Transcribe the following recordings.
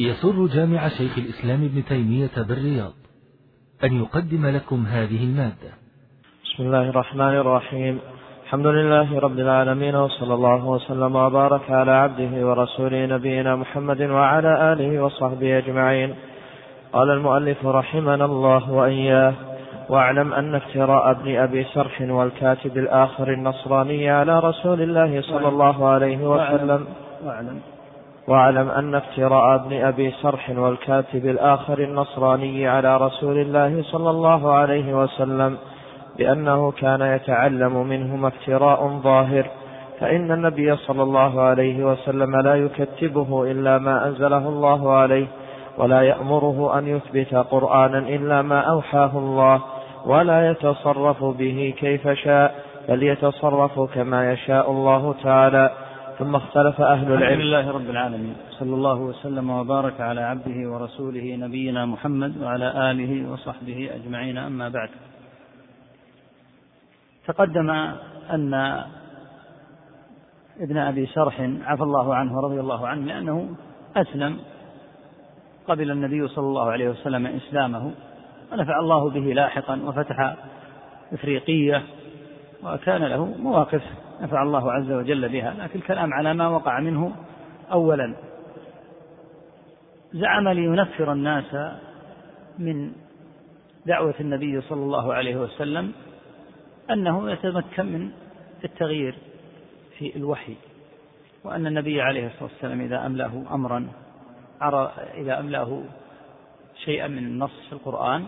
يسر جامع شيخ الإسلام ابن تيمية بالرياض أن يقدم لكم هذه المادة. بسم الله الرحمن الرحيم. الحمد لله رب العالمين وصلى الله وسلم وبارك على عبده ورسوله نبينا محمد وعلى آله وصحبه أجمعين. قال المؤلف رحمنا الله وإياه واعلم أن افتراء ابن أبي سرح والكاتب الآخر النصراني على رسول الله صلى الله عليه وسلم واعلم واعلم أن افتراء ابن أبي سرح والكاتب الآخر النصراني على رسول الله صلى الله عليه وسلم بأنه كان يتعلم منهما افتراء ظاهر فإن النبي صلى الله عليه وسلم لا يكتبه إلا ما أنزله الله عليه ولا يأمره أن يثبت قرآنا إلا ما أوحاه الله ولا يتصرف به كيف شاء بل يتصرف كما يشاء الله تعالى. ثم اختلف أهل العلم. الحمد لله رب العالمين. صلى الله وسلم وبارك على عبده ورسوله نبينا محمد وعلى آله وصحبه أجمعين. أما بعد تقدم أن ابن أبي شرح عفى الله عنه رضي الله عنه لأنه أسلم قبل النبي صلى الله عليه وسلم إسلامه. ونفع الله به لاحقا وفتح إفريقية وكان له مواقف نفع الله عز وجل بها لكن الكلام على ما وقع منه أولا. زعم لينفر الناس من دعوة النبي صلى الله عليه وسلم أنه يتمكن من التغيير في الوحي وأن النبي عليه الصلاة والسلام إذا أملاه أمرا إذا أملاه شيئا من النص في القرآن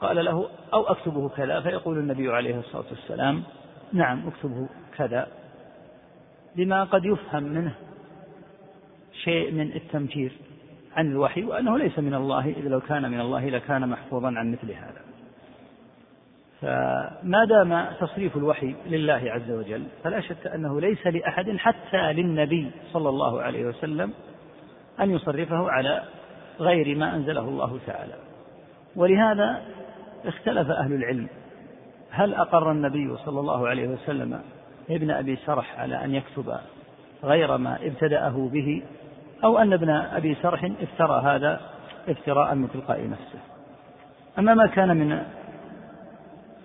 قال له أو أكتبه كذا فيقول النبي عليه الصلاة والسلام نعم اكتبه كذا. لما قد يفهم منه شيء من التمجير عن الوحي وأنه ليس من الله إذ لو كان من الله لكان محفوظا عن مثل هذا. فما دام تصريف الوحي لله عز وجل فلا شك أنه ليس لأحد حتى للنبي صلى الله عليه وسلم أن يصرفه على غير ما أنزله الله تعالى. ولهذا اختلف أهل العلم هل أقر النبي صلى الله عليه وسلم ابن أبي سرح على أن يكتب غير ما ابتدأه به؟ أو أن ابن أبي سرح افترى هذا افتراء من تلقاء نفسه؟ أما ما كان من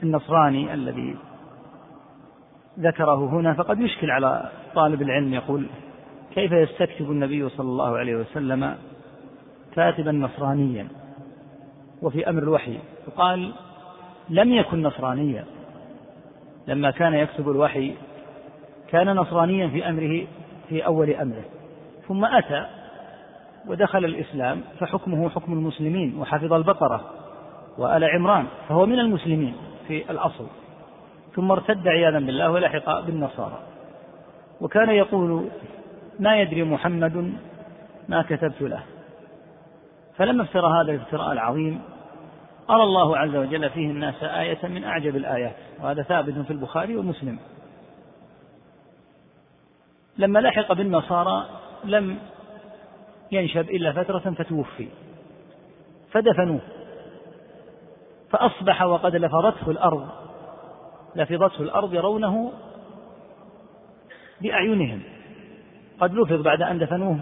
النصراني الذي ذكره هنا فقد يشكل على طالب العلم يقول كيف يستكتب النبي صلى الله عليه وسلم كاتبا نصرانيا وفي أمر الوحي؟ وقال لم يكن نصرانيا. لما كان يكتب الوحي كان نصرانيا في أمره في أول أمره. ثم أتى ودخل الإسلام فحكمه حكم المسلمين وحفظ البقرة وآل عمران فهو من المسلمين في الأصل. ثم ارتد عياذا بالله ولحق بالنصارى. وكان يقول ما يدري محمد ما كتبت له. فلما افترى هذا الافتراء العظيم أرى الله عز وجل فيه الناس آية من أعجب الآيات وهذا ثابت في البخاري ومسلم. لما لحق بالنصارى لم ينشب إلا فترة فتوفي فدفنوه فأصبح وقد لفظته الأرض لفظته الأرض يرونه بأعينهم. قد لفظ بعد أن دفنوه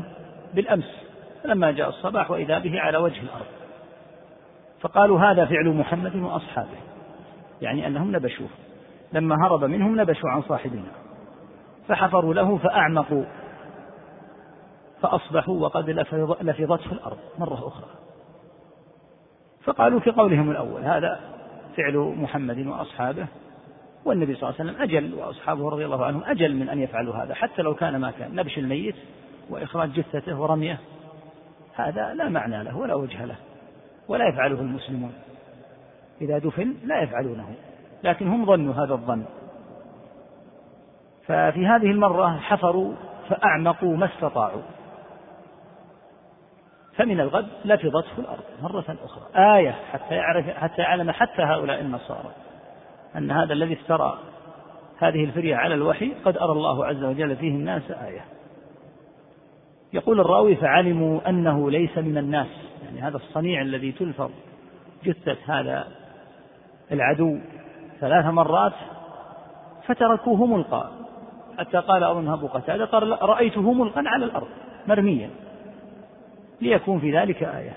بالأمس فلما جاء الصباح وإذا به على وجه الأرض. فقالوا هذا فعل محمد وأصحابه يعني أنهم نبشوه. لما هرب منهم نبشوا عن صاحبنا فحفروا له فأعمقوا فأصبحوا وقد لفظته الأرض مرة أخرى. فقالوا في قولهم الأول هذا فعل محمد وأصحابه والنبي صلى الله عليه وسلم أجل وأصحابه رضي الله عنهم أجل من أن يفعلوا هذا حتى لو كان ما كان نبش الميت وإخراج جثته ورميه هذا لا معنى له ولا وجه له. ولا يفعله المسلمون. إذا دفن لا يفعلونه لكن هم ظنوا هذا الظن. ففي هذه المرة حفروا فأعمقوا ما استطاعوا. فمن الغد لفظته الأرض مرة أخرى. آية حتى يعرف حتى يعلم حتى هؤلاء النصارى أن هذا الذي افترى هذه الفرية على الوحي قد أرى الله عز وجل فيه الناس آية. يقول الراوي فعلموا أنه ليس من الناس. يعني هذا الصنيع الذي تلفظ جثة هذا العدو ثلاث مرات فتركوه ملقى حتى قال أظن أبو قتادة قال رأيته ملقا على الأرض مرميا ليكون في ذلك آية.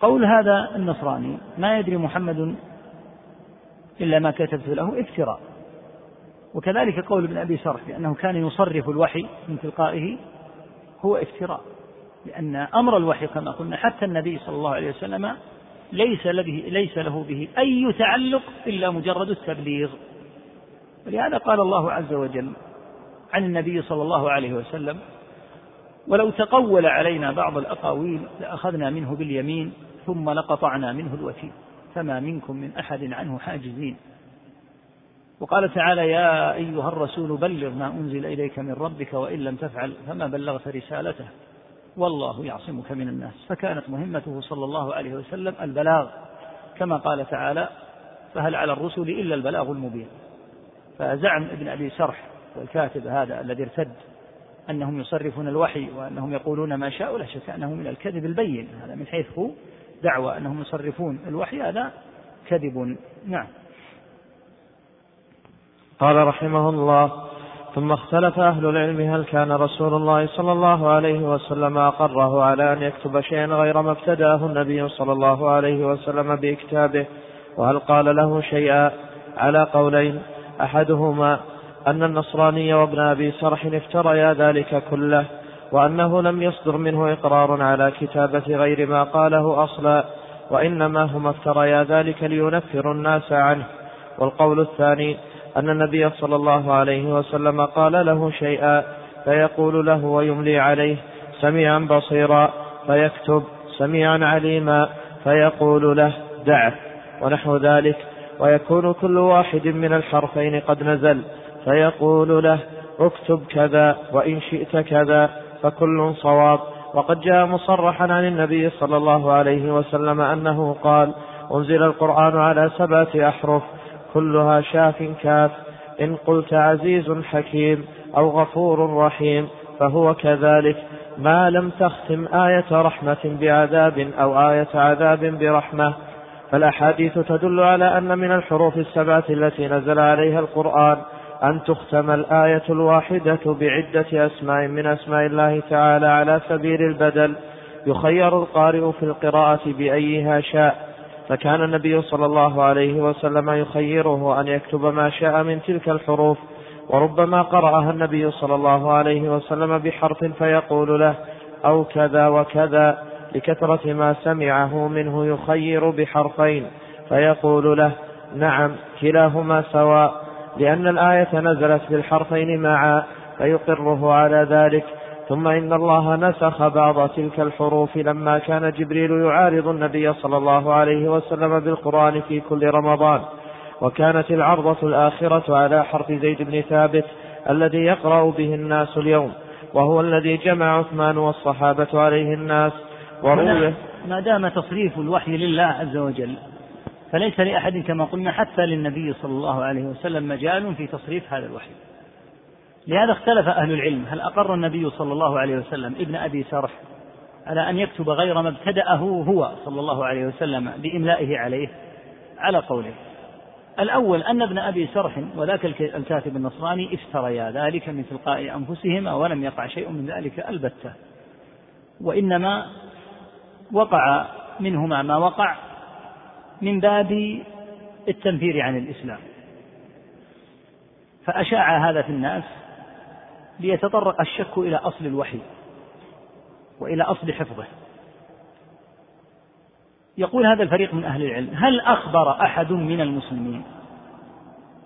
قول هذا النصراني ما يدري محمد إلا ما كتبت له افتراء. وكذلك قول ابن أبي سرح بأنه كان يصرف الوحي من تلقائه هو افتراء. لأن أمر الوحي كما قلنا حتى النبي صلى الله عليه وسلم ليس له ليس له به أي تعلق إلا مجرد التبليغ. ولهذا قال الله عز وجل عن النبي صلى الله عليه وسلم ولو تقول علينا بعض الأقاويل لأخذنا منه باليمين ثم لقطعنا منه الوتين فما منكم من أحد عنه حاجزين. وقال تعالى يا أيها الرسول بلغ ما أنزل إليك من ربك وإن لم تفعل فما بلغت رسالته. والله يعصمك من الناس. فكانت مهمته صلى الله عليه وسلم البلاغ. كما قال تعالى فهل على الرسل إلا البلاغ المبين. فزعم ابن أبي سرح والكاتب هذا الذي ارتد أنهم يصرفون الوحي وأنهم يقولون ما شاءوا لا شك أنه من الكذب البين. هذا من حيث هو دعوى أنهم يصرفون الوحي هذا كذب. نعم. قال رحمه الله ثم اختلف أهل العلم هل كان رسول الله صلى الله عليه وسلم أقره على أن يكتب شيئا غير ما ابتدأه النبي صلى الله عليه وسلم بإكتابه وهل قال له شيئا؟ على قولين أحدهما أن النصراني وابن أبي سرح افتريا ذلك كله وأنه لم يصدر منه إقرار على كتابة غير ما قاله أصلا وإنما هما افتريا ذلك لينفروا الناس عنه. والقول الثاني أن النبي صلى الله عليه وسلم قال له شيئا فيقول له ويملي عليه سميعا بصيرا فيكتب سميعا عليما فيقول له دعه ونحو ذلك. ويكون كل واحد من الحرفين قد نزل فيقول له اكتب كذا وإن شئت كذا فكل صواب. وقد جاء مصرحا عن النبي صلى الله عليه وسلم أنه قال أنزل القرآن على سبعة أحرف كلها شاف كاف. إن قلت عزيز حكيم أو غفور رحيم فهو كذلك. ما لم تختم آية رحمة بعذاب أو آية عذاب برحمة. فالأحاديث تدل على أن من الحروف السبعة التي نزل عليها القرآن أن تختم الآية الواحدة بعدة أسماء من أسماء الله تعالى على سبيل البدل. يخير القارئ في القراءة بأيها شاء. فكان النبي صلى الله عليه وسلم يخيره أن يكتب ما شاء من تلك الحروف وربما قرأها النبي صلى الله عليه وسلم بحرف فيقول له أو كذا وكذا لكثرة ما سمعه منه يخير بحرفين فيقول له نعم كلاهما سواء لأن الآية نزلت بالحرفين معا فيقره على ذلك ثم إن الله نسخ بعض تلك الحروف لما كان جبريل يعارض النبي صلى الله عليه وسلم بالقرآن في كل رمضان. وكانت العرضة الآخرة على حرف زيد بن ثابت الذي يقرأ به الناس اليوم وهو الذي جمع عثمان والصحابة عليه الناس وروي ما دام تصريف الوحي لله عز وجل فليس لأحد كما قلنا حتى للنبي صلى الله عليه وسلم مجال في تصريف هذا الوحي. لهذا اختلف أهل العلم. هل أقر النبي صلى الله عليه وسلم ابن أبي سرح على أن يكتب غير ما ابتدأه هو صلى الله عليه وسلم بإملائه عليه؟ على قوله. الأول أن ابن أبي سرح وذاك الكاتب النصراني افتريا ذلك من تلقاء أنفسهما ولم يقع شيء من ذلك البتة. وإنما وقع منهما ما وقع من باب التنفير عن الإسلام. فأشاع هذا في الناس ليتطرق الشك إلى أصل الوحي وإلى أصل حفظه. يقول هذا الفريق من أهل العلم هل أخبر أحد من المسلمين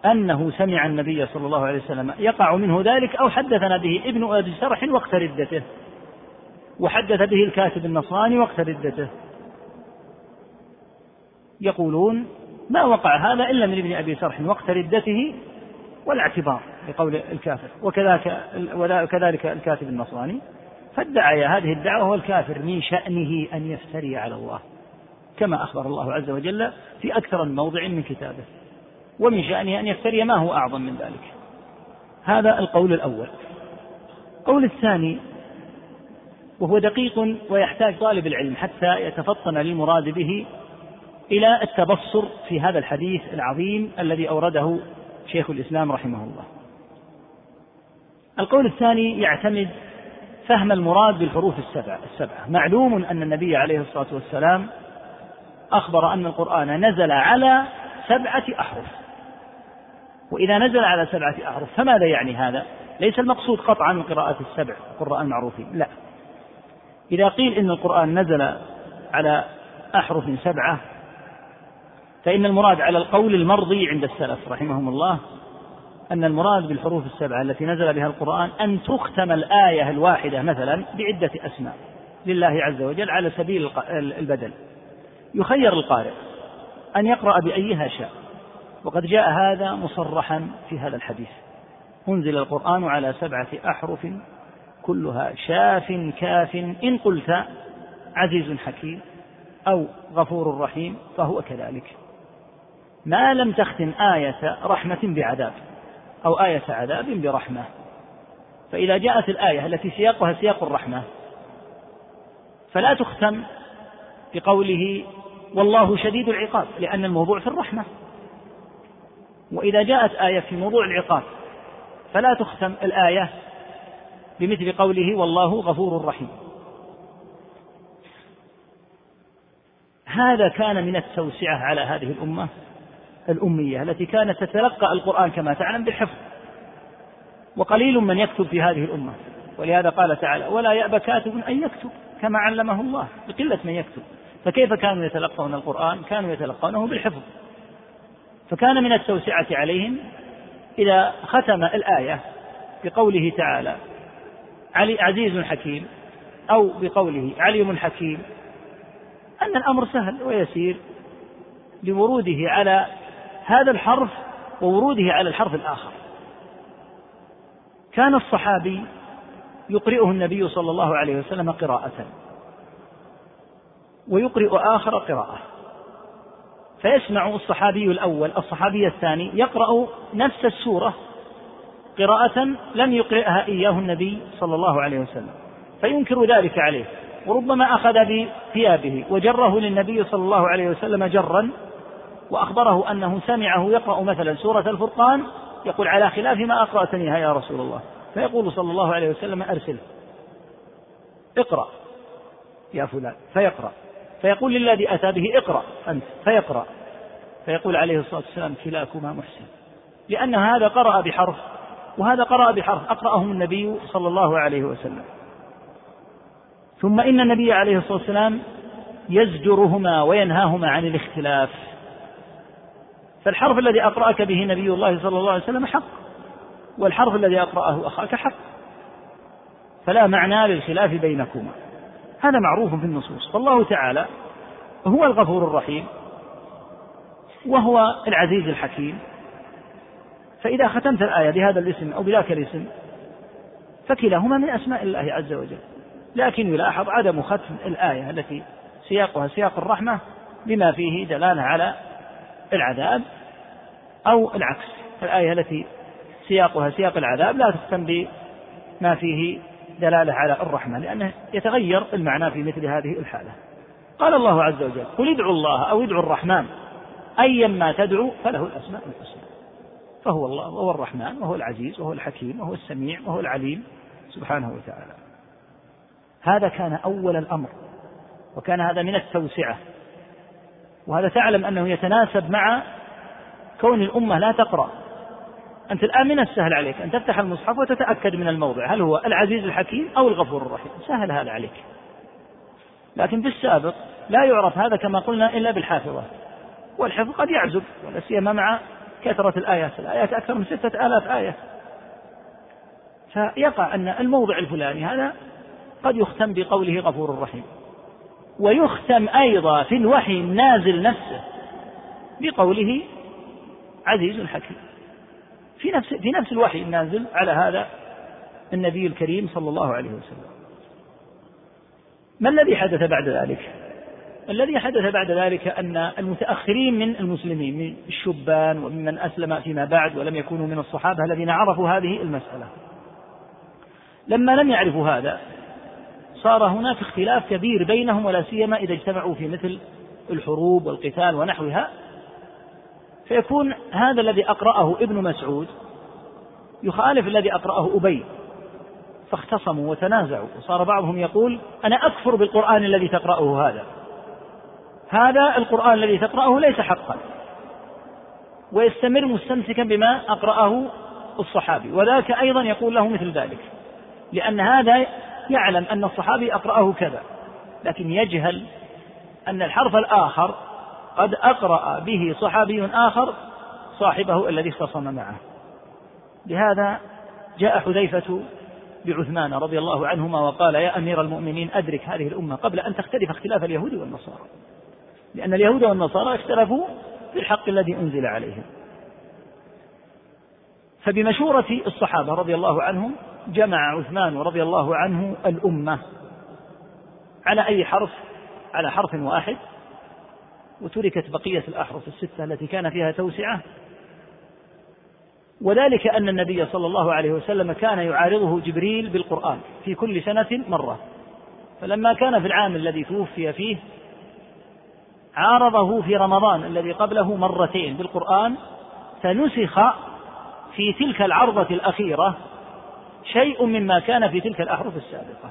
أنه سمع النبي صلى الله عليه وسلم يقع منه ذلك أو حدثنا به ابن أبي سرح وقت ردته؟ وحدث به الكاتب النصراني وقت ردته. يقولون ما وقع هذا إلا من ابن أبي سرح وقت ردته والاعتبار. لقول الكافر. وكذلك وكذلك الكاتب النصراني. فادعي هذه الدعوة هو الكافر من شأنه أن يفتري على الله كما أخبر الله عز وجل في أكثر من موضع من كتابه. ومن شأنه أن يفتري ما هو أعظم من ذلك. هذا القول الأول. القول الثاني وهو دقيق ويحتاج طالب العلم حتى يتفطن للمراد به إلى التبصر في هذا الحديث العظيم الذي أورده شيخ الإسلام رحمه الله. القول الثاني يعتمد فهم المراد بالحروف السبعة السبعة. معلوم أن النبي عليه الصلاة والسلام أخبر أن القرآن نزل على سبعة أحرف. وإذا نزل على سبعة أحرف فماذا يعني هذا؟ ليس المقصود قطعا قراءة السبع القراء المعروفين. لا. إذا قيل إن القرآن نزل على أحرف سبعة فإن المراد على القول المرضي عند السلف رحمهم الله أن المراد بالحروف السبعة التي نزل بها القرآن أن تختم الآية الواحدة مثلا بعدة أسماء لله عز وجل على سبيل البدل. يخير القارئ أن يقرأ بأيها شاء وقد جاء هذا مصرحا في هذا الحديث. أنزل القرآن على سبعة أحرف كلها شاف كاف. إن قلت عزيز حكيم أو غفور رحيم فهو كذلك. ما لم تختم آية رحمة بعذاب أو آية عذاب برحمة. فإذا جاءت الآية التي سياقها سياق الرحمة فلا تختم بقوله والله شديد العقاب لأن الموضوع في الرحمة. وإذا جاءت آية في موضوع العقاب فلا تختم الآية بمثل قوله والله غفور رحيم. هذا كان من التوسعة على هذه الأمة. الأمية التي كانت تتلقى القرآن كما تعلم بالحفظ وقليل من يكتب في هذه الأمة. ولهذا قال تعالى ولا يأبى كاتب أن يكتب كما علمه الله. بقلة من يكتب. فكيف كانوا يتلقون القرآن؟ كانوا يتلقونه بالحفظ. فكان من التوسعة عليهم إذا ختم الآية بقوله تعالى علي عزيز حكيم أو بقوله عليم حكيم أن الأمر سهل ويسير لوروده على هذا الحرف ووروده على الحرف الآخر. كان الصحابي يقرئه النبي صلى الله عليه وسلم قراءة ويقرئ آخر قراءة. فيسمع الصحابي الأول الصحابي الثاني يقرأ نفس السورة قراءة لم يقرئها إياه النبي صلى الله عليه وسلم. فينكر ذلك عليه وربما أخذ بثيابه وجره للنبي صلى الله عليه وسلم جرا وأخبره أنه سمعه يقرأ مثلا سورة الفرقان يقول على خلاف ما أقرأتنيها يا رسول الله. فيقول صلى الله عليه وسلم أرسله اقرأ. يا فلان. فيقرأ. فيقول للذي أتى به اقرأ أنت. فيقرأ. فيقول عليه الصلاة والسلام كلاكما محسن. لأن هذا قرأ بحرف وهذا قرأ بحرف. أقرأهم النبي صلى الله عليه وسلم. ثم إن النبي عليه الصلاة والسلام يزجرهما وينهاهما عن الاختلاف. فالحرف الذي أقرأك به نبي الله صلى الله عليه وسلم حق والحرف الذي أقرأه أخاك حق. فلا معنى للخلاف بينكما. هذا معروف في النصوص. فالله تعالى هو الغفور الرحيم وهو العزيز الحكيم. فإذا ختمت الآية بهذا الاسم أو بذاك الاسم فكلاهما من أسماء الله عز وجل. لكن يلاحظ عدم ختم الآية التي سياقها سياق الرحمة بما فيه دلالة على العذاب أو العكس. الآية التي سياقها سياق العذاب لا تختم بما فيه دلالة على الرحمة لأنه يتغير المعنى في مثل هذه الحالة. قال الله عز وجل قل ادعوا الله أو ادعوا الرحمن أيا ما تدعو فله الأسماء الحسنى. فهو الله وهو الرحمن وهو العزيز وهو الحكيم وهو السميع وهو العليم سبحانه وتعالى. هذا كان أول الأمر وكان هذا من التوسعة. وهذا تعلم أنه يتناسب مع كون الأمة لا تقرأ. أنت الآن من السهل عليك أن تفتح المصحف وتتأكد من الموضع هل هو العزيز الحكيم أو الغفور الرحيم؟ سهل هذا عليك. لكن في السابق لا يعرف هذا كما قلنا إلا بالحافظة. والحفظ قد يعزب ولا سيما مع كثرة الآيات. الآيات أكثر من ستة آلاف آية. فيقع أن الموضع الفلاني هذا قد يختم بقوله غفور رحيم. ويختم أيضا في الوحي النازل نفسه بقوله عزيز حكيم. في نفس في نفس الوحي النازل على هذا النبي الكريم صلى الله عليه وسلم. ما الذي حدث بعد ذلك؟ الذي حدث بعد ذلك أن المتأخرين من المسلمين من الشبان وممن أسلم فيما بعد ولم يكونوا من الصحابة الذين عرفوا هذه المسألة. لما لم يعرفوا هذا صار هناك اختلاف كبير بينهم ولا سيما إذا اجتمعوا في مثل الحروب والقتال ونحوها. فيكون هذا الذي أقرأه ابن مسعود يخالف الذي أقرأه أبي. فاختصموا وتنازعوا. وصار بعضهم يقول أنا أكفر بالقرآن الذي تقرأه هذا. هذا القرآن الذي تقرأه ليس حقا. ويستمر مستمسكا بما أقرأه الصحابي. وذاك أيضا يقول له مثل ذلك. لأن هذا يعلم أن الصحابي أقرأه كذا لكن يجهل أن الحرف الآخر قد أقرأ به صحابي آخر صاحبه الذي اختصم معه. لهذا جاء حذيفة بعثمان رضي الله عنهما وقال يا أمير المؤمنين أدرك هذه الأمة قبل أن تختلف اختلاف اليهود والنصارى لأن اليهود والنصارى اختلفوا في الحق الذي أنزل عليهم. فبمشورة الصحابة رضي الله عنهم جمع عثمان رضي الله عنه الأمة على أي حرف؟ على حرف واحد. وتركت بقية الأحرف الستة التي كان فيها توسعة. وذلك أن النبي صلى الله عليه وسلم كان يعارضه جبريل بالقرآن في كل سنة مرة. فلما كان في العام الذي توفي فيه عارضه في رمضان الذي قبله مرتين بالقرآن فنسخ في تلك العرضة الأخيرة شيء مما كان في تلك الأحرف السابقة.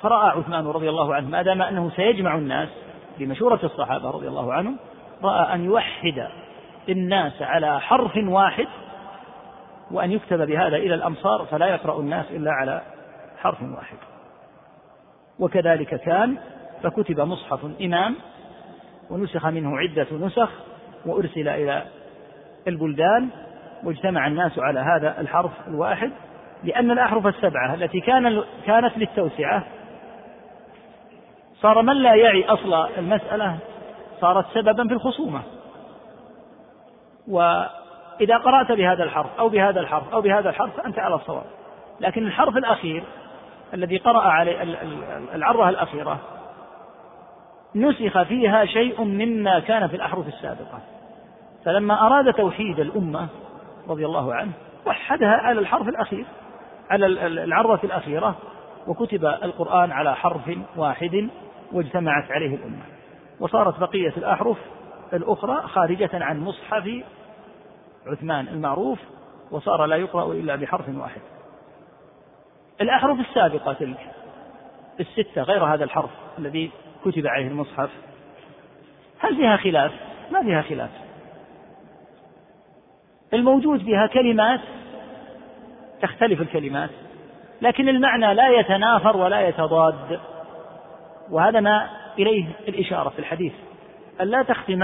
فرأى عثمان رضي الله عنه ما دام أنه سيجمع الناس بمشورة الصحابة رضي الله عنهم رأى أن يوحد الناس على حرف واحد وأن يكتب بهذا إلى الأمصار فلا يقرأ الناس إلا على حرف واحد. وكذلك كان فكتب مصحف إمام ونسخ منه عدة نسخ وأرسل إلى البلدان واجتمع الناس على هذا الحرف الواحد لأن الأحرف السبعة التي كان كانت للتوسعة صار من لا يعي أصل المسألة صارت سببا في الخصومة. وإذا قرأت بهذا الحرف أو بهذا الحرف أو بهذا الحرف فأنت على الصواب. لكن الحرف الأخير الذي قرأ عليه العرة الأخيرة نسخ فيها شيء مما كان في الأحرف السابقة. فلما أراد توحيد الأمة رضي الله عنه وحدها على الحرف الأخير. على العرة الأخيرة وكتب القرآن على حرف واحد واجتمعت عليه الأمة. وصارت بقية الأحرف الأخرى خارجة عن مصحف عثمان المعروف وصار لا يقرأ إلا بحرف واحد. الأحرف السابقة تلك الستة غير هذا الحرف الذي كتب عليه المصحف. هل فيها خلاف؟ ما فيها خلاف. الموجود فيها كلمات تختلف الكلمات لكن المعنى لا يتنافر ولا يتضاد وهذا ما إليه الإشارة في الحديث. أن لا تختم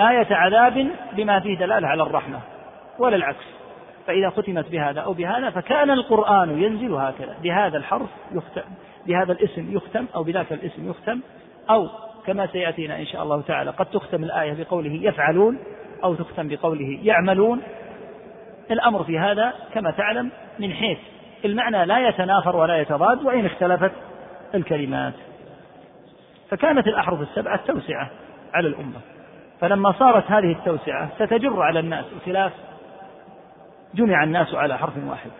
آية عذاب بما فيه دلالة على الرحمة ولا العكس. فإذا ختمت بهذا أو بهذا فكان القرآن ينزل هكذا بهذا الحرف يختم بهذا الاسم يختم أو بذاك الاسم يختم أو كما سيأتينا إن شاء الله تعالى قد تختم الآية بقوله يفعلون أو تختم بقوله يعملون الأمر في هذا كما تعلم من حيث المعنى لا يتنافر ولا يتضاد وإن اختلفت الكلمات. فكانت الأحرف السبعة توسعة على الأمة. فلما صارت هذه التوسعة ستجر على الناس الخلاف جمع الناس على حرف واحد.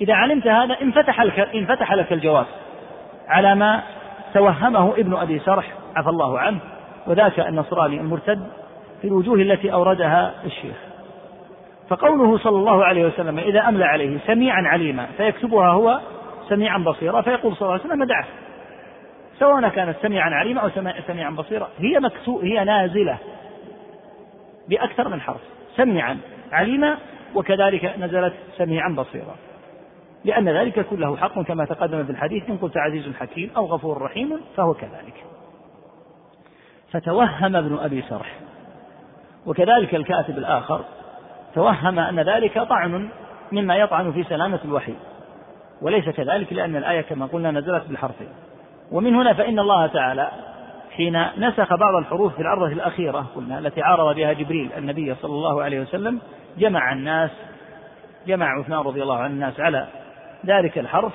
إذا علمت هذا انفتح انفتح لك الجواب على ما توهمه ابن أبي سرح عفى الله عنه وذاك النصراني المرتد في الوجوه التي أوردها الشيخ. فقوله صلى الله عليه وسلم إذا أملى عليه سميعا عليما فيكتبها هو سميعا بصيرا فيقول صلى الله عليه وسلم دعه. سواء كانت سميعا عليما أو سميعا بصيرا هي مكتوب هي نازلة بأكثر من حرف سميعا عليما وكذلك نزلت سميعا بصيرا. لأن ذلك كله حق كما تقدم في الحديث إن قلت عزيز حكيم أو غفور رحيم فهو كذلك. فتوهم ابن أبي سرح وكذلك الكاتب الآخر توهم أن ذلك طعن مما يطعن في سلامة الوحي وليس كذلك لأن الآية كما قلنا نزلت بالحرفين ومن هنا فإن الله تعالى حين نسخ بعض الحروف في العرضة الأخيرة قلنا التي عارض بها جبريل النبي صلى الله عليه وسلم جمع الناس جمع عثمان رضي الله عنه الناس على ذلك الحرف.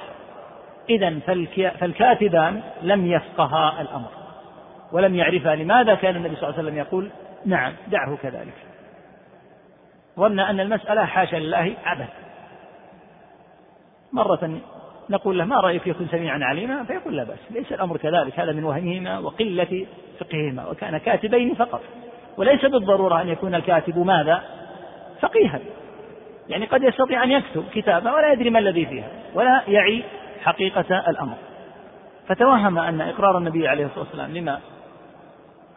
إذا فالكاتبان لم يفقها الأمر ولم يعرفا لماذا كان النبي صلى الله عليه وسلم يقول نعم دعه كذلك. ظن أن المسألة حاشا لله عبث مرة نقول له ما رأيك يكون سميعا عليما؟ فيقول لا بأس. ليس الأمر كذلك. هذا من وهمهما وقلة فقههما. وكان كاتبين فقط. وليس بالضرورة أن يكون الكاتب ماذا؟ فقيها. يعني قد يستطيع أن يكتب كتابة ولا يدري ما الذي فيها ولا يعي حقيقة الأمر. فتوهم أن إقرار النبي عليه الصلاة والسلام لما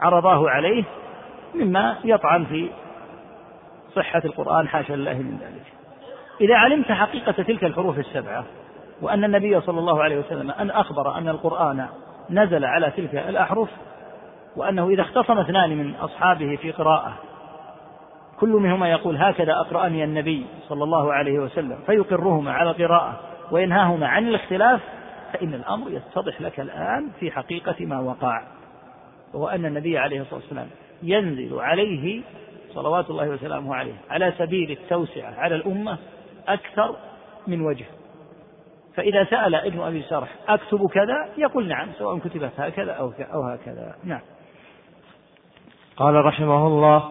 عرضاه عليه مما يطعن في صحة القرآن حاشا لله من ذلك. إذا علمت حقيقة تلك الحروف السبعة وأن النبي صلى الله عليه وسلم أن أخبر أن القرآن نزل على تلك الأحرف وأنه إذا اختصم اثنان من أصحابه في قراءة كل منهما يقول هكذا أقرأني النبي صلى الله عليه وسلم فيقرهما على القراءة وينهاهما عن الاختلاف فإن الأمر يتضح لك الآن في حقيقة ما وقع. وهو أن النبي عليه الصلاة والسلام ينزل عليه صلوات الله وسلامه عليه. على سبيل التوسعة على الأمة أكثر من وجه. فإذا سأل ابن أبي سرح أكتب كذا؟ يقول نعم سواء كتبت هكذا أو أو هكذا. نعم. قال رحمه الله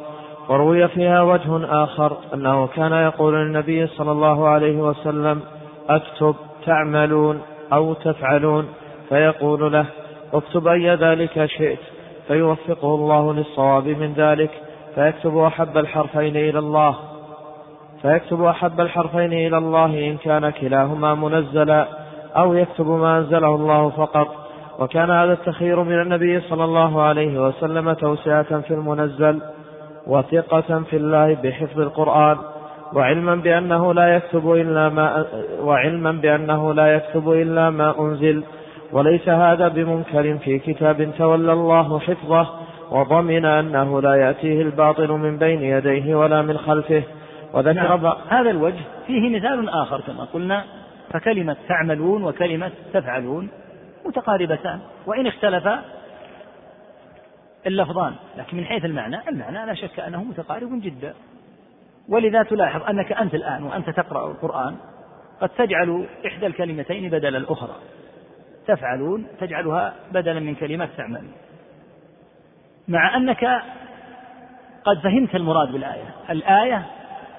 وروي فيها وجه آخر أنه كان يقول للنبي صلى الله عليه وسلم أكتب تعملون أو تفعلون. فيقول له اكتب أي ذلك شئت. فيوفقه الله للصواب من ذلك. فيكتب أحب الحرفين إلى الله. فيكتب أحب الحرفين إلى الله إن كان كلاهما منزلا أو يكتب ما أنزله الله فقط. وكان هذا التخير من النبي صلى الله عليه وسلم توسعة في المنزل وثقة في الله بحفظ القرآن. وعلما بأنه لا يكتب إلا ما وعلما بأنه لا يكتب إلا ما أنزل. وليس هذا بمنكر في كتاب تولى الله حفظه وضمن أنه لا يأتيه الباطل من بين يديه ولا من خلفه. وذكر نعم. هذا الوجه فيه مثال آخر كما قلنا فكلمة تعملون وكلمة تفعلون متقاربتان وإن اختلفا اللفظان لكن من حيث المعنى المعنى لا شك أنه متقارب جدا. ولذا تلاحظ أنك أنت الآن وأنت تقرأ القرآن قد تجعل إحدى الكلمتين بدل الأخرى تفعلون تجعلها بدلا من كلمة تعمل مع أنك قد فهمت المراد بالآية. الآية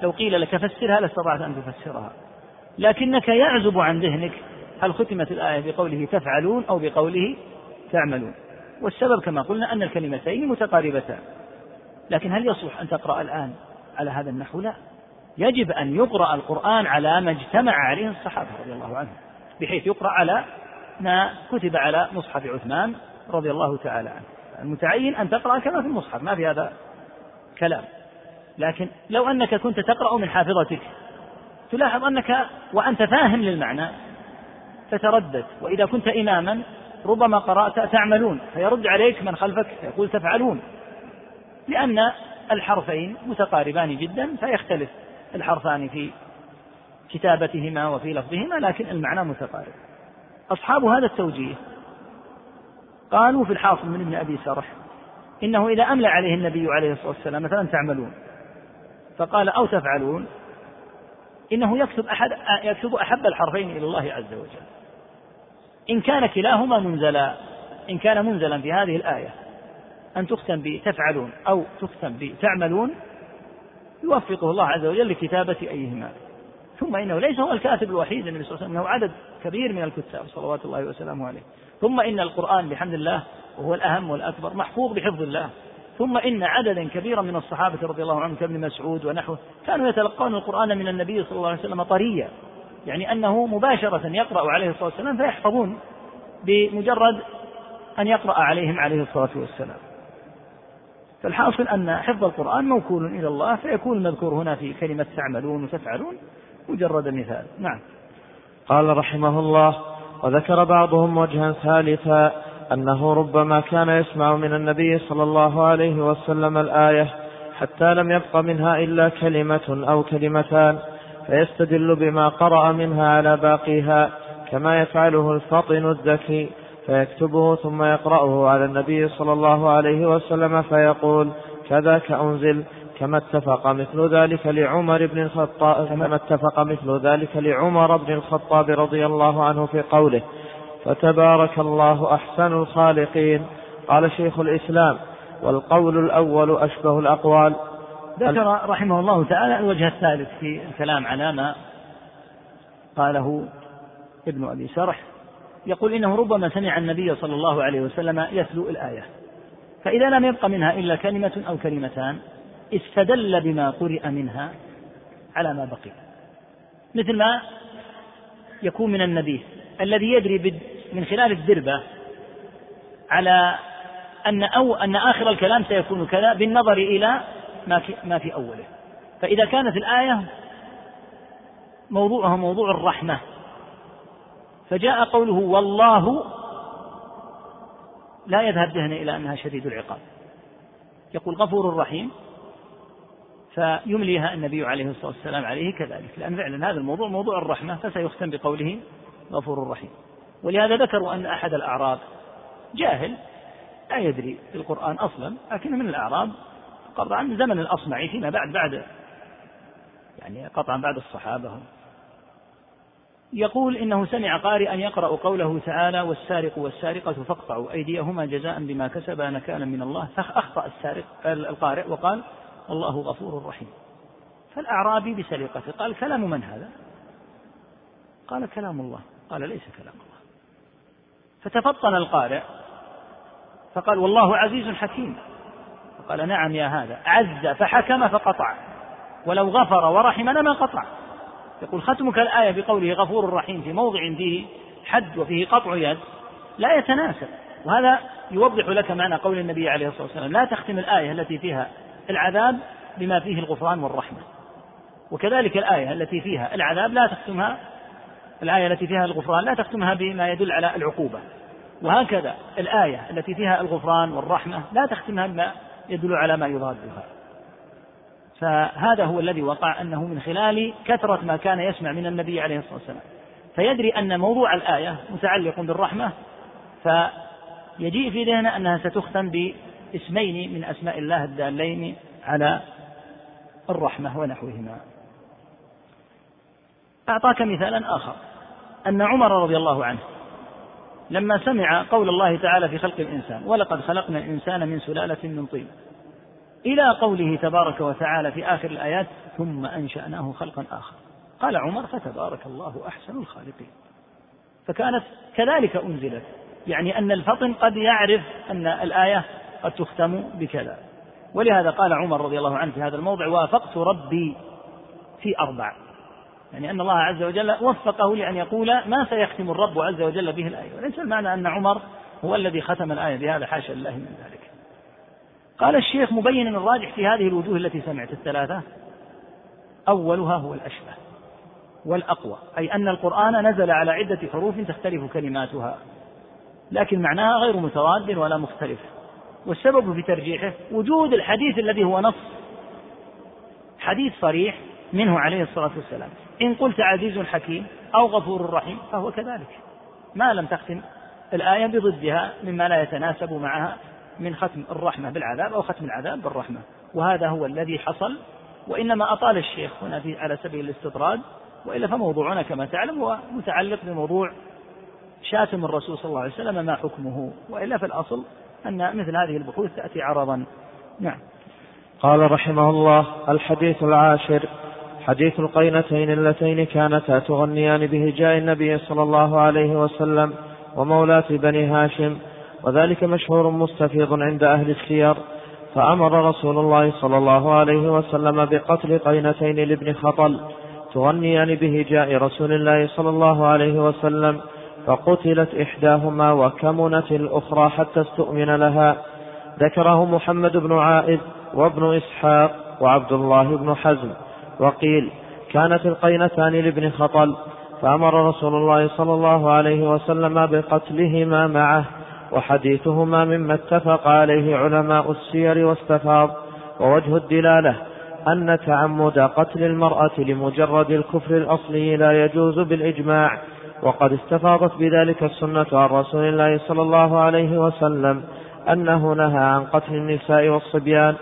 لو قيل لك فسرها لاستطعت أن تفسرها. لكنك يعزب عن ذهنك هل ختمت الآية بقوله تفعلون أو بقوله تعملون. والسبب كما قلنا أن الكلمتين متقاربتان. لكن هل يصلح أن تقرأ الآن على هذا النحو؟ لا. يجب أن يقرأ القرآن على ما اجتمع عليه الصحابة رضي الله عنهم بحيث يقرأ على ما كتب على مصحف عثمان رضي الله تعالى عنه. المتعين أن تقرأ كما في المصحف ما في هذا كلام. لكن لو أنك كنت تقرأ من حافظتك تلاحظ أنك وأنت فاهم للمعنى تتردد. وإذا كنت إماما ربما قرأت تعملون فيرد عليك من خلفك يقول تفعلون. لأن الحرفين متقاربان جدا فيختلف الحرفان في كتابتهما وفي لفظهما لكن المعنى متقارب. أصحاب هذا التوجيه قالوا في الحاصل من ابن أبي سرح إنه إذا أملى عليه النبي عليه الصلاة والسلام مثلا تعملون فقال أو تفعلون إنه يكتب أحد يكتب أحب الحرفين إلى الله عز وجل. إن كان كلاهما منزلا إن كان منزلا في هذه الآية أن تختم بتفعلون أو تختم بتعملون يوفقه الله عز وجل لكتابة أيهما. ثم إنه ليس هو الكاتب الوحيد النبي صلى الله عليه وسلم إنه عدد كبير من الكتاب صلوات الله وسلامه عليه. ثم إن القرآن بحمد الله وهو الأهم والأكبر محفوظ بحفظ الله. ثم إن عددا كبيرا من الصحابة رضي الله عنهم كابن مسعود ونحوه كانوا يتلقون القرآن من النبي صلى الله عليه وسلم طريا. يعني أنه مباشرة يقرأ عليه الصلاة والسلام فيحفظون بمجرد أن يقرأ عليهم عليه الصلاة والسلام. فالحاصل أن حفظ القرآن موكول إلى الله فيكون المذكور هنا في كلمة تعملون وتفعلون مجرد مثال. نعم. قال رحمه الله وذكر بعضهم وجها ثالثا أنه ربما كان يسمع من النبي صلى الله عليه وسلم الآية حتى لم يبق منها إلا كلمة أو كلمتان فيستدل بما قرأ منها على باقيها كما يفعله الفطن الذكي فيكتبه ثم يقرأه على النبي صلى الله عليه وسلم فيقول كذاك أنزل كما اتفق مثل ذلك لعمر بن الخطاب كما اتفق مثل ذلك لعمر بن الخطاب رضي الله عنه في قوله فتبارك الله أحسن الخالقين قال شيخ الإسلام والقول الأول أشبه الأقوال ذكر رحمه الله تعالى الوجه الثالث في الكلام على ما قاله ابن أبي سرح يقول إنه ربما سمع النبي صلى الله عليه وسلم يتلو الآية فإذا لم يبق منها إلا كلمة أو كلمتان استدل بما قرئ منها على ما بقي. مثل ما يكون من النبيذ الذي يدري من خلال الدربة على أن أو أن آخر الكلام سيكون كذا بالنظر إلى ما في ما في أوله. فإذا كانت الآية موضوعها موضوع الرحمة فجاء قوله والله لا يذهب ذهنه إلى أنها شديد العقاب. يقول غفور رحيم فيمليها النبي عليه الصلاة والسلام عليه كذلك. لأن فعلا هذا الموضوع موضوع الرحمة فسيختم بقوله غفور رحيم. ولهذا ذكروا أن أحد الأعراب جاهل لا يدري القرآن أصلا لكن من الأعراب قطعا من زمن الأصمعي فيما بعد بعد يعني قطعا بعد الصحابة. يقول إنه سمع قارئا يقرأ قوله تعالى والسارق والسارقة فاقطعوا أيديهما جزاء بما كسبا نكالا من الله. فأخطأ السارق القارئ وقال والله غفور رحيم. فالأعرابي بسليقته قال كلام من هذا؟ قال كلام الله. قال ليس كلام الله. فتفطن القارئ فقال والله عزيز حكيم. فقال نعم يا هذا. عز فحكم فقطع. ولو غفر ورحم لما قطع. يقول ختمك الآية بقوله غفور رحيم في موضع فيه حد وفيه قطع يد لا يتناسب. وهذا يوضح لك معنى قول النبي عليه الصلاة والسلام لا تختم الآية التي فيها العذاب بما فيه الغفران والرحمة. وكذلك الآية التي فيها العذاب لا تختمها الآية التي فيها الغفران لا تختمها بما يدل على العقوبة. وهكذا الآية التي فيها الغفران والرحمة لا تختمها بما يدل على ما يضادها فهذا هو الذي وقع أنه من خلال كثرة ما كان يسمع من النبي عليه الصلاة والسلام. فيدري أن موضوع الآية متعلق بالرحمة فيجيء في ذهنه أنها ستختم باسمين من أسماء الله الدالين على الرحمة ونحوهما. أعطاك مثالا آخر. أن عمر رضي الله عنه لما سمع قول الله تعالى في خلق الإنسان ولقد خلقنا الإنسان من سلالة من طين. إلى قوله تبارك وتعالى في آخر الآيات ثم أنشأناه خلقا آخر. قال عمر فتبارك الله أحسن الخالقين. فكانت كذلك أنزلت يعني أن الفطن قد يعرف أن الآية قد تختم بكذا. ولهذا قال عمر رضي الله عنه في هذا الموضع وافقت ربي في أربع. يعني أن الله عز وجل وفقه لأن يقول ما سيختم الرب عز وجل به الآية. وليس المعنى أن عمر هو الذي ختم الآية بهذا حاشا لله من ذلك. قال الشيخ مبينا الراجح في هذه الوجوه التي سمعت الثلاثة. أولها هو الأشبه والأقوى أي أن القرآن نزل على عدة حروف تختلف كلماتها لكن معناها غير متضاد ولا مختلف. والسبب في ترجيحه وجود الحديث الذي هو نص. حديث صريح منه عليه الصلاة والسلام. إن قلت عزيز حكيم أو غفور رحيم فهو كذلك. ما لم تختم الآية بضدها مما لا يتناسب معها من ختم الرحمة بالعذاب أو ختم العذاب بالرحمة. وهذا هو الذي حصل وإنما أطال الشيخ هنا في على سبيل الاستطراد. وإلا فموضوعنا كما تعلم هو متعلق بموضوع شاتم الرسول صلى الله عليه وسلم ما حكمه. وإلا في الأصل أن مثل هذه البحوث تأتي عرضا. نعم. قال رحمه الله الحديث العاشر حديث القينتين اللتين كانتا تغنيان بهجاء النبي صلى الله عليه وسلم ومولاة بني هاشم وذلك مشهور مستفيض عند أهل السير فأمر رسول الله صلى الله عليه وسلم بقتل قينتين لابن خطل تغنيان بهجاء رسول الله صلى الله عليه وسلم فقتلت إحداهما وكمنت الأخرى حتى استؤمن لها. ذكره محمد بن عائد وابن إسحاق وعبد الله بن حزم. وقيل كانت القينتان لابن خطل. فأمر رسول الله صلى الله عليه وسلم بقتلهما معه وحديثهما مما اتفق عليه علماء السير واستفاض. ووجه الدلالة أن تعمد قتل المرأة لمجرد الكفر الأصلي لا يجوز بالإجماع. وقد استفاضت بذلك السنة عن رسول الله صلى الله عليه وسلم أنه نهى عن قتل النساء والصبيان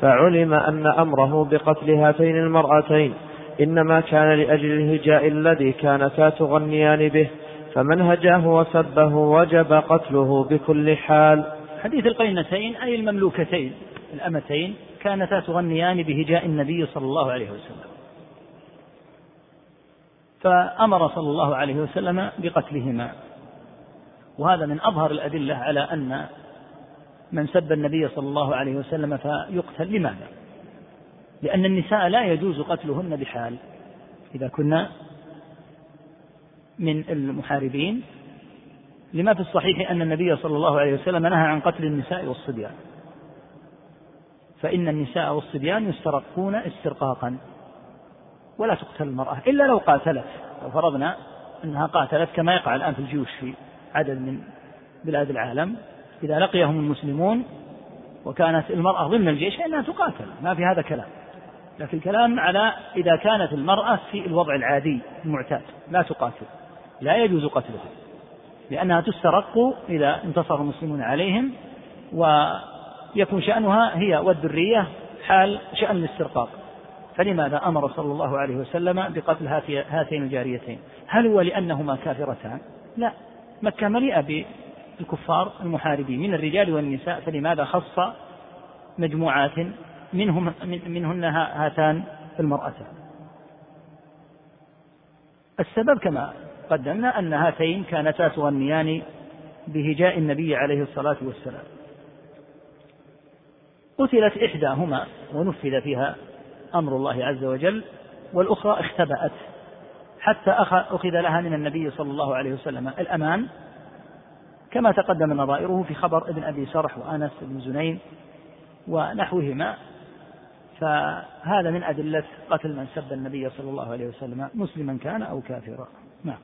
فعلم أن أمره بقتل هاتين المرأتين إنما كان لأجل الهجاء الذي كانتا تغنيان به فمن هجاه وسبه وجب قتله بكل حال. حديث القينتين أي المملوكتين الأمتين كانتا تغنيان بهجاء النبي صلى الله عليه وسلم. فأمر صلى الله عليه وسلم بقتلهما. وهذا من أظهر الأدلة على أن من سب النبي صلى الله عليه وسلم فيقتل لماذا؟ لأن النساء لا يجوز قتلهن بحال. إذا كنا من المحاربين لما في الصحيح أن النبي صلى الله عليه وسلم نهى عن قتل النساء والصبيان. فإن النساء والصبيان يسترقون استرقاقا. ولا تقتل المرأة إلا لو قاتلت. لو فرضنا أنها قاتلت كما يقع الآن في الجيوش في عدد من بلاد العالم إذا لقيهم المسلمون وكانت المرأة ضمن الجيش فإنها تقاتل. ما في هذا كلام. لكن الكلام على إذا كانت المرأة في الوضع العادي المعتاد لا تقاتل. لا يجوز قتلها. لأنها تسترق إذا انتصر المسلمون عليهم ويكون شأنها هي والذرية حال شأن الاسترقاق. فلماذا أمر صلى الله عليه وسلم بقتل هاتين الجاريتين؟ هل هو لأنهما كافرتان؟ لا. مكة مليئة بالكفار المحاربين من الرجال والنساء فلماذا خص مجموعات منهم منهن هاتان المرأتان؟ السبب كما قدمنا أن هاتين كانتا تغنيان بهجاء النبي عليه الصلاة والسلام. قتلت إحداهما ونفذ فيها أمر الله عز وجل والأخرى اختبأت. حتى أخذ لها من النبي صلى الله عليه وسلم الأمان كما تقدم نظائره في خبر ابن أبي سرح وأنس بن زنين ونحوهما. فهذا من أدلة قتل من سب النبي صلى الله عليه وسلم مسلما كان أو كافرا. نعم.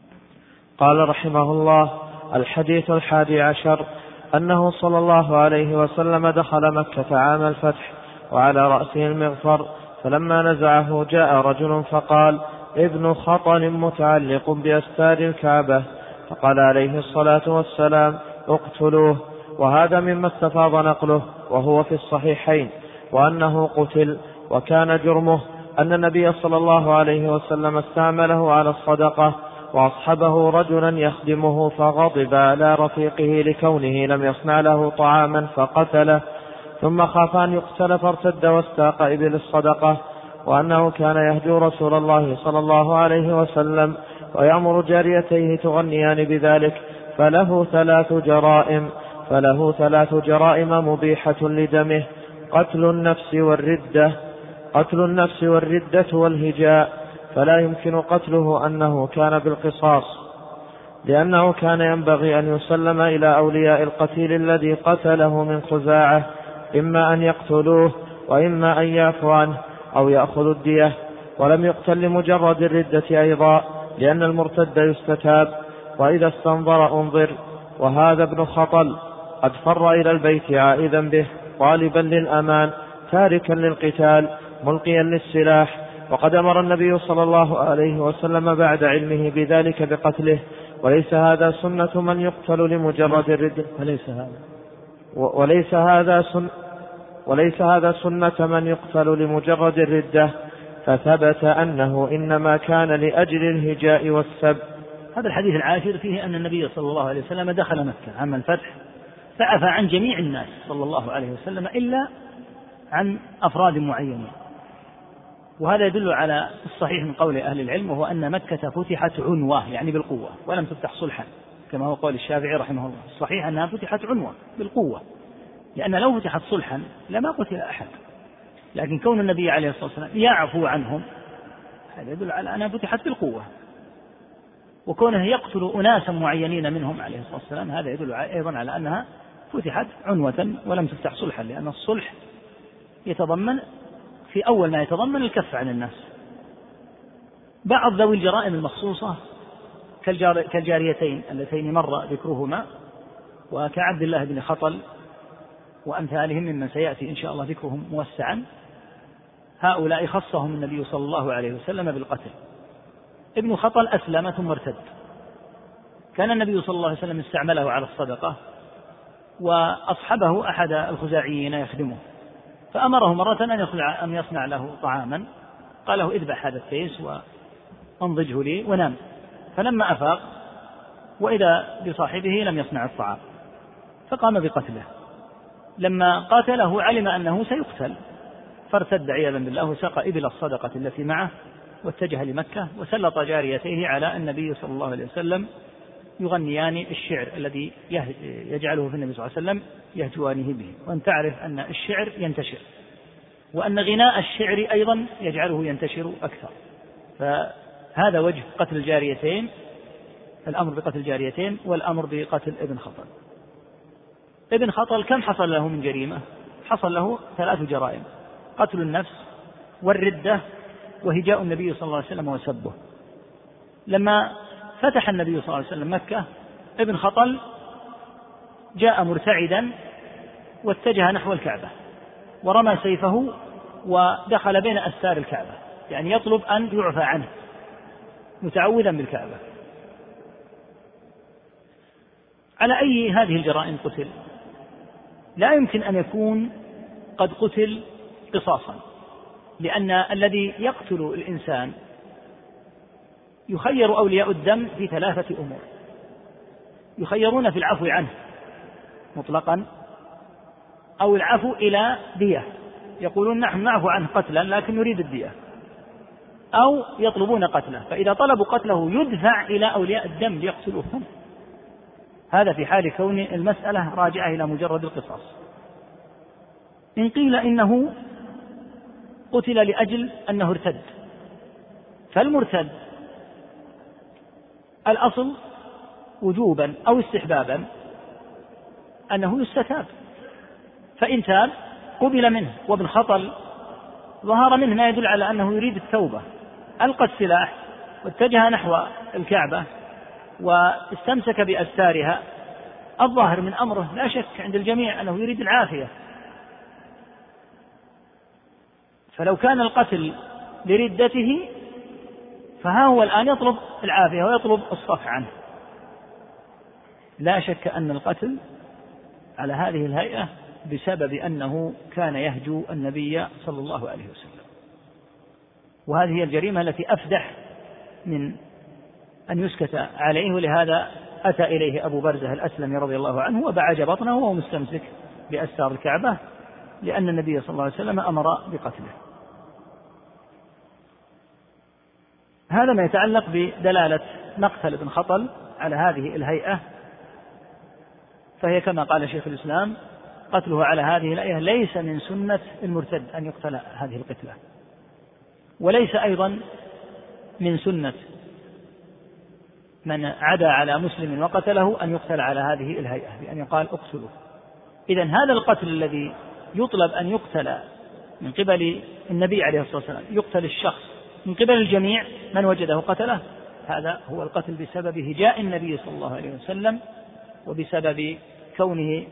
قال رحمه الله الحديث الحادي عشر أنه صلى الله عليه وسلم دخل مكة عام الفتح وعلى رأسه المغفر فلما نزعه جاء رجل فقال ابن خطل متعلق بأستار الكعبة. فقال عليه الصلاة والسلام اقتلوه وهذا مما استفاض نقله وهو في الصحيحين وأنه قتل وكان جرمه أن النبي صلى الله عليه وسلم استعمله على الصدقة وأصحبه رجلا يخدمه فغضب على رفيقه لكونه لم يصنع له طعاما فقتله ثم خاف أن يقتل فارتد واستاق إبل الصدقة وأنه كان يهجو رسول الله صلى الله عليه وسلم ويأمر جاريتيه تغنيان بذلك فله ثلاث جرائم فله ثلاث جرائم مبيحة لدمه قتل النفس والردة قتل النفس والردة والهجاء فلا يمكن قتله أنه كان بالقصاص لأنه كان ينبغي أن يسلم إلى أولياء القتيل الذي قتله من خزاعة إما أن يقتلوه وإما أن يعفو عنه أو يأخذ الدية ولم يقتل لمجرد الردة أيضا لأن المرتد يستتاب وإذا استنظر أنظر وهذا ابن خطل قد فر إلى البيت عائدا به طالبا للأمان تاركا للقتال ملقيا للسلاح وقد أمر النبي صلى الله عليه وسلم بعد علمه بذلك بقتله وليس هذا سنة من يقتل لمجرد الردة. وليس هذا؟ وليس هذا سن وليس هذا سنة من يقتل لمجرد الردة فثبت أنه إنما كان لأجل الهجاء والسب. هذا الحديث العاشر فيه أن النبي صلى الله عليه وسلم دخل مكة. عام الفتح فعفى عن جميع الناس صلى الله عليه وسلم إلا عن أفراد معينين. وهذا يدل على الصحيح من قول أهل العلم وهو أن مكة فتحت عنوة يعني بالقوة ولم تفتح صلحا كما هو قول الشافعي رحمه الله. الصحيح أنها فتحت عنوة بالقوة. لأن لو فتحت صلحا لما قتل أحد. لكن كون النبي عليه الصلاة والسلام يعفو عنهم هذا يدل على أنها فتحت بالقوة. وكونه يقتل أناسا معينين منهم عليه الصلاة والسلام هذا يدل أيضا على أنها فتحت عنوة ولم تفتح صلحا لأن الصلح يتضمن في أول ما يتضمن الكف عن الناس. بعض ذوي الجرائم المخصوصة كالجاريتين اللتين مر ذكرهما وكعبد الله بن خطل وأمثالهم ممن سيأتي إن شاء الله ذكرهم موسعا. هؤلاء خصهم النبي صلى الله عليه وسلم بالقتل. ابن خطل أسلم ثم ارتد كان النبي صلى الله عليه وسلم استعمله على الصدقة وأصحبه أحد الخزاعيين يخدمه. فأمره مرة أن يصنع, أن يصنع له طعاما. قال له اذبح هذا التيس وأنضجه لي ونام. فلما أفاق وإذا بصاحبه لم يصنع الطعام فقام بقتله. لما قاتله علم أنه سيقتل. فارتد عياذا بالله وسقى إبل الصدقة التي معه واتجه لمكة وسلط جاريتيه على النبي صلى الله عليه وسلم يغنيان الشعر الذي يجعله في النبي صلى الله عليه وسلم يهجوانه به. وأن تعرف أن الشعر ينتشر. وأن غناء الشعر أيضا يجعله ينتشر أكثر. فهذا وجه قتل الجاريتين الأمر بقتل الجاريتين والأمر بقتل ابن خطل ابن خطل كم حصل له من جريمة؟ حصل له ثلاث جرائم. قتل النفس والردة وهجاء النبي صلى الله عليه وسلم وسبه. لما فتح النبي صلى الله عليه وسلم مكة ابن خطل جاء مرتعدا واتجه نحو الكعبة ورمى سيفه ودخل بين أستار الكعبة يعني يطلب أن يعفى عنه متعوذا بالكعبة. على أي هذه الجرائم قتل؟ لا يمكن أن يكون قد قتل قصاصا لأن الذي يقتل الإنسان يخير أولياء الدم في ثلاثة أمور. يخيرون في العفو عنه مطلقا أو العفو إلى دية. يقولون نحن نعفو عنه قتلا لكن نريد الدية. أو يطلبون قتله فإذا طلبوا قتله يدفع إلى أولياء الدم ليقتلوهم هذا في حال كون المسألة راجعة إلى مجرد القصاص. إن قيل إنه قتل لأجل أنه ارتد. فالمرتد الأصل وجوبا أو استحبابا أنه يستتاب. فإن تاب قبل منه وابن خطل ظهر منه ما يدل على أنه يريد التوبة. ألقى السلاح واتجه نحو الكعبة واستمسك بأستارها الظاهر من أمره لا شك عند الجميع أنه يريد العافية. فلو كان القتل لردته فها هو الآن يطلب العافية ويطلب الصف عنه. لا شك أن القتل على هذه الهيئة بسبب أنه كان يهجو النبي صلى الله عليه وسلم. وهذه هي الجريمة التي أفدح من أن يسكت عليه ولهذا أتى إليه أبو برزة الأسلمي رضي الله عنه وبعج بطنه وهو مستمسك بأستار الكعبة لأن النبي صلى الله عليه وسلم أمر بقتله. هذا ما يتعلق بدلالة مقتل ابن خطل على هذه الهيئة. فهي كما قال شيخ الإسلام قتله على هذه الآية ليس من سنة المرتد أن يقتل هذه القتلة وليس أيضا من سنة من عدا على مسلم وقتله أن يقتل على هذه الهيئة بأن يقال اقتلوه إذا هذا القتل الذي يطلب أن يقتل من قبل النبي عليه الصلاة والسلام يقتل الشخص من قبل الجميع من وجده قتله؟ هذا هو القتل بسبب هجاء النبي صلى الله عليه وسلم وبسبب كونه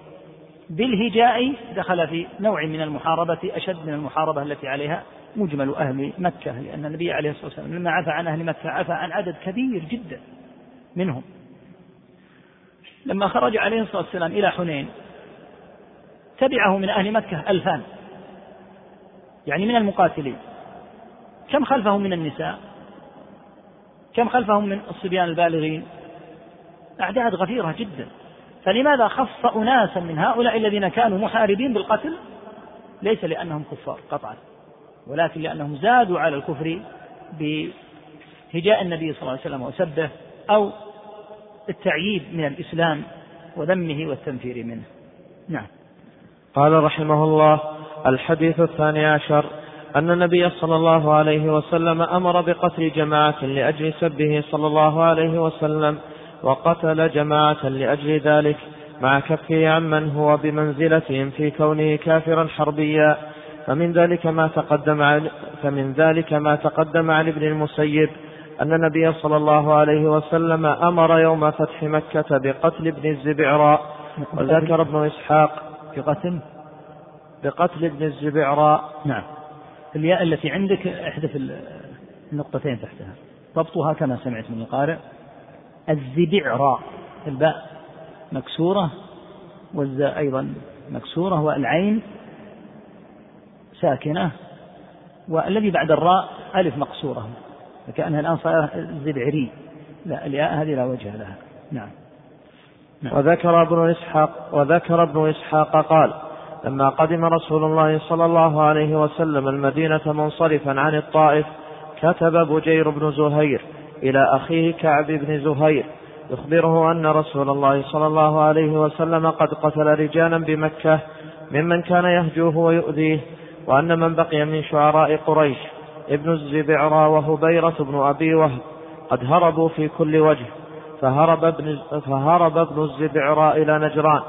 بالهجاء دخل في نوع من المحاربة أشد من المحاربة التي عليها مجمل أهل مكة لأن النبي عليه الصلاة والسلام لما عفى عن أهل مكة عفى عن عدد كبير جدا. منهم. لما خرج عليه الصلاة والسلام إلى حنين تبعه من أهل مكة ألفان يعني من المقاتلين. كم خلفهم من النساء؟ كم خلفهم من الصبيان البالغين؟ أعداد غفيرة جدا. فلماذا خص أناسا من هؤلاء الذين كانوا محاربين بالقتل؟ ليس لأنهم كفار قطعا ولكن لأنهم زادوا على الكفر بهجاء النبي صلى الله عليه وسلم وسبه أو التعييد من الإسلام وذمه والتنفير منه. نعم. قال رحمه الله الحديث الثاني عشر أن النبي صلى الله عليه وسلم أمر بقتل جماعة لأجل سبه صلى الله عليه وسلم وقتل جماعة لأجل ذلك مع كفه عمن هو بمنزلتهم في كونه كافرا حربيا. فمن ذلك ما تقدم عن فمن ذلك ما تقدم عن ابن المسيب. أن النبي صلى الله عليه وسلم أمر يوم فتح مكة بقتل ابن الزبعراء وذكر ابن إسحاق بقتل؟ بقتل ابن الزبعراء. نعم. الياء التي عندك احذف النقطتين تحتها. ضبطها كما سمعت من القارئ. الزبعراء. الباء مكسورة والزاء أيضا مكسورة والعين ساكنة والذي بعد الراء ألف مقصورة. فكأنها الآن صار زبعري لا الياء هذه لا وجه لها. نعم. نعم. وذكر ابن إسحاق وذكر ابن إسحاق قال لما قدم رسول الله صلى الله عليه وسلم المدينة منصرفا عن الطائف كتب بجير بن زهير إلى أخيه كعب بن زهير يخبره أن رسول الله صلى الله عليه وسلم قد قتل رجالا بمكة ممن كان يهجوه ويؤذيه وأن من بقي من شعراء قريش. ابن الزبعرى وهبيرة بن أبي وهب قد هربوا في كل وجه فهرب ابن, فهرب ابن الزبعراء إلى نجران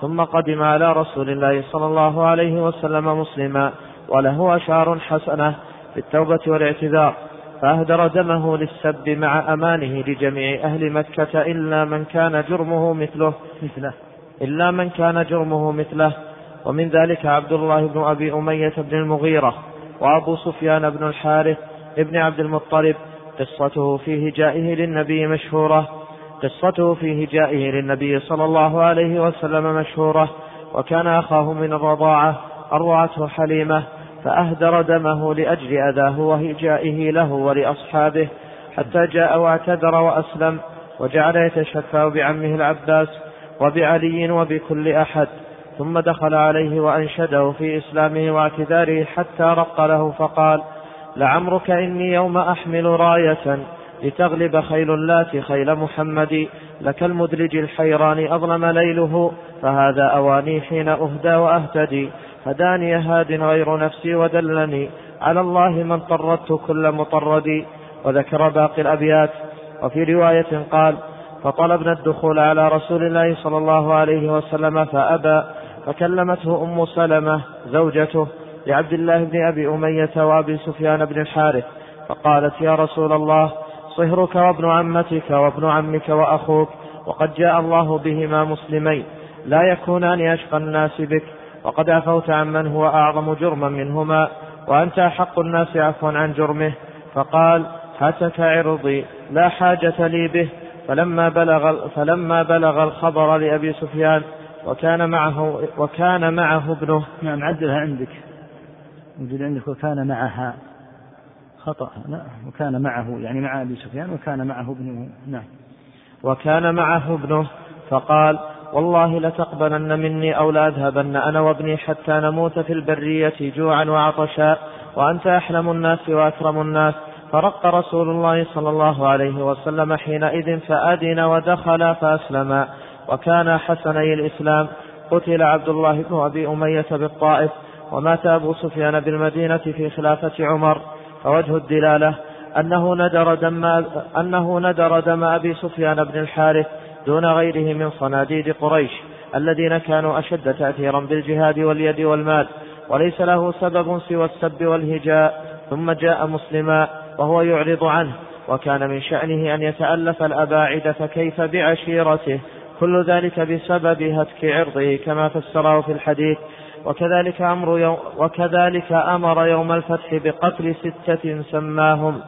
ثم قدم على رسول الله صلى الله عليه وسلم مسلما وله أشعار حسنة بالتوبة والاعتذار فأهدر دمه للسب مع أمانه لجميع أهل مكة إلا من كان جرمه مثله مثله. إلا من كان جرمه مثله ومن ذلك عبد الله بن أبي أمية بن المغيرة. وأبو سفيان بن الحارث ابن عبد المطلب قصته في هجائه للنبي مشهورة قصته في هجائه للنبي صلى الله عليه وسلم مشهورة وكان أخاه من الرضاعة أروعته حليمة فأهدر دمه لأجل أذاه وهجائه له ولأصحابه حتى جاء واعتذر وأسلم وجعل يتشفى بعمه العباس وبعلي وبكل أحد. ثم دخل عليه وأنشده في إسلامه واعتذاره حتى رق له فقال لعمرك إني يوم أحمل راية لتغلب خيل اللات خيل محمد لك المدلج الحيران أظلم ليله فهذا أواني حين أهدى وأهتدي. هداني هاد غير نفسي ودلني. على الله من طردت كل مطرد. وذكر باقي الأبيات. وفي رواية قال فطلبنا الدخول على رسول الله صلى الله عليه وسلم فأبى فكلمته أم سلمة زوجته لعبد الله بن أبي أمية وأبي سفيان بن الحارث فقالت يا رسول الله صهرك وابن عمتك وابن عمك وأخوك وقد جاء الله بهما مسلمين لا يكونان أشقى الناس بك وقد عفوت عمن هو أعظم جرما منهما وأنت أحق الناس عفوا عن جرمه. فقال هتك عرضي لا حاجة لي به فلما بلغ فلما بلغ الخبر لأبي سفيان وكان معه وكان معه ابنه. نعم عدلها عندك. موجود عندك وكان معها. خطأ. لا وكان معه يعني مع أبي سفيان وكان معه ابنه. نعم. وكان معه ابنه. فقال والله لتقبلن مني أو لأذهبن أنا وابني حتى نموت في البرية جوعا وعطشا وأنت أحلم الناس وأكرم الناس. فرق رسول الله صلى الله عليه وسلم حينئذ فأذن ودخل فأسلما وكان حسني الإسلام. قتل عبد الله بن أبي أمية بالطائف ومات أبو سفيان بالمدينة في خلافة عمر. فوجه الدلالة أنه ندر دم أنه ندر دم أبي سفيان بن الحارث دون غيره من صناديد قريش الذين كانوا أشد تأثيرا بالجهاد واليد والمال. وليس له سبب سوى السب والهجاء ثم جاء مسلما وهو يعرض عنه. وكان من شأنه أن يتألف الأباعد فكيف بعشيرته؟ كل ذلك بسبب هتك عرضه كما فسره في الحديث وكذلك أمر يوم وكذلك أمر يوم الفتح بقتل ستة سماهم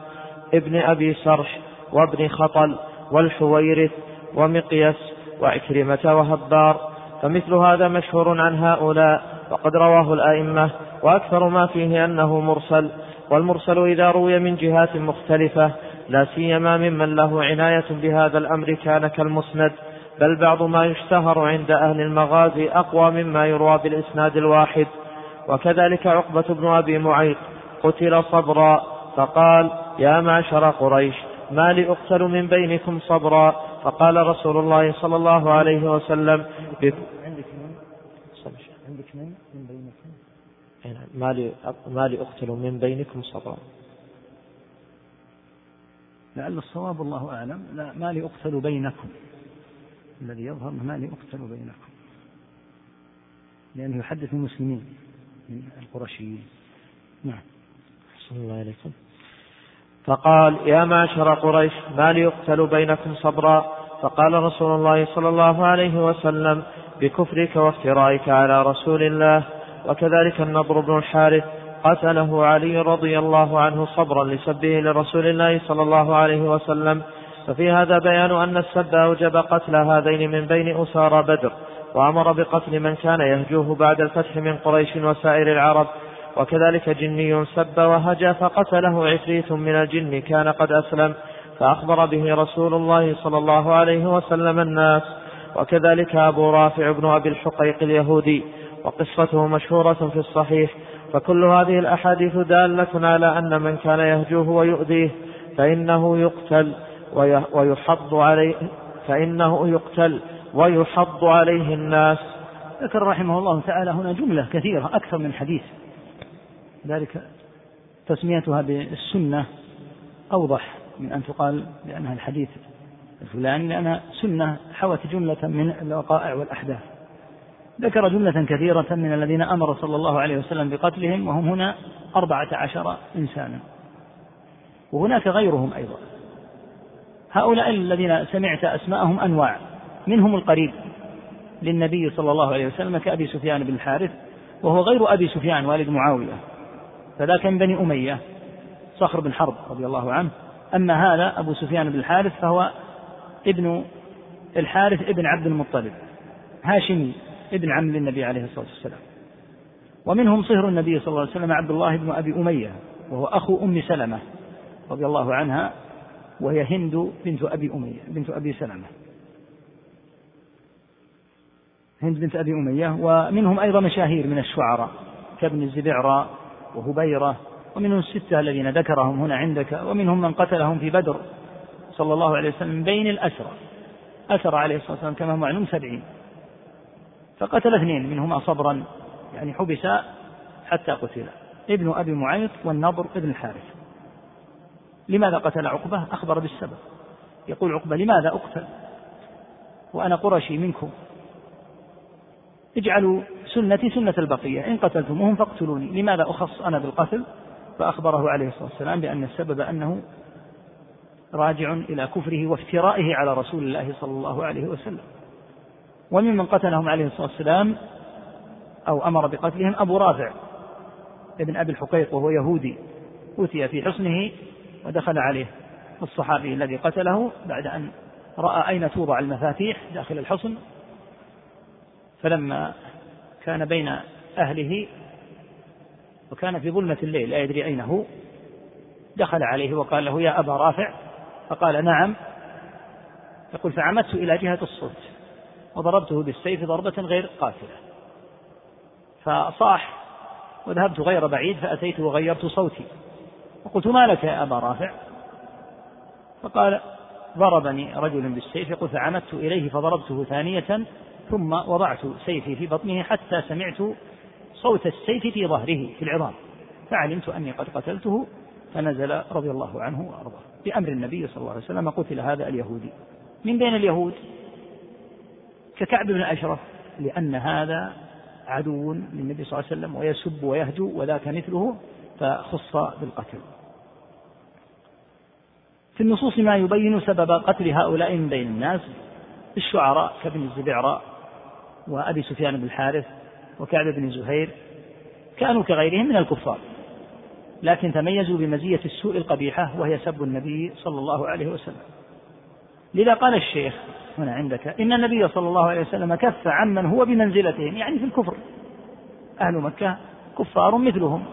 ابن أبي سرح وابن خطل والحويرث ومقيس وعكرمة وهبار فمثل هذا مشهور عن هؤلاء وقد رواه الأئمة وأكثر ما فيه أنه مرسل والمرسل إذا روي من جهات مختلفة لا سيما ممن له عناية بهذا الأمر كان كالمسند بل بعض ما يشتهر عند أهل المغازي أقوى مما يروى بالإسناد الواحد. وكذلك عقبة بن أبي معيط قتل صبرا فقال يا معشر قريش ما لي أقتل من بينكم صبرا؟ فقال رسول الله صلى الله عليه وسلم عندك من؟ عندك من؟ من بينكم. ما لي ما لي أقتل من بينكم صبرا. لعل الصواب الله أعلم. لا ما لي أقتل بينكم. الذي يظهر ما لي أقتل بينكم. لأنه يحدث المسلمين من القرشيين. نعم. صلى الله عليكم فقال يا معشر قريش ما لي أقتل بينكم صبرا؟ فقال رسول الله صلى الله عليه وسلم بكفرك وافترائك على رسول الله. وكذلك النضر بن الحارث قتله علي رضي الله عنه صبرا لسبه لرسول الله صلى الله عليه وسلم ففي هذا بيان أن السب أوجب قتل هذين من بين أسارى بدر وأمر بقتل من كان يهجوه بعد الفتح من قريش وسائر العرب. وكذلك جني سب وهجى فقتله عفريت من الجن كان قد أسلم فأخبر به رسول الله صلى الله عليه وسلم الناس. وكذلك أبو رافع بن أبي الحقيق اليهودي. وقصته مشهورة في الصحيح. فكل هذه الأحاديث دالة على أن من كان يهجوه ويؤذيه فإنه يقتل. ويحض عليه فإنه يقتل ويحض عليه الناس. ذكر رحمه الله تعالى هنا جملة كثيرة أكثر من حديث. ذلك تسميتها بالسنة أوضح من أن تقال بأنها الحديث الفلاني لأنها سنة حوت جملة من الوقائع والأحداث. ذكر جملة كثيرة من الذين أمر صلى الله عليه وسلم بقتلهم وهم هنا أربعة عشر إنسانا. وهناك غيرهم أيضا. هؤلاء الذين سمعت أسماءهم أنواع. منهم القريب للنبي صلى الله عليه وسلم كأبي سفيان بن الحارث وهو غير أبي سفيان والد معاوية. فذاك من بني أمية صخر بن حرب رضي الله عنه. أما هذا أبو سفيان بن الحارث فهو ابن الحارث ابن عبد المطلب هاشمي ابن عم للنبي عليه الصلاة والسلام. ومنهم صهر النبي صلى الله عليه وسلم عبد الله بن أبي أمية وهو أخو أم سلمة رضي الله عنها. وهي هند بنت أبي أمية بنت أبي سلمة. هند بنت أبي أمية ومنهم أيضا مشاهير من الشعراء كابن الزبعرى وهبيرة ومنهم الستة الذين ذكرهم هنا عندك ومنهم من قتلهم في بدر صلى الله عليه وسلم بين الأسرى. أسر عليه الصلاة والسلام كما معلوم سبعين. فقتل اثنين منهما صبرا يعني حبس حتى قتل. ابن أبي معيط والنضر ابن الحارث. لماذا قتل عقبة؟ أخبر بالسبب. يقول عقبة لماذا أقتل؟ وأنا قرشي منكم. اجعلوا سنتي سنة البقية. إن قتلتموهم فاقتلوني. لماذا أخص أنا بالقتل؟ فأخبره عليه الصلاة والسلام بأن السبب أنه راجع إلى كفره وافترائه على رسول الله صلى الله عليه وسلم. وممن قتلهم عليه الصلاة والسلام أو أمر بقتلهم أبو رافع ابن أبي الحقيق وهو يهودي أوتي في حصنه ودخل عليه الصحابي الذي قتله بعد أن رأى أين توضع المفاتيح داخل الحصن. فلما كان بين أهله وكان في ظلمة الليل لا يدري أين هو دخل عليه وقال له يا أبا رافع. فقال نعم. يقول فعمدت إلى جهة الصوت وضربته بالسيف ضربة غير قاتلة. فصاح وذهبت غير بعيد فأتيت وغيرت صوتي. وقلت ما لك يا أبا رافع؟ فقال ضربني رجل بالسيف يقول فعمدت إليه فضربته ثانية ثم وضعت سيفي في بطنه حتى سمعت صوت السيف في ظهره في العظام. فعلمت أني قد قتلته فنزل رضي الله عنه وأرضاه. بأمر النبي صلى الله عليه وسلم قتل هذا اليهودي. من بين اليهود؟ ككعب بن أشرف لأن هذا عدو للنبي صلى الله عليه وسلم ويسب ويهجو وذاك مثله فخص بالقتل. في النصوص ما يبين سبب قتل هؤلاء من بين الناس الشعراء كابن الزبعرى وأبي سفيان بن الحارث وكعب بن زهير كانوا كغيرهم من الكفار لكن تميزوا بمزية السوء القبيحة وهي سب النبي صلى الله عليه وسلم. لذا قال الشيخ هنا عندك إن النبي صلى الله عليه وسلم كف عمن هو بمنزلتهم يعني في الكفر. أهل مكة كفار مثلهم.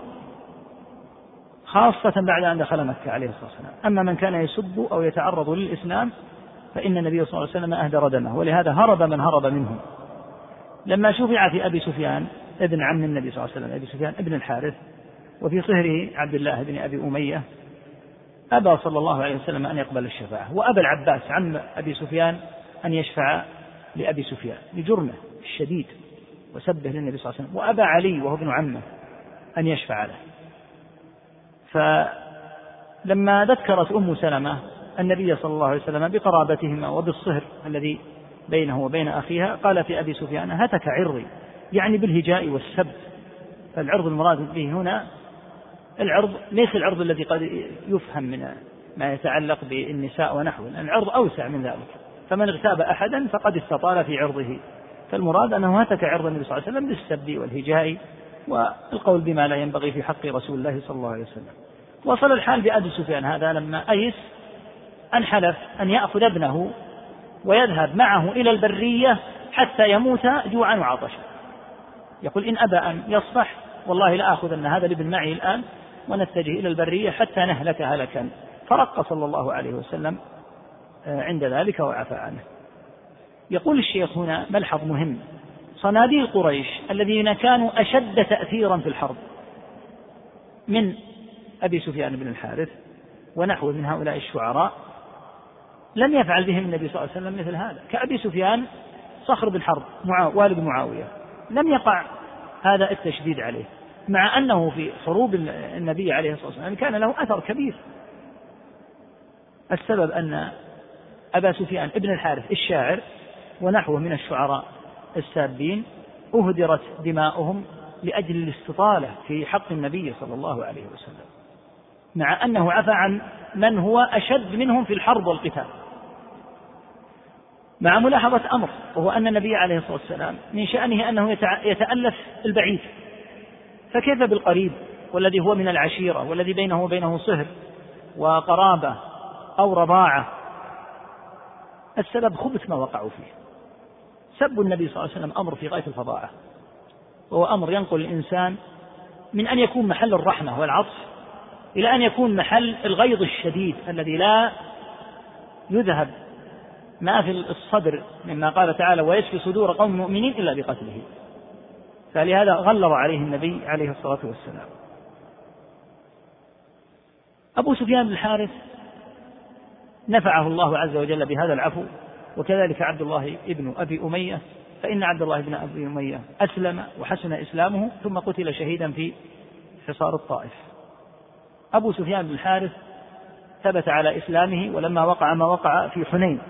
خاصة بعد أن دخل مكة عليه الصلاة والسلام. أما من كان يسب أو يتعرض للإسلام فإن النبي صلى الله عليه وسلم أهدر دمه ولهذا هرب من هرب منهم. لما شفع في أبي سفيان ابن عم النبي صلى الله عليه وسلم أبي سفيان ابن الحارث وفي صهره عبد الله بن أبي أمية أبى صلى الله عليه وسلم أن يقبل الشفاعة وأبى العباس عم أبي سفيان أن يشفع لأبي سفيان لجرمه الشديد وسبه للنبي صلى الله عليه وسلم وأبى علي وهو ابن عمه أن يشفع له. فلما ذكرت أم سلمة النبي صلى الله عليه وسلم بقرابتهما وبالصهر الذي بينه وبين أخيها قال في أبي سفيان هتك عرضي. يعني بالهجاء والسب فالعرض المراد به هنا العرض ليس العرض الذي قد يفهم من ما يتعلق بالنساء ونحوه العرض أوسع من ذلك. فمن اغتاب أحدا فقد استطال في عرضه. فالمراد أنه هتك عرض النبي صلى الله عليه وسلم بالسب والهجاء والقول بما لا ينبغي في حق رسول الله صلى الله عليه وسلم. وصل الحال بأبي سفيان هذا لما أيس أن حلف أن يأخذ ابنه ويذهب معه إلى البرية حتى يموت جوعا وعطشا. يقول إن أبى أن يصفح والله لآخذن هذا الابن معي الآن ونتجه إلى البرية حتى نهلك هلكا فرق صلى الله عليه وسلم آه، عند ذلك وعفى عنه. يقول الشيخ هنا ملحظ مهم. صناديق قريش الذين كانوا أشد تأثيرا في الحرب من أبي سفيان بن الحارث ونحو من هؤلاء الشعراء لم يفعل بهم النبي صلى الله عليه وسلم مثل هذا. كأبي سفيان صخر بن حرب والد معاوية. لم يقع هذا التشديد عليه مع أنه في حروب النبي عليه الصلاة والسلام كان له أثر كبير. السبب أن أبا سفيان ابن الحارث الشاعر ونحوه من الشعراء السابين أهدرت دماؤهم لأجل الاستطالة في حق النبي صلى الله عليه وسلم. مع أنه عفى عن من هو أشد منهم في الحرب والقتال. مع ملاحظة أمر وهو أن النبي عليه الصلاة والسلام من شأنه أنه يتألف البعيد. فكيف بالقريب؟ والذي هو من العشيرة والذي بينه وبينه صهر وقرابة أو رضاعة. السبب خبث ما وقعوا فيه. سب النبي صلى الله عليه وسلم أمر في غاية الفظاعة وهو أمر ينقل الإنسان من أن يكون محل الرحمة والعطف إلى أن يكون محل الغيظ الشديد الذي لا يذهب ما في الصدر مما قال تعالى ويشفي صدور قوم مؤمنين إلا بقتله. فلهذا غلظ عليه النبي عليه الصلاة والسلام. أبو سفيان بن الحارث نفعه الله عز وجل بهذا العفو وكذلك عبد الله ابن أبي أمية فإن عبد الله بن أبي أمية أسلم وحسن إسلامه ثم قتل شهيدا في حصار الطائف. أبو سفيان بن الحارث ثبت على إسلامه ولما وقع ما وقع في حنين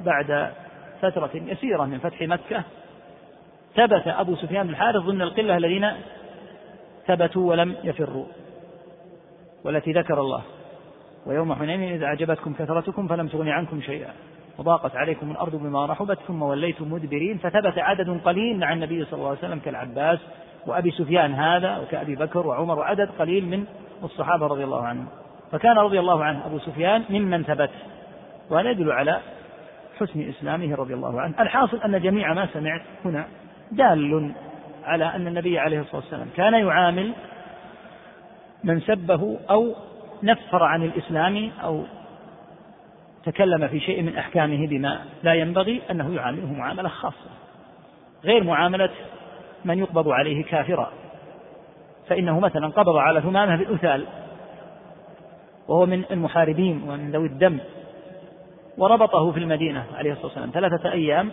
بعد فترة يسيرة من فتح مكة ثبت أبو سفيان بن الحارث ضمن القلة الذين ثبتوا ولم يفروا والتي ذكر الله. ويوم حنين إذا أعجبتكم كثرتكم فلم تغن عنكم شيئا. وضاقت عليكم الأرض بما رحبت ثم وليتم مدبرين. فثبت عدد قليل مع النبي صلى الله عليه وسلم كالعباس وأبي سفيان هذا وكأبي بكر وعمر وعدد قليل من الصحابة رضي الله عنهم. فكان رضي الله عنه أبو سفيان ممن ثبت وهذا يدل على حسن إسلامه رضي الله عنه. الحاصل أن جميع ما سمعت هنا دال على أن النبي عليه الصلاة والسلام كان يعامل من سبه أو نفر عن الإسلام أو تكلم في شيء من أحكامه بما لا ينبغي أنه يعامله معاملة خاصة. غير معاملة من يقبض عليه كافرا. فإنه مثلا قبض على ثمامة بن أثال وهو من المحاربين ومن ذوي الدم وربطه في المدينة عليه الصلاة والسلام ثلاثة أيام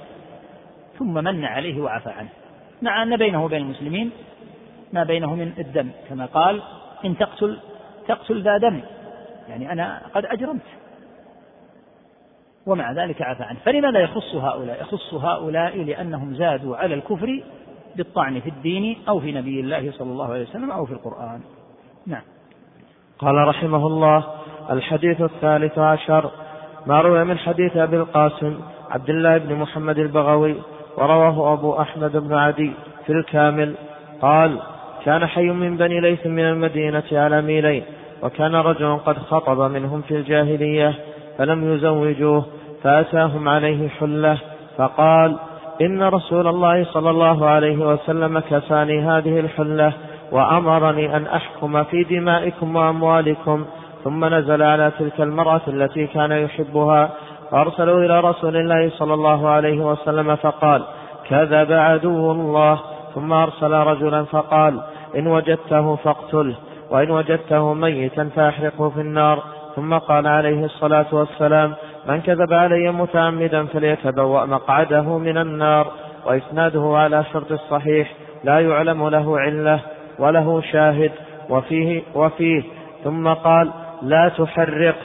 ثم من عليه وعفى عنه. مع أن بينه وبين المسلمين ما بينه من الدم كما قال إن تقتل تقتل ذا دم. يعني أنا قد أجرمت. ومع ذلك عفى عنه. فلماذا يخص هؤلاء؟ يخص هؤلاء لأنهم زادوا على الكفر بالطعن في الدين أو في نبي الله صلى الله عليه وسلم أو في القرآن. نعم. قال رحمه الله الحديث الثالث عشر. ما روي من حديث أبي القاسم عبد الله بن محمد البغوي ورواه أبو أحمد بن عدي في الكامل. قال كان حي من بني ليث من المدينة على ميلين وكان رجل قد خطب منهم في الجاهلية فلم يزوجوه فأتاهم عليه حلة فقال إن رسول الله صلى الله عليه وسلم كساني هذه الحلة وأمرني أن أحكم في دمائكم وأموالكم ثم نزل على تلك المرأة التي كان يحبها فأرسلوا إلى رسول الله صلى الله عليه وسلم فقال كذب عدو الله. ثم أرسل رجلا فقال إن وجدته فاقتله وإن وجدته ميتا فأحرقه في النار. ثم قال عليه الصلاة والسلام من كذب علي متعمدا فليتبوأ مقعده من النار وإسناده على شرط الصحيح لا يعلم له علة وله شاهد وفيه وفيه. ثم قال لا تحرق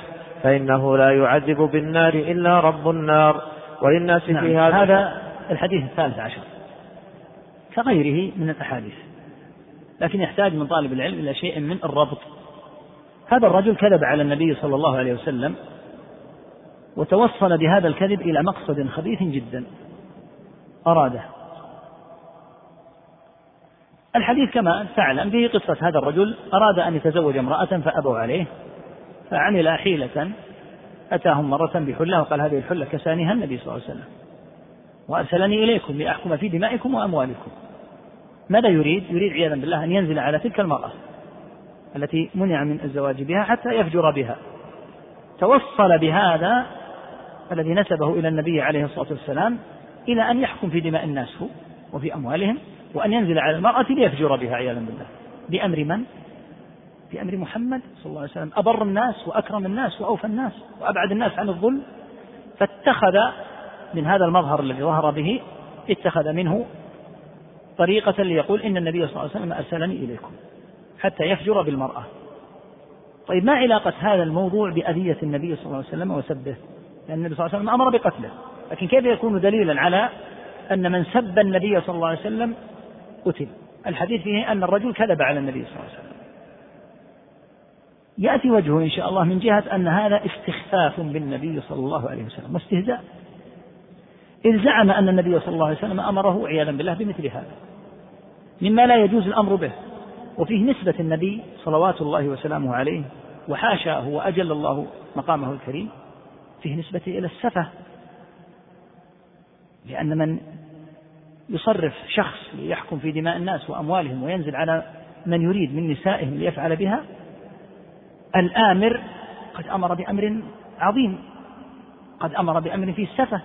فإنه لا يعذب بالنار إلا رب النار. وللناس نعم في هذا هذا الحديث الثالث عشر. كغيره من الأحاديث. لكن يحتاج من طالب العلم إلى شيء من الربط. هذا الرجل كذب على النبي صلى الله عليه وسلم وتوصل بهذا الكذب إلى مقصد خبيث جدا. أراده. الحديث كما تعلم به قصة هذا الرجل أراد أن يتزوج امرأة فأبوا عليه فعمل حيلة أتاهم مرة بحلة وقال هذه الحلة كسانها النبي صلى الله عليه وسلم. وأرسلني إليكم لأحكم في دمائكم وأموالكم. ماذا يريد؟ يريد عياذا بالله أن ينزل على تلك المرأة التي منع من الزواج بها حتى يفجر بها. توصل بهذا الذي نسبه إلى النبي عليه الصلاة والسلام إلى أن يحكم في دماء الناس وفي أموالهم وأن ينزل على المرأة ليفجر بها عياذا بالله. بأمر من؟ بأمر محمد صلى الله عليه وسلم. أبر الناس وأكرم الناس وأوفى الناس وأبعد الناس عن الظلم. فاتخذ من هذا المظهر الذي ظهر به اتخذ منه طريقة ليقول إن النبي صلى الله عليه وسلم أرسلني إليكم حتى يفجر بالمرأة. طيب ما علاقة هذا الموضوع بأذية النبي صلى الله عليه وسلم وسبه؟ لأن النبي صلى الله عليه وسلم أمر بقتله. لكن كيف يكون دليلا على أن من سب النبي صلى الله عليه وسلم قتل؟ الحديث فيه أن الرجل كذب على النبي صلى الله عليه وسلم. يأتي وجهه إن شاء الله من جهة أن هذا استخفاف بالنبي صلى الله عليه وسلم واستهزاء. إذ زعم أن النبي صلى الله عليه وسلم أمره عياذا بالله بمثل هذا. مما لا يجوز الأمر به. وفيه نسبة النبي صلوات الله وسلامه عليه وحاشاه وأجل الله مقامه الكريم. فيه نسبة إلى السفة. لأن من يصرف شخص ليحكم في دماء الناس وأموالهم وينزل على من يريد من نسائهم ليفعل بها الآمر قد أمر بأمر عظيم قد أمر بأمر فيه السفة.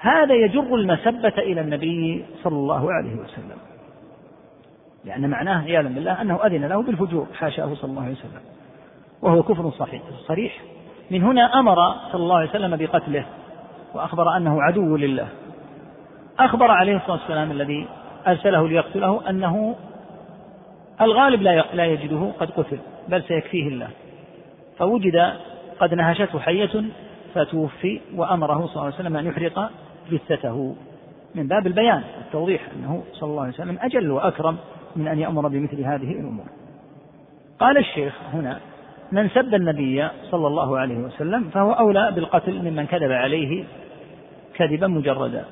هذا يجر المسبة إلى النبي صلى الله عليه وسلم. لأن معناه عياذا بالله أنه أذن له بالفجور حاشاه صلى الله عليه وسلم. وهو كفر صحيح صريح. من هنا أمر صلى الله عليه وسلم بقتله وأخبر أنه عدو لله. أخبر عليه الصلاة والسلام الذي أرسله ليقتله أنه الغالب لا يجده قد قتل بل سيكفيه الله. فوجد قد نهشته حية فتوفي وأمره صلى الله عليه وسلم أن يحرق جثته. من باب البيان والتوضيح أنه صلى الله عليه وسلم أجل وأكرم من أن يأمر بمثل هذه الأمور. قال الشيخ هنا من سب النبي صلى الله عليه وسلم فهو أولى بالقتل ممن كذب عليه كذبا مجردا.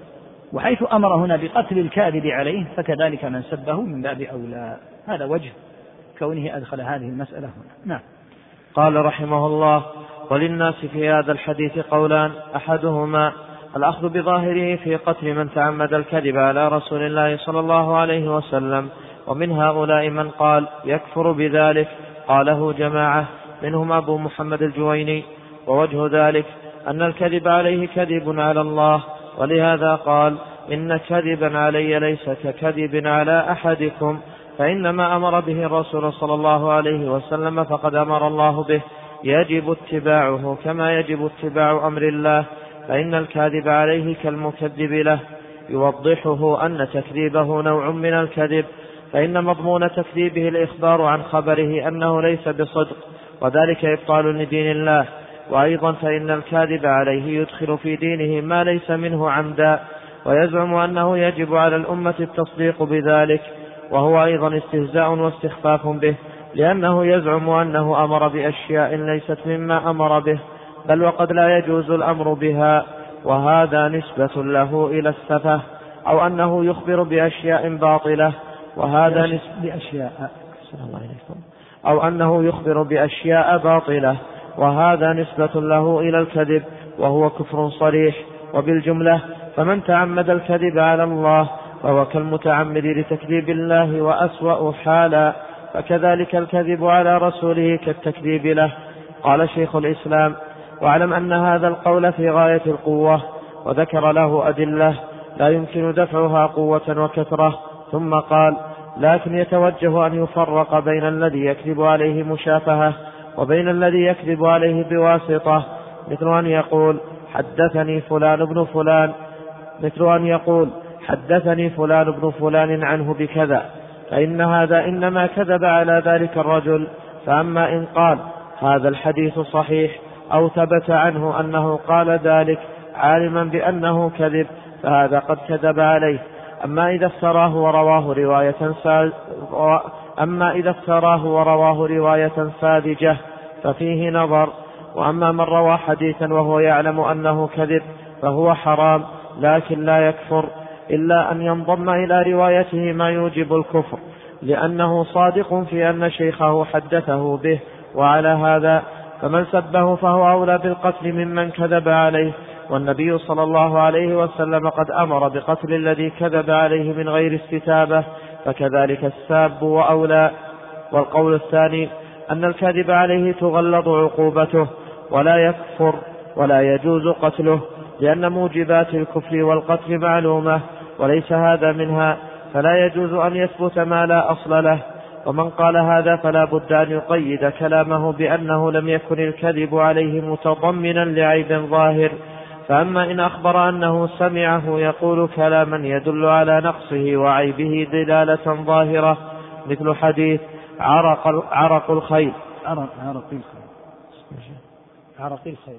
وحيث أمر هنا بقتل الكاذب عليه فكذلك من سبه من باب أولى. هذا وجه كونه أدخل هذه المسألة هنا. نعم. قال رحمه الله وللناس في هذا الحديث قولان أحدهما الأخذ بظاهره في قتل من تعمد الكذب على رسول الله صلى الله عليه وسلم ومن هؤلاء من قال يكفر بذلك؟ قاله جماعة منهم أبو محمد الجويني ووجه ذلك أن الكذب عليه كذب على الله ولهذا قال إن كذبا علي ليس ككذب على أحدكم فإنما أمر به الرسول صلى الله عليه وسلم فقد أمر الله به. يجب اتباعه كما يجب اتباع أمر الله فإن الكاذب عليه كالمكذب له. يوضحه أن تكذيبه نوع من الكذب فإن مضمون تكذيبه الإخبار عن خبره أنه ليس بصدق. وذلك إبطال لدين الله. وأيضا فإن الكاذب عليه يدخل في دينه ما ليس منه عمدا ويزعم أنه يجب على الأمة التصديق بذلك. وهو أيضا استهزاء واستخفاف به لأنه يزعم أنه أمر بأشياء ليست مما أمر به بل وقد لا يجوز الأمر بها. وهذا نسبة له إلى السفة أو أنه يخبر بأشياء باطلة. وهذا نسبة بأشياء. الله عليكم. أو أنه يخبر بأشياء باطلة وهذا نسبة له إلى الكذب وهو كفر صريح. وبالجملة فمن تعمد الكذب على الله فهو كالمتعمد لتكذيب الله وأسوأ حالا فكذلك الكذب على رسوله كالتكذيب له. قال شيخ الإسلام واعلم أن هذا القول في غاية القوة وذكر له أدلة لا يمكن دفعها قوة وكثرة ثم قال لكن يتوجه أن يفرق بين الذي يكذب عليه مشافهة وبين الذي يكذب عليه بواسطة. مثل أن يقول حدثني فلان ابن فلان. مثل أن يقول حدثني فلان ابن فلان عنه بكذا. فإن هذا إنما كذب على ذلك الرجل. فأما إن قال هذا الحديث صحيح أو ثبت عنه أنه قال ذلك عالما بأنه كذب فهذا قد كذب عليه. أما إذا افتراه ورواه رواية أما إذا افتراه ورواه رواية ساذجة ففيه نظر. وأما من روى حديثا وهو يعلم أنه كذب فهو حرام لكن لا يكفر إلا أن ينضم إلى روايته ما يوجب الكفر لأنه صادق في أن شيخه حدثه به وعلى هذا فمن سبه فهو أولى بالقتل ممن كذب عليه. والنبي صلى الله عليه وسلم قد أمر بقتل الذي كذب عليه من غير استتابة فكذلك الساب وأولى. والقول الثاني أن الكذب عليه تغلظ عقوبته ولا يكفر ولا يجوز قتله لأن موجبات الكفر والقتل معلومة وليس هذا منها فلا يجوز أن يثبت ما لا أصل له. ومن قال هذا فلا بد أن يقيد كلامه بأنه لم يكن الكذب عليه متضمنا لعيب ظاهر. فأما إن أخبر أنه سمعه يقول كلاما يدل على نقصه وعيبه دلالة ظاهرة مثل حديث عرق عرق الخيل. عرق عرق الخيل. عرق الخيل.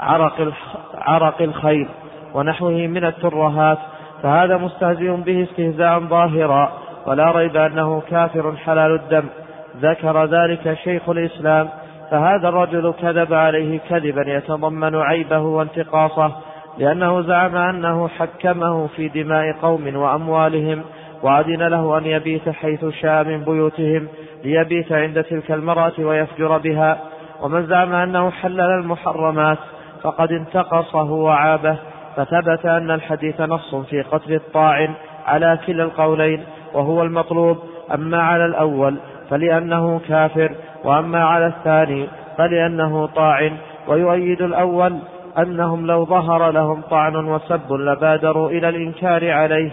عرق عرق الخيل ونحوه من الترهات فهذا مستهزئ به استهزاء ظاهرا ولا ريب أنه كافر حلال الدم. ذكر ذلك شيخ الإسلام فهذا الرجل كذب عليه كذبا يتضمن عيبه وانتقاصه لأنه زعم أنه حكمه في دماء قوم وأموالهم وأذن له أن يبيت حيث شاء من بيوتهم ليبيت عند تلك المرأة ويفجر بها. ومن زعم أنه حلل المحرمات فقد انتقصه وعابه. فثبت أن الحديث نص في قتل الطاعن على كلا القولين وهو المطلوب. أما على الأول فلأنه كافر وأما على الثاني فلأنه طاعن ويؤيد الأول أنهم لو ظهر لهم طعن وسب لبادروا إلى الإنكار عليه.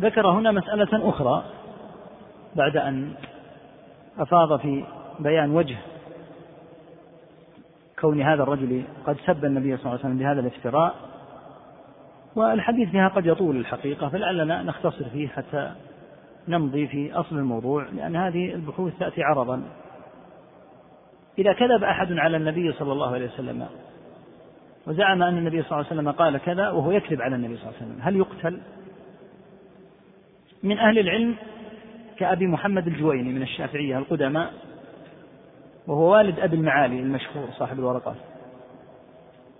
ذكر هنا مسألة أخرى بعد أن أفاض في بيان وجه كون هذا الرجل قد سب النبي صلى الله عليه وسلم بهذا الافتراء والحديث فيها قد يطول الحقيقة فلعلنا نختصر فيه حتى نمضي في أصل الموضوع لأن هذه البحوث تأتي عرضا. إذا كذب أحد على النبي صلى الله عليه وسلم وزعم أن النبي صلى الله عليه وسلم قال كذا وهو يكذب على النبي صلى الله عليه وسلم هل يقتل؟ من أهل العلم كأبي محمد الجويني من الشافعية القدماء وهو والد أبي المعالي المشهور صاحب الورقات.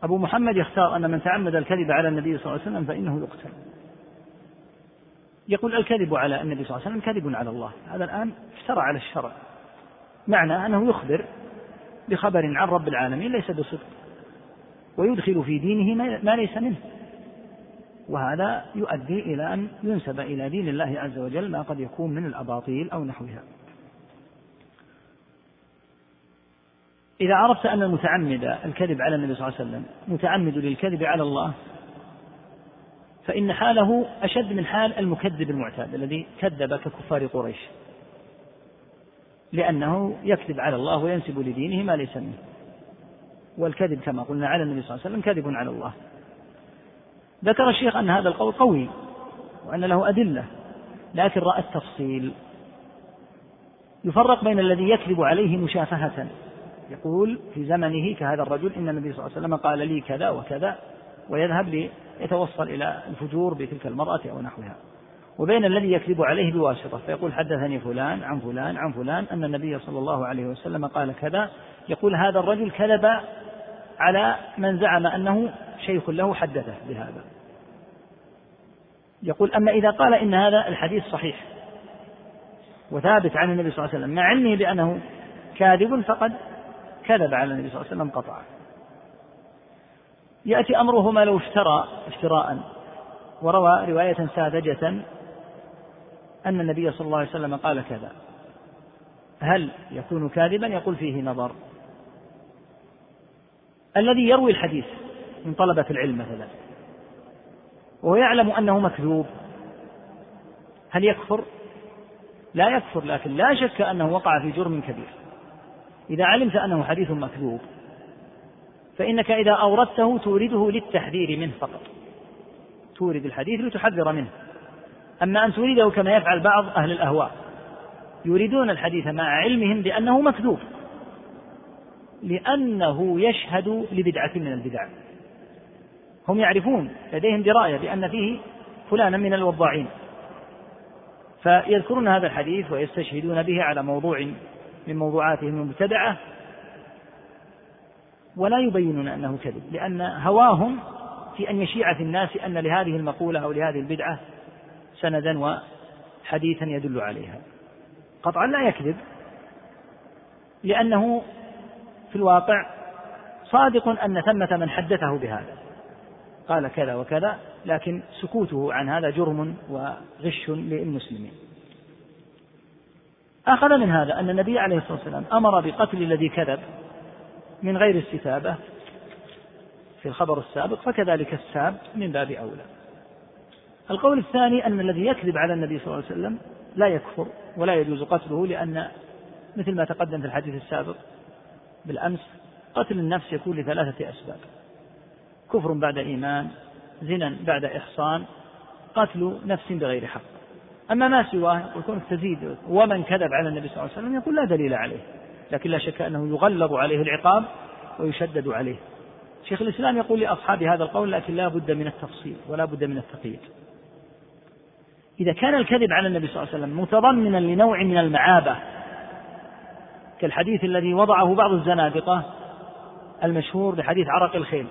أبو محمد يختار أن من تعمد الكذب على النبي صلى الله عليه وسلم فإنه يقتل. يقول الكذب على النبي صلى الله عليه وسلم كذب على الله. هذا الآن افترى على الشرع. معنى أنه يخبر بخبر عن رب العالمين ليس بصدق ويدخل في دينه ما ليس منه. وهذا يؤدي إلى أن ينسب إلى دين الله عز وجل ما قد يكون من الأباطيل أو نحوها. إذا عرفت أن المتعمد الكذب على النبي صلى الله عليه وسلم متعمد للكذب على الله فإن حاله أشد من حال المكذب المعتاد الذي كذب ككفار قريش. لأنه يكذب على الله وينسب لدينه ما ليس منه. والكذب كما قلنا على النبي صلى الله عليه وسلم كذب على الله. ذكر الشيخ أن هذا القول قوي وأن له أدلة لكن رأى التفصيل. يفرق بين الذي يكذب عليه مشافهة. يقول في زمنه كهذا الرجل إن النبي صلى الله عليه وسلم قال لي كذا وكذا ويذهب ليتوصل إلى الفجور بتلك المرأة أو نحوها. وبين الذي يكذب عليه بواسطة فيقول حدثني فلان عن فلان عن فلان أن النبي صلى الله عليه وسلم قال كذا يقول هذا الرجل كذب على من زعم أنه شيخ له حدثه بهذا. يقول أما إذا قال إن هذا الحديث صحيح وثابت عن النبي صلى الله عليه وسلم مع علمه بأنه كاذب فقد كذب على النبي صلى الله عليه وسلم قطعا. يأتي أمره ما لو افترى افتراء. وروى رواية ساذجة أن النبي صلى الله عليه وسلم قال كذا. هل يكون كاذبا؟ يقول فيه نظر. الذي يروي الحديث من طلبة العلم مثلا وهو يعلم أنه مكذوب هل يكفر؟ لا يكفر لكن لا شك أنه وقع في جرم كبير. إذا علمت أنه حديث مكذوب فإنك إذا أوردته تورده للتحذير منه فقط. تورد الحديث لتحذر منه. أما أن تورده كما يفعل بعض أهل الأهواء. يريدون الحديث مع علمهم بأنه مكذوب. لأنه يشهد لبدعة من البدع. هم يعرفون لديهم دراية بأن فيه فلانا من الوضاعين. فيذكرون هذا الحديث ويستشهدون به على موضوع من موضوعاتهم المبتدعة. ولا يبينون أنه كذب لأن هواهم في أن يشيع في الناس أن لهذه المقولة أو لهذه البدعة سندا وحديثا يدل عليها. قطعا لا يكذب لأنه في الواقع صادق أن ثمة من حدثه بهذا. قال كذا وكذا لكن سكوته عن هذا جرم وغش للمسلمين. أخذ من هذا أن النبي عليه الصلاة والسلام أمر بقتل الذي كذب من غير استتابة في الخبر السابق فكذلك الساب من باب أولى. القول الثاني أن الذي يكذب على النبي صلى الله عليه وسلم لا يكفر ولا يجوز قتله لأن مثل ما تقدم في الحديث السابق بالأمس قتل النفس يكون لثلاثة أسباب. كفر بعد إيمان زنا بعد إحصان قتل نفس بغير حق. أما ما سواه يكون تزيد ومن كذب على النبي صلى الله عليه وسلم يقول لا دليل عليه. لكن لا شك أنه يغلظ عليه العقاب ويشدد عليه. شيخ الإسلام يقول لأصحاب هذا القول لكن لا بد من التفصيل ولا بد من التقييد. إذا كان الكذب على النبي صلى الله عليه وسلم متضمنا لنوع من المعابة كالحديث الذي وضعه بعض الزنادقة المشهور بحديث عرق الخيل.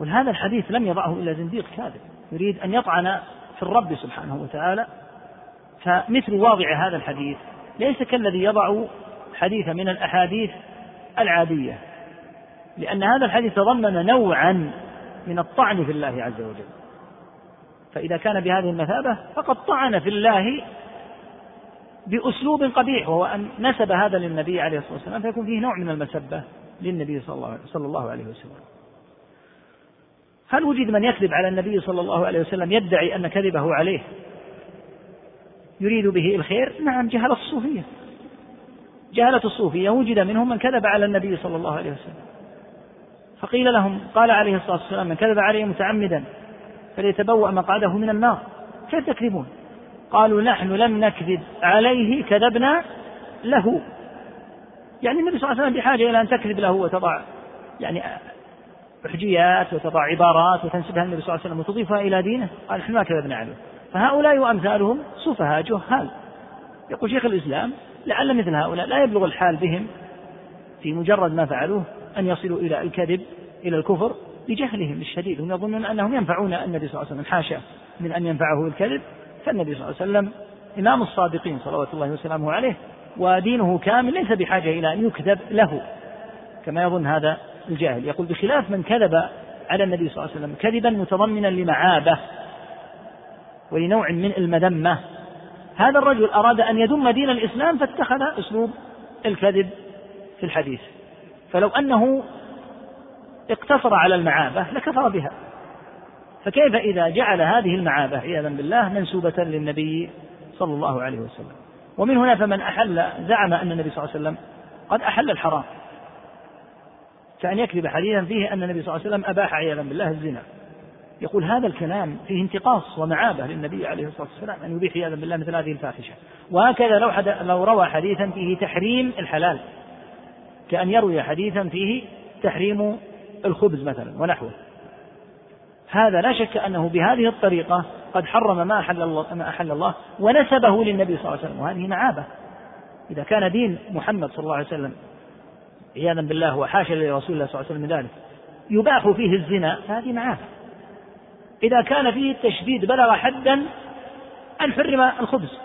ولهذا الحديث لم يضعه إلا زنديق كاذب يريد أن يطعن في الرب سبحانه وتعالى فمثل واضع هذا الحديث ليس كالذي يضع حديث من الأحاديث العادية لأن هذا الحديث تضمن نوعا من الطعن في الله عز وجل. فإذا كان بهذه المثابة فقد طعن في الله بأسلوب قبيح وهو أن نسب هذا للنبي عليه الصلاة والسلام فيكون فيه نوع من المسبة للنبي صلى الله عليه وسلم. هل وجد من يكذب على النبي صلى الله عليه وسلم يدعي أن كذبه عليه؟ يريد به الخير؟ نعم جهلة الصوفية. جهلة الصوفية وجد منهم من كذب على النبي صلى الله عليه وسلم. فقيل لهم قال عليه الصلاة والسلام من كذب عليه متعمدا فليتبوأ مقعده من النار. كيف تكذبون؟ قالوا نحن لم نكذب عليه كذبنا له. يعني النبي صلى الله عليه وسلم بحاجة إلى أن تكذب له وتضع يعني حجيات وتضع عبارات وتنسبها النبي صلى الله عليه وسلم وتضيفها إلى دينه. قال نحن ما كذبنا عليه. فهؤلاء وأمثالهم سفهاء جهال. يقول شيخ الإسلام لعل مثل هؤلاء لا يبلغ الحال بهم في مجرد ما فعلوه أن يصلوا إلى الكذب إلى الكفر لجهلهم الشديد. هم يظنون أنهم ينفعون النبي صلى الله عليه وسلم حاشا من أن ينفعه الكذب. فالنبي صلى الله عليه وسلم إمام الصادقين صلوات الله وسلامه عليه ودينه كامل ليس بحاجة إلى أن يكذب له كما يظن هذا الجاهل. يقول بخلاف من كذب على النبي صلى الله عليه وسلم كذبا متضمنا لمعابة. ولنوع من المذمة. هذا الرجل أراد أن يذم دين الإسلام فاتخذ أسلوب الكذب في الحديث. فلو أنه اقتصر على المعابة لكفر بها. فكيف إذا جعل هذه المعابة عياذا بالله منسوبة للنبي صلى الله عليه وسلم؟ ومن هنا فمن أحل زعم أن النبي صلى الله عليه وسلم قد أحل الحرام. كأن يكذب حديثا فيه أن النبي صلى الله عليه وسلم أباح عياذا بالله الزنا. يقول هذا الكلام فيه انتقاص ومعابة للنبي عليه الصلاة والسلام أن يبيح عياذا بالله مثل هذه الفاحشة. وهكذا لو, لو روى حديثا فيه تحريم الحلال. كأن يروي حديثا فيه تحريم الخبز مثلا ونحوه. هذا لا شك أنه بهذه الطريقة قد حرم ما أحل الله, ما أحل الله ونسبه للنبي صلى الله عليه وسلم. وهذه معابة. إذا كان دين محمد صلى الله عليه وسلم عياذا بالله وحاشا لرسول الله صلى الله عليه وسلم من ذلك يباح فيه الزنا فهذه معابة. إذا كان فيه التشديد بلغ حدا أن حرم الخبز.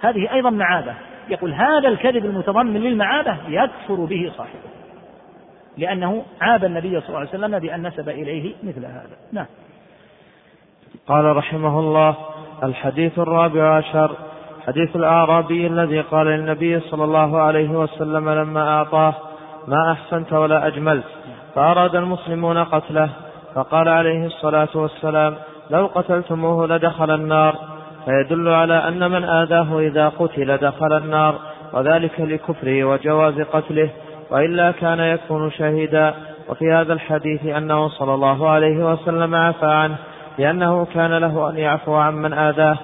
هذه أيضا معابة. يقول هذا الكذب المتضمن للمعابة يكفر به صاحبه لأنه عاب النبي صلى الله عليه وسلم بأن نسب إليه مثل هذا. نعم. قال رحمه الله الحديث الرابع عشر. حديث الأعرابي الذي قال للنبي صلى الله عليه وسلم لما أعطاه ما أحسنت ولا أجملت فأراد المسلمون قتله. فقال عليه الصلاة والسلام لو قتلتموه لدخل النار. فيدل على أن من آذاه إذا قتل دخل النار وذلك لكفره وجواز قتله. وإلا كان يكون شهيدا. وفي هذا الحديث أنه صلى الله عليه وسلم عفى عنه لأنه كان له أن يعفو عن من آذاه.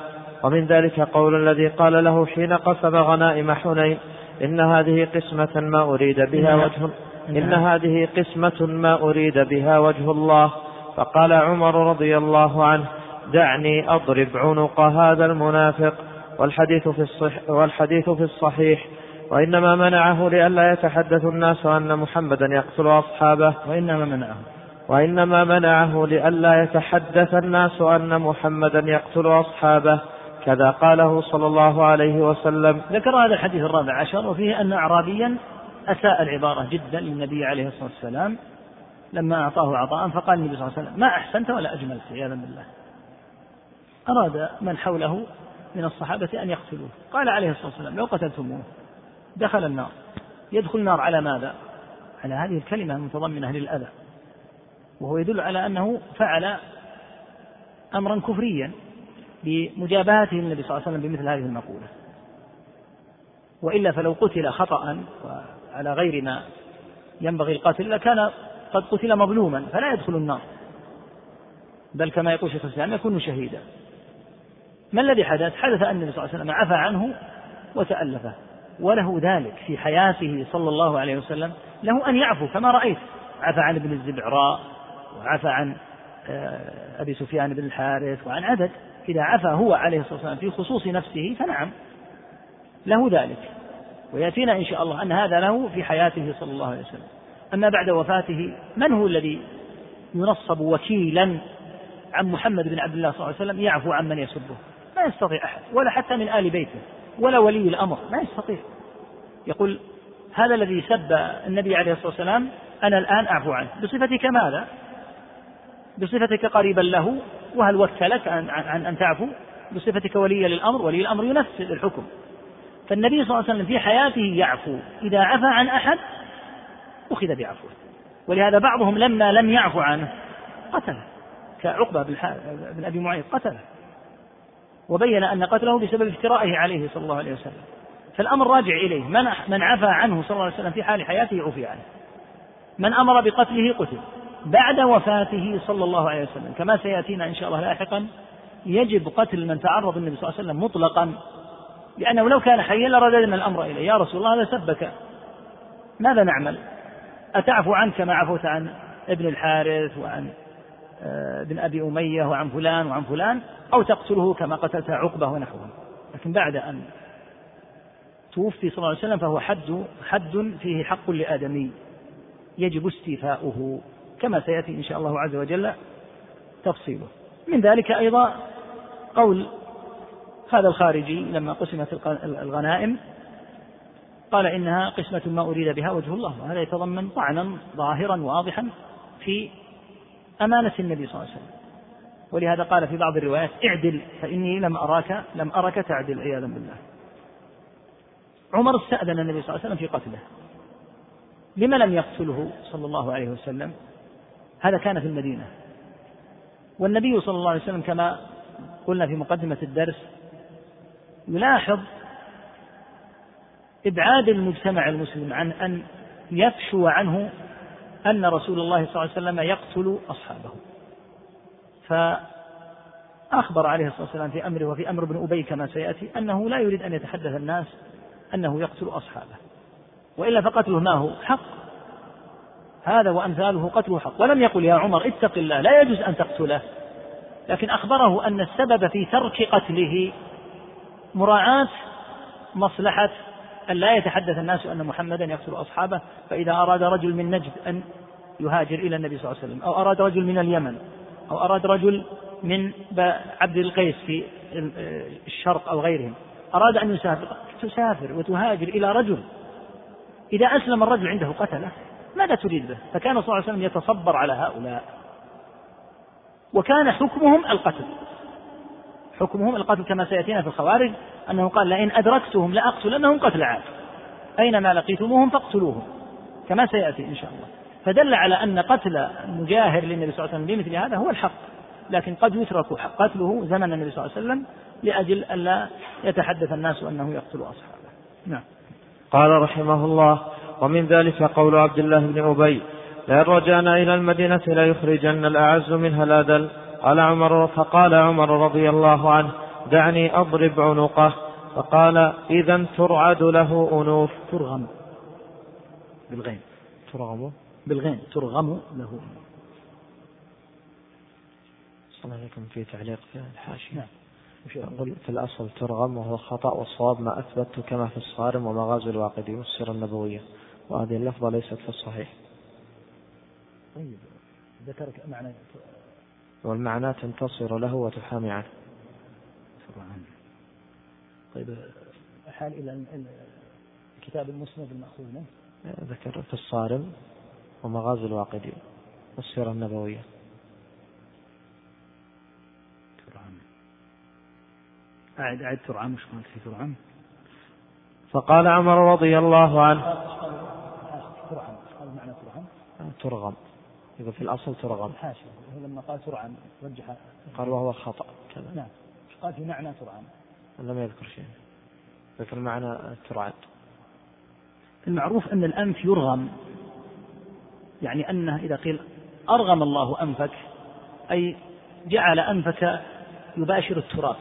ومن ذلك قول الذي قال له حين قسم غنائم حنين إن هذه قسمة ما أريد بها وجه إن هذه قسمة ما أريد بها وجه الله. فقال عمر رضي الله عنه دعني أضرب عنق هذا المنافق. والحديث في الصح والحديث في الصحيح. وإنما منعه لئلا يتحدث الناس أن محمدا يقتل أصحابه. وإنما منعه. وإنما منعه لئلا يتحدث الناس أن محمدا يقتل أصحابه. كذا قاله صلى الله عليه وسلم. ذكر هذا الحديث الرابع عشر وفيه أن أعرابيا أساء العبارة جدا للنبي عليه الصلاة والسلام لما أعطاه عطاء فقال النبي صلى الله عليه وسلم ما أحسنت ولا أجملت عياذا بالله. أراد من حوله من الصحابة أن يقتلوه. قال عليه الصلاة والسلام لو قتلتموه دخل النار. يدخل النار على ماذا؟ على هذه الكلمة المتضمنة للأذى. وهو يدل على أنه فعل أمرا كفريا بمجابهته النبي صلى الله عليه وسلم بمثل هذه المقولة. وإلا فلو قتل خطأ وعلى غير ما ينبغي القتل لكان قد قتل مظلوما فلا يدخل النار. بل كما يقول شيخ الإسلام يكون شهيدا. ما الذي حدث؟ حدث أن النبي صلى الله عليه وسلم عفى عنه وتألفه وله ذلك في حياته صلى الله عليه وسلم له أن يعفو كما رأيت. عفى عن ابن الزبعراء وعفى عن آه، أبي سفيان بن الحارث وعن عدد إذا عفى هو عليه الصلاة والسلام في خصوص نفسه فنعم له ذلك. ويأتينا إن شاء الله أن هذا له في حياته صلى الله عليه وسلم. أما بعد وفاته من هو الذي ينصب وكيلا عن محمد بن عبد الله صلى الله عليه وسلم؟ يعفو عن من يسبه. ما يستطيع أحد ولا حتى من آل بيته ولا ولي الأمر ما يستطيع. يقول هذا الذي سب النبي عليه الصلاة والسلام أنا الآن أعفو عنه. بصفتك ماذا؟ بصفتك قريبا له وهل وكلك عن, عن أن تعفو؟ بصفتك ولي للأمر ولي الأمر ينفذ الحكم. فالنبي صلى الله عليه وسلم في حياته يعفو. إذا عفى عن أحد أخذ بعفوه. ولهذا بعضهم لما لم يعفو عنه قتله. كعقبة بن أبي معيط قتله. وبين أن قتله بسبب افترائه عليه صلى الله عليه وسلم. فالأمر راجع إليه. من من عفى عنه صلى الله عليه وسلم في حال حياته عفي عنه. من أمر بقتله قتل. بعد وفاته صلى الله عليه وسلم. كما سيأتينا إن شاء الله لاحقا يجب قتل من تعرض النبي صلى الله عليه وسلم مطلقا. لأنه لو كان حيا لرددنا الأمر إليه. يا رسول الله هذا سبك. ماذا نعمل؟ أتعفو عنه كما عفوت عن ابن الحارث وعن آه، ابن أبي أمية وعن فلان وعن فلان أو تقتله كما قتلت عقبة ونحوهم. لكن بعد أن توفي صلى الله عليه وسلم فهو حد حد فيه حق لآدمي. يجب استيفاؤه كما سيأتي إن شاء الله عز وجل تفصيله. من ذلك أيضا قول هذا الخارجي لما قسمت الغنائم قال إنها قسمة ما أريد بها وجه الله وهذا يتضمن طعنا ظاهرا واضحا في أمانة النبي صلى الله عليه وسلم. ولهذا قال في بعض الروايات اعدل فإني لم أراك لم أرك تعدل عياذا بالله. عمر استأذن النبي صلى الله عليه وسلم في قتله. لما لم يقتله صلى الله عليه وسلم؟ هذا كان في المدينة. والنبي صلى الله عليه وسلم كما قلنا في مقدمة الدرس يلاحظ إبعاد المجتمع المسلم عن أن يفشو عنه أن رسول الله صلى الله عليه وسلم يقتل أصحابه. فأخبر عليه الصلاة والسلام في أمره وفي أمر ابن أبي كما سيأتي أنه لا يريد أن يتحدث الناس أنه يقتل أصحابه. وإلا فقتله ما هو؟ حق. هذا وأمثاله قتله حق. ولم يقل يا عمر اتق الله لا يجوز أن تقتله. لكن أخبره أن السبب في ترك قتله مراعاة مصلحة أن لا يتحدث الناس أن محمدا يقتل أصحابه فإذا أراد رجل من نجد أن يهاجر إلى النبي صلى الله عليه وسلم أو أراد رجل من اليمن أو أراد رجل من عبد القيس في الشرق أو غيرهم أراد أن يسافر تسافر وتهاجر إلى رجل. إذا أسلم الرجل عنده قتله ماذا تريد به؟ فكان صلى الله عليه وسلم يتصبر على هؤلاء. وكان حكمهم القتل. حكمهم القتل كما سيأتينا في الخوارج أنه قال لئن أدركتهم لأقتلنهم قتل عاد. أينما لقيتموهم فاقتلوهم. كما سيأتي إن شاء الله. فدل على أن قتل مجاهر للنبي صلى الله عليه وسلم بمثل هذا هو الحق. لكن قد يترك قتله زمن النبي صلى الله عليه وسلم لأجل ألا يتحدث الناس أنه يقتل أصحابه. نعم. قال رحمه الله ومن ذلك قول عبد الله بن أبي لئن رجعنا إلى المدينة ليخرجن الأعز منها الأذل قال عمر فقال عمر رضي الله عنه دعني أضرب عنقه. فقال إذا ترعد له أنوف. ترغم بالغين. ترغم؟ بالغين. ترغم له صلى عليكم. في تعليق في الحاشية. نعم. في الأصل ترغم وهو خطأ والصواب ما أثبت كما في الصارم ومغازي الواقدي والسيرة النبوية. وهذه اللفظة ليست في الصحيح. طيب ذكرك معنى والمعنى تنتصر له وتحامي عنه. طيب حال إلى الكتاب المسند المأخوذ منه. ذكر في الصارم ومغازي الواقدي والسيرة النبوية. ترعم. أعد أعد ترعم وش قلت في ترعم؟ فقال عمر رضي الله عنه. ترعم. هذا معنى ترعم. ترغم. يقول في الأصل ترغم حاشا لما قال ترعم رجح. قال وهو خطأ. كذا نعم. قال في معنى ترعم لم يذكر شيء ذكر معنى ترعد المعروف أن الأنف يرغم. يعني أنه إذا قيل أرغم الله أنفك أي جعل أنفك يباشر التراب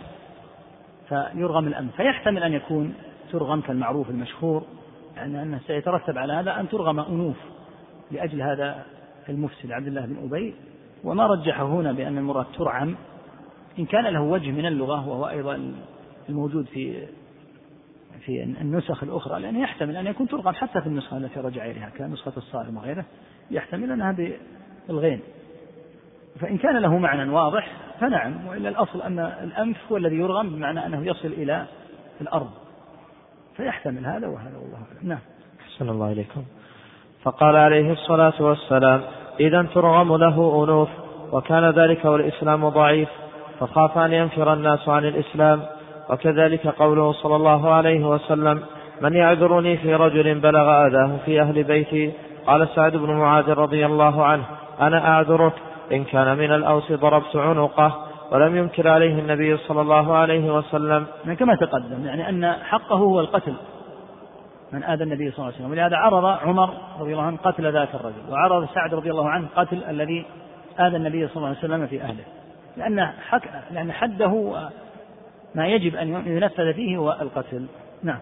فيرغم الأنف. فيحتمل أن يكون ترغم كالمعروف المشهور يعني أنه سيترتب على هذا أن ترغم أنوف لأجل هذا المفسد عبد الله بن أبي وما رجحه هنا بأن المراد ترعم إن كان له وجه من اللغة وهو أيضا الموجود في في النسخ الأخرى لأنه يحتمل أن يكون ترغم حتى في النسخة التي رجع إليها كنسخة الصارم وغيره يحتمل أنها بالغين. فإن كان له معنى واضح فنعم وإلا الأصل أن الأنف هو الذي يرغم بمعنى أنه يصل إلى الأرض. فيحتمل هذا وهذا والله أعلم. نعم. أحسن الله إليكم. فقال عليه الصلاة والسلام إذا ترغم له أنوف وكان ذلك والإسلام ضعيف فخاف أن ينفر الناس عن الإسلام. وكذلك قوله صلى الله عليه وسلم من يعذرني في رجل بلغ أذاه في أهل بيتي؟ قال سعد بن معاذ رضي الله عنه أنا أعذرك إن كان من الأوس ضربت عنقه. ولم ينكر عليه النبي صلى الله عليه وسلم. يعني كما تقدم يعني أن حقه هو القتل. من آذى النبي صلى الله عليه وسلم. ولهذا عرض عمر رضي الله عنه قتل ذاك الرجل وعرض سعد رضي الله عنه قتل الذي آذى النبي صلى الله عليه وسلم في أهله. لأن حك... لأن حده ما يجب أن ينفذ فيه هو القتل. نعم.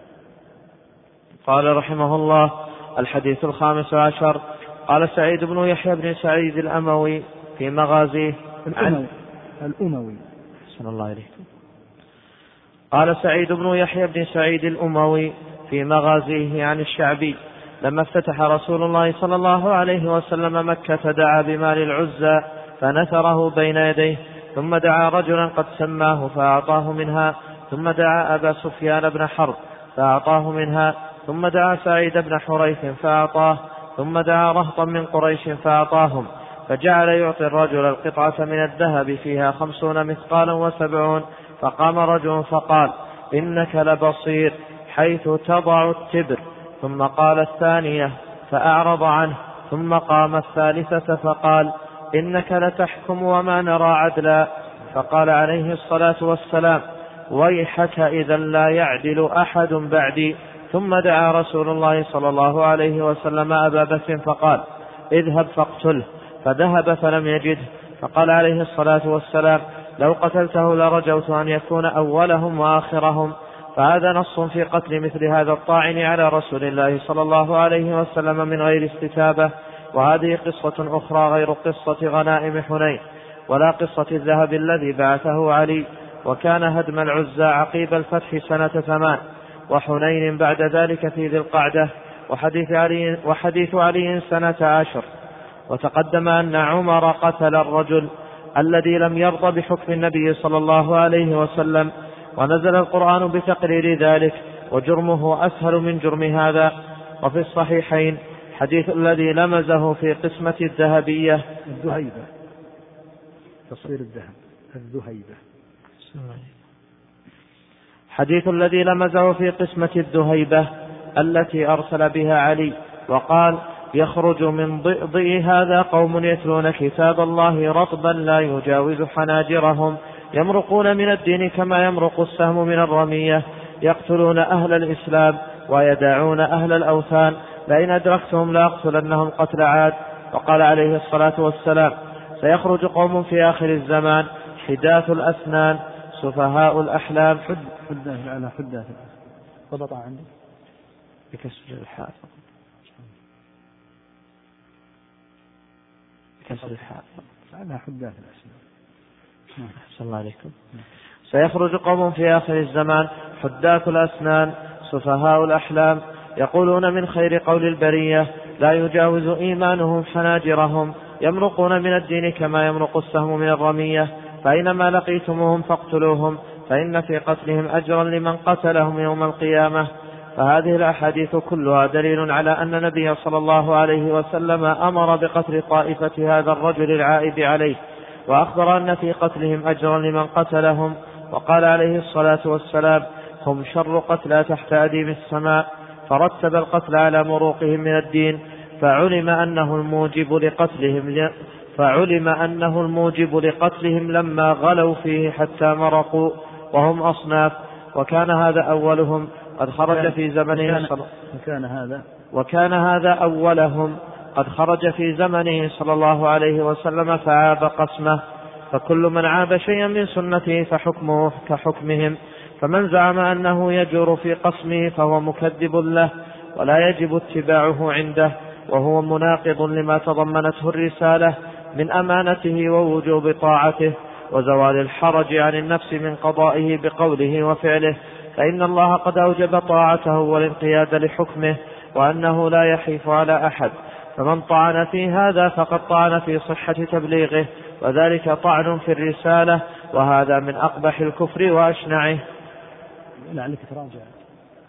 قال رحمه الله الحديث الخامس عشر. قال سعيد بن يحيى بن سعيد الأموي في مغازيه الأموي. الأموي. صلى الله عليه قال سعيد بن يحيى بن سعيد الأموي في مغازيه عن الشعبي. لما افتتح رسول الله صلى الله عليه وسلم مكة دعا بمال العزى فنثره بين يديه ثم دعا رجلا قد سماه فأعطاه منها ثم دعا أبا سفيان بن حرب فأعطاه منها ثم دعا سعيد بن حريث فأعطاه ثم دعا رهطا من قريش فأعطاهم. فجعل يعطي الرجل القطعة من الذهب فيها خمسون مثقالا وسبعون فقام رجل فقال إنك لبصير. حيث تضع التبر ثم قال الثانية فأعرض عنه ثم قام الثالثة فقال إنك لتحكم وما نرى عدلا. فقال عليه الصلاة والسلام ويحك إذا لا يعدل أحد بعدي. ثم دعا رسول الله صلى الله عليه وسلم أبا بكر فقال اذهب فاقتله. فذهب فلم يجده. فقال عليه الصلاة والسلام لو قتلته لرجوت أن يكون أولهم وآخرهم. فهذا نص في قتل مثل هذا الطاعن على رسول الله صلى الله عليه وسلم من غير استتابة وهذه قصة أخرى غير قصة غنائم حنين ولا قصة الذهب الذي بعثه علي وكان هدم العزى عقيب الفتح سنة ثمان وحنين بعد ذلك في ذي القعدة وحديث علي, وحديث علي سنة عشر. وتقدم أن عمر قتل الرجل الذي لم يرضى بحكم النبي صلى الله عليه وسلم ونزل القرآن بتقرير ذلك وجرمه أسهل من جرم هذا. وفي الصحيحين حديث الذي لمزه في قسمة الذهبية. الذهيبة. تصوير الذهب. الذهيبة. حديث الذي لمزه في قسمة الذهيبة التي أرسل بها علي وقال يخرج من ضئضئ هذا قوم يتلون كتاب الله رطبا لا يجاوز حناجرهم. يمرقون من الدين كما يمرق السهم من الرمية يقتلون أهل الإسلام ويدعون أهل الأوثان. لئن أدركتهم لأقتلنهم قتل عاد. وقال عليه الصلاة والسلام سيخرج قوم في آخر الزمان حداث الأسنان سفهاء الأحلام. حد حداث على حداث ضبط عندي. بكسر الحاء. بكسر الحاء. على حداث الأسنان. نعم. أحسن الله عليكم سيخرج قوم في آخر الزمان حداث الأسنان سفهاء الأحلام يقولون من خير قول البرية لا يجاوز إيمانهم حناجرهم يمرقون من الدين كما يمرق السهم من الرمية فأينما لقيتموهم فاقتلوهم فإن في قتلهم أجرا لمن قتلهم يوم القيامة. فهذه الأحاديث كلها دليل على أن النبي صلى الله عليه وسلم أمر بقتل طائفة هذا الرجل العائد عليه. وأخبر أن في قتلهم أجرا لمن قتلهم وقال عليه الصلاة والسلام هم شر قتلى تحت أديم السماء فرتب القتل على مروقهم من الدين فعلم أنه الموجب لقتلهم فعلم أنه الموجب لقتلهم لما غلوا فيه حتى مرقوا وهم أصناف وكان هذا أولهم قد خرج في زمنه وكان هذا وكان هذا أولهم قد خرج في زمنه صلى الله عليه وسلم فعاب قسمه فكل من عاب شيئا من سنته فحكمه كحكمهم. فمن زعم أنه يجور في قسمه فهو مكذب له ولا يجب اتباعه عنده وهو مناقض لما تضمنته الرسالة من أمانته ووجوب طاعته وزوال الحرج عن النفس من قضائه بقوله وفعله. فإن الله قد أوجب طاعته والانقياد لحكمه وأنه لا يحيف على أحد. فمن طعن في هذا فقد طعن في صحة تبليغه وذلك طعن في الرسالة وهذا من أقبح الكفر وأشنعه. لعلك تراجع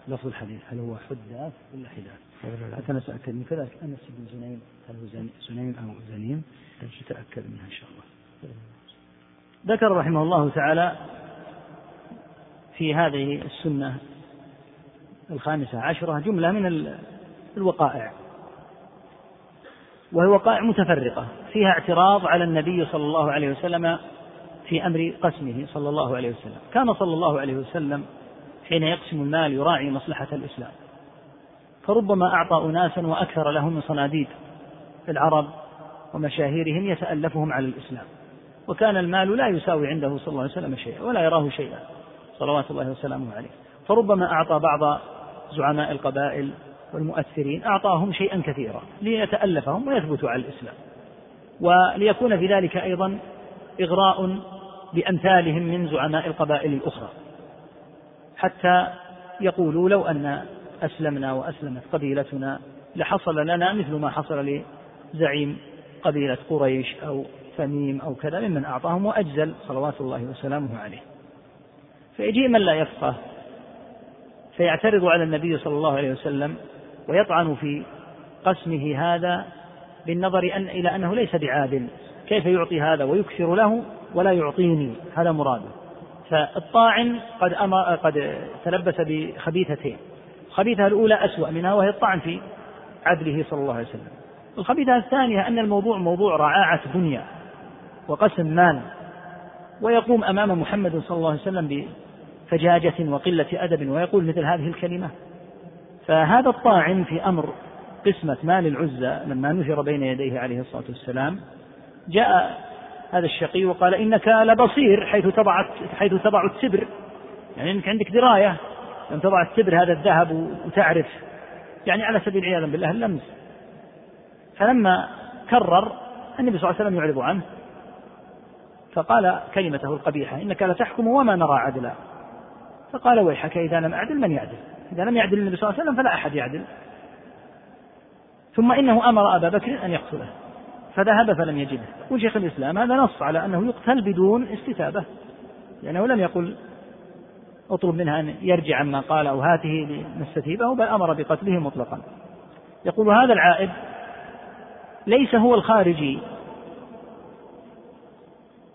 لفظ الحديث هل هو حداث ولا حداث حتى نتأكد من كذلك أنس بن زنيم هل هو زنيم أو زنيم؟ نتأكد منها إن شاء الله. ذكر رحمه الله تعالى في هذه السنة الخامسة عشرة جملة من الوقائع. وهي وقائع متفرقة فيها اعتراض على النبي صلى الله عليه وسلم في أمر قسمه صلى الله عليه وسلم. كان صلى الله عليه وسلم حين يقسم المال يراعي مصلحة الإسلام. فربما أعطى أناسا وأكثر لهم من صناديد العرب ومشاهيرهم يتألفهم على الإسلام. وكان المال لا يساوي عنده صلى الله عليه وسلم شيئا ولا يراه شيئا صلوات الله وسلامه عليه. فربما أعطى بعض زعماء القبائل والمؤثرين أعطاهم شيئا كثيرا ليتألفهم ويثبتوا على الإسلام. وليكون في ذلك أيضا إغراء بأمثالهم من زعماء القبائل الأخرى. حتى يقولوا لو أن أسلمنا وأسلمت قبيلتنا لحصل لنا مثل ما حصل لزعيم قبيلة قريش أو تميم أو كذا ممن أعطاهم وأجزل صلوات الله وسلامه عليه. فيجيء من لا يفقه فيعترض على النبي صلى الله عليه وسلم ويطعن في قسمه هذا بالنظر أن إلى أنه ليس بعادل. كيف يعطي هذا ويكثر له ولا يعطيني؟ هذا مراده. فالطاعن قد أمر قد تلبس بخبيثتين. الخبيثة الأولى أسوأ منها وهي الطعن في عدله صلى الله عليه وسلم. الخبيثة الثانية أن الموضوع موضوع رعاعة دنيا وقسم مال ويقوم أمام محمد صلى الله عليه وسلم بفجاجة وقلة أدب ويقول مثل هذه الكلمة فهذا الطاعن في أمر قسمة مال العزى لما نشر بين يديه عليه الصلاة والسلام جاء هذا الشقي وقال إنك لبصير حيث تضع حيث تضع التبر. يعني إنك عندك دراية لم تضع التبر هذا الذهب وتعرف. يعني على سبيل عياذا بالله اللمس. فلما كرر النبي صلى الله عليه وسلم يعرض عنه فقال كلمته القبيحة إنك لتحكم وما نرى عدلا. فقال ويحك إذا لم أعدل من يعدل. إذا لم يعدل النبي صلى الله عليه وسلم فلا أحد يعدل. ثم إنه أمر أبا بكر أن يقتله فذهب فلم يجده. يقول شيخ الإسلام هذا نص على أنه يقتل بدون استتابة لأنه لم يقل اطلب منها أن يرجع عما قال أو هاته لنستتيبه بل أمر بقتله مطلقا. يقول هذا العائد ليس هو الخارجي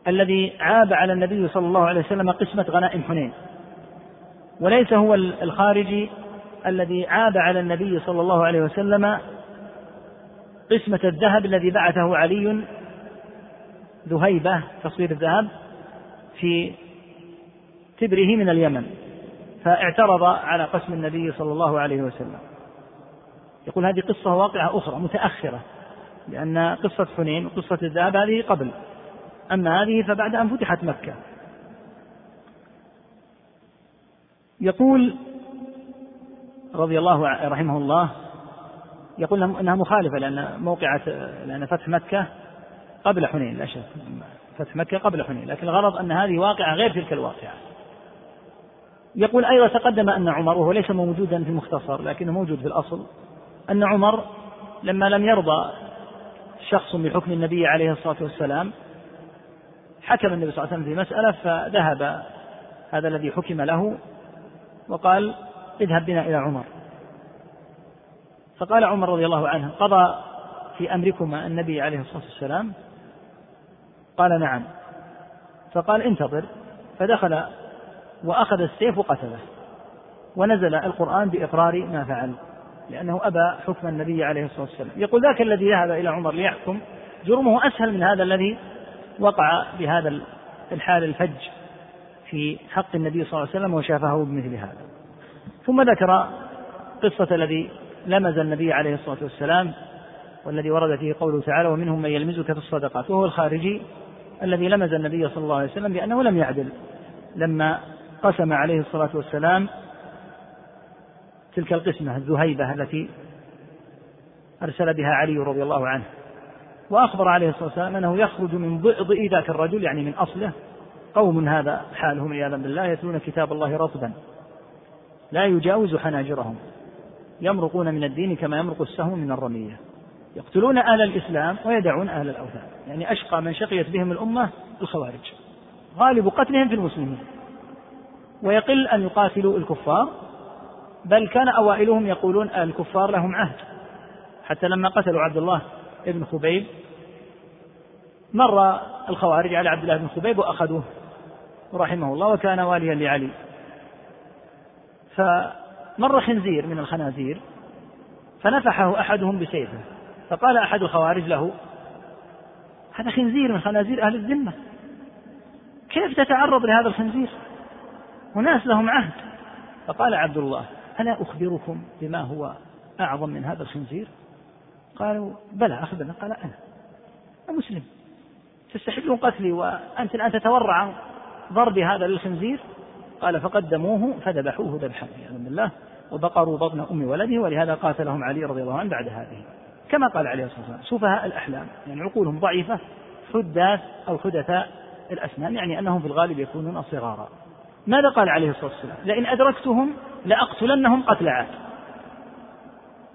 الذي عاب على النبي صلى الله عليه وسلم قسمة غنائم حنين. وليس هو الخارجي الذي عاب على النبي صلى الله عليه وسلم قسمة الذهب الذي بعثه علي ذهيبة تصوير الذهب في تبره من اليمن فاعترض على قسم النبي صلى الله عليه وسلم. يقول هذه قصة واقعة أخرى متأخرة لأن قصة حنين وقصة الذهب هذه قبل. أما هذه فبعد أن فتحت مكة. يقول رضي الله رحمه الله يقول إنها مخالفة لأن موقعة لأن فتح مكة قبل حنين لا شك. فتح مكة قبل حنين لكن الغرض أن هذه واقعة غير تلك الواقعة. يقول أيضا تقدم أن عمر وهو ليس موجودا في المختصر لكنه موجود في الأصل أن عمر لما لم يرضى شخص بحكم النبي عليه الصلاة والسلام حكم النبي صلى الله عليه وسلم في مسألة فذهب هذا الذي حكم له وقال اذهب بنا إلى عمر. فقال عمر رضي الله عنه قضى في أمركما النبي عليه الصلاة والسلام؟ قال نعم. فقال انتظر. فدخل وأخذ السيف وقتله ونزل القرآن بإقرار ما فعل لأنه أبى حكم النبي عليه الصلاة والسلام. يقول ذاك الذي ذهب إلى عمر ليحكم جرمه أسهل من هذا الذي وقع بهذا الحال الفج. في حق النبي صلى الله عليه وسلم وشافه بمثل هذا. ثم ذكر قصة الذي لمز النبي عليه الصلاة والسلام والذي ورد فيه قوله تعالى ومنهم من يلمزك في الصدقات. وهو الخارجي الذي لمز النبي صلى الله عليه وسلم بأنه لم يعدل. لما قسم عليه الصلاة والسلام تلك القسمة الذهيبة التي أرسل بها علي رضي الله عنه وأخبر عليه الصلاة والسلام أنه يخرج من ضئضئ ذاك الرجل يعني من أصله قوم هذا حالهم عياذا بالله يتلون كتاب الله رطبا. لا يجاوز حناجرهم. يمرقون من الدين كما يمرق السهم من الرمية. يقتلون أهل الإسلام ويدعون أهل الأوثان. يعني أشقى من شقيت بهم الأمة الخوارج. غالب قتلهم في المسلمين. ويقل أن يقاتلوا الكفار بل كان أوائلهم يقولون الكفار لهم عهد. حتى لما قتلوا عبد الله بن خبيب مر الخوارج على عبد الله بن خبيب وأخذوه. رحمه الله وكان واليا لعلي. فمر خنزير من الخنازير فنفحه أحدهم بسيفه فقال أحد الخوارج له هذا خنزير من خنازير أهل الذمة. كيف تتعرض لهذا الخنزير؟ وناس لهم عهد. فقال عبد الله ألا أخبركم بما هو أعظم من هذا الخنزير؟ قالوا بلى أخبرنا. قال أنا مسلم. تستحبون قتلي وأنت الآن تتورع ضرب هذا للخنزير قال فقدموه فذبحوه ذبحا والعياذ بالله. وبقروا بطن أم ولده ولهذا قاتلهم علي رضي الله عنه بعد هذه. كما قال عليه الصلاة والسلام سفهاء الأحلام يعني عقولهم ضعيفة حداث أو حدثاء الأسنان يعني أنهم في الغالب يكونون صغارا. ماذا قال عليه الصلاة والسلام؟ لئن أدركتهم لأقتلنهم قتل عاد.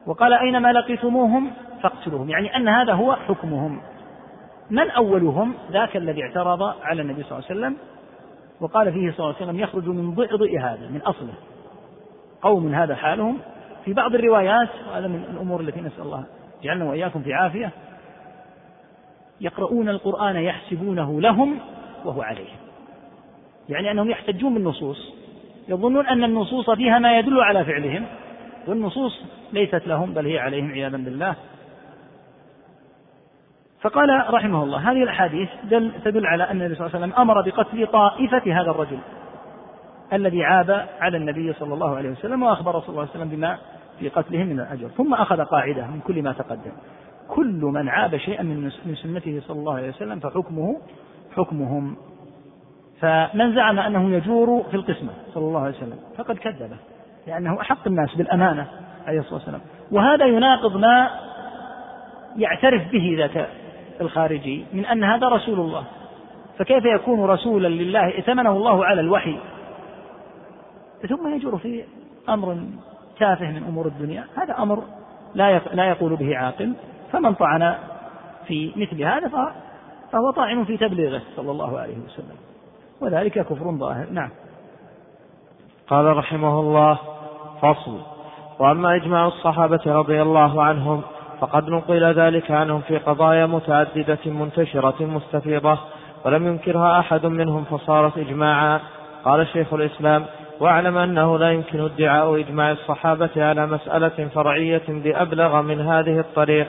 وقال أينما لقيتموهم؟ فاقتلوهم. يعني أن هذا هو حكمهم. من أولهم؟ ذاك الذي اعترض على النبي صلى الله عليه وسلم وقال فيه صلى الله عليه وسلم يخرج من ضئضئ هذا من أصله. قوم هذا حالهم. في بعض الروايات وهذا من الأمور التي نسأل الله جعلنا وإياكم في عافية يقرؤون القرآن يحسبونه لهم وهو عليهم يعني أنهم يحتجون بالنصوص. يظنون أن النصوص فيها ما يدل على فعلهم. والنصوص ليست لهم بل هي عليهم عياذا بالله. فقال رحمه الله هذه الأحاديث دل تدل على أن النبي صلى الله عليه وسلم أمر بقتل طائفة هذا الرجل الذي عاب على النبي صلى الله عليه وسلم وأخبر صلى الله عليه وسلم بما في قتلهم من الأجر ثم أخذ قاعدة من كل ما تقدم. كل من عاب شيئا من من سنته صلى الله عليه وسلم فحكمه حكمهم. فمن زعم أنه يجور في القسمة صلى الله عليه وسلم فقد كذبه لأنه أحق الناس بالأمانة عليه الصلاة والسلام. وهذا يناقض ما يعترف به ذاك الخارجي من أن هذا رسول الله. فكيف يكون رسولا لله؟ ائتمنه الله على الوحي. ثم يجور في أمر تافه من أمور الدنيا. هذا أمر لا لا يقول به عاقل. فمن طعن في مثل هذا فهو طاعن في تبليغه صلى الله عليه وسلم. وذلك كفر ظاهر. نعم. قال رحمه الله فصل. وأما إجماع الصحابة رضي الله عنهم فقد نقل ذلك عنهم في قضايا متعددة منتشرة مستفيضة ولم ينكرها أحد منهم فصارت إجماعا. قال شيخ الإسلام واعلم أنه لا يمكن ادعاء إجماع الصحابة على مسألة فرعية بأبلغ من هذه الطريق.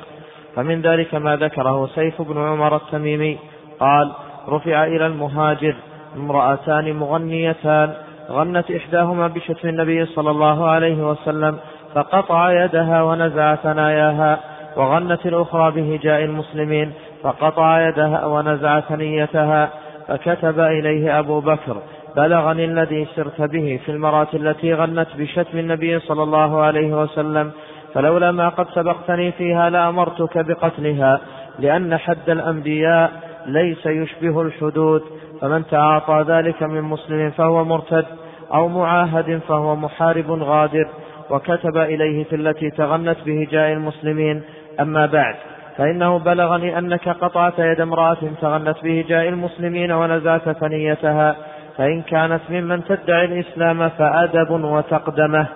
فمن ذلك ما ذكره سيف بن عمر التميمي. قال رفع إلى المهاجر امرأتان مغنيتان. غنت إحداهما بشتم النبي صلى الله عليه وسلم فقطع يدها ونزع ثناياها وغنت الأخرى بهجاء المسلمين فقطع يدها ونزع ثنيتها فكتب إليه أبو بكر بلغني الذي سرت به في المرأة التي غنت بشتم النبي صلى الله عليه وسلم فلولا ما قد سبقتني فيها لأمرتك بقتلها لأن حد الأنبياء ليس يشبه الحدود فمن تعاطى ذلك من مسلم فهو مرتد أو معاهد فهو محارب غادر وكتب إليه في التي تغنت بهجاء المسلمين أما بعد فإنه بلغني أنك قطعت يد امرأة تغنت بهجاء المسلمين ونزعت ثنيتها فإن كانت ممن تدعي الإسلام فأدب وتقدمه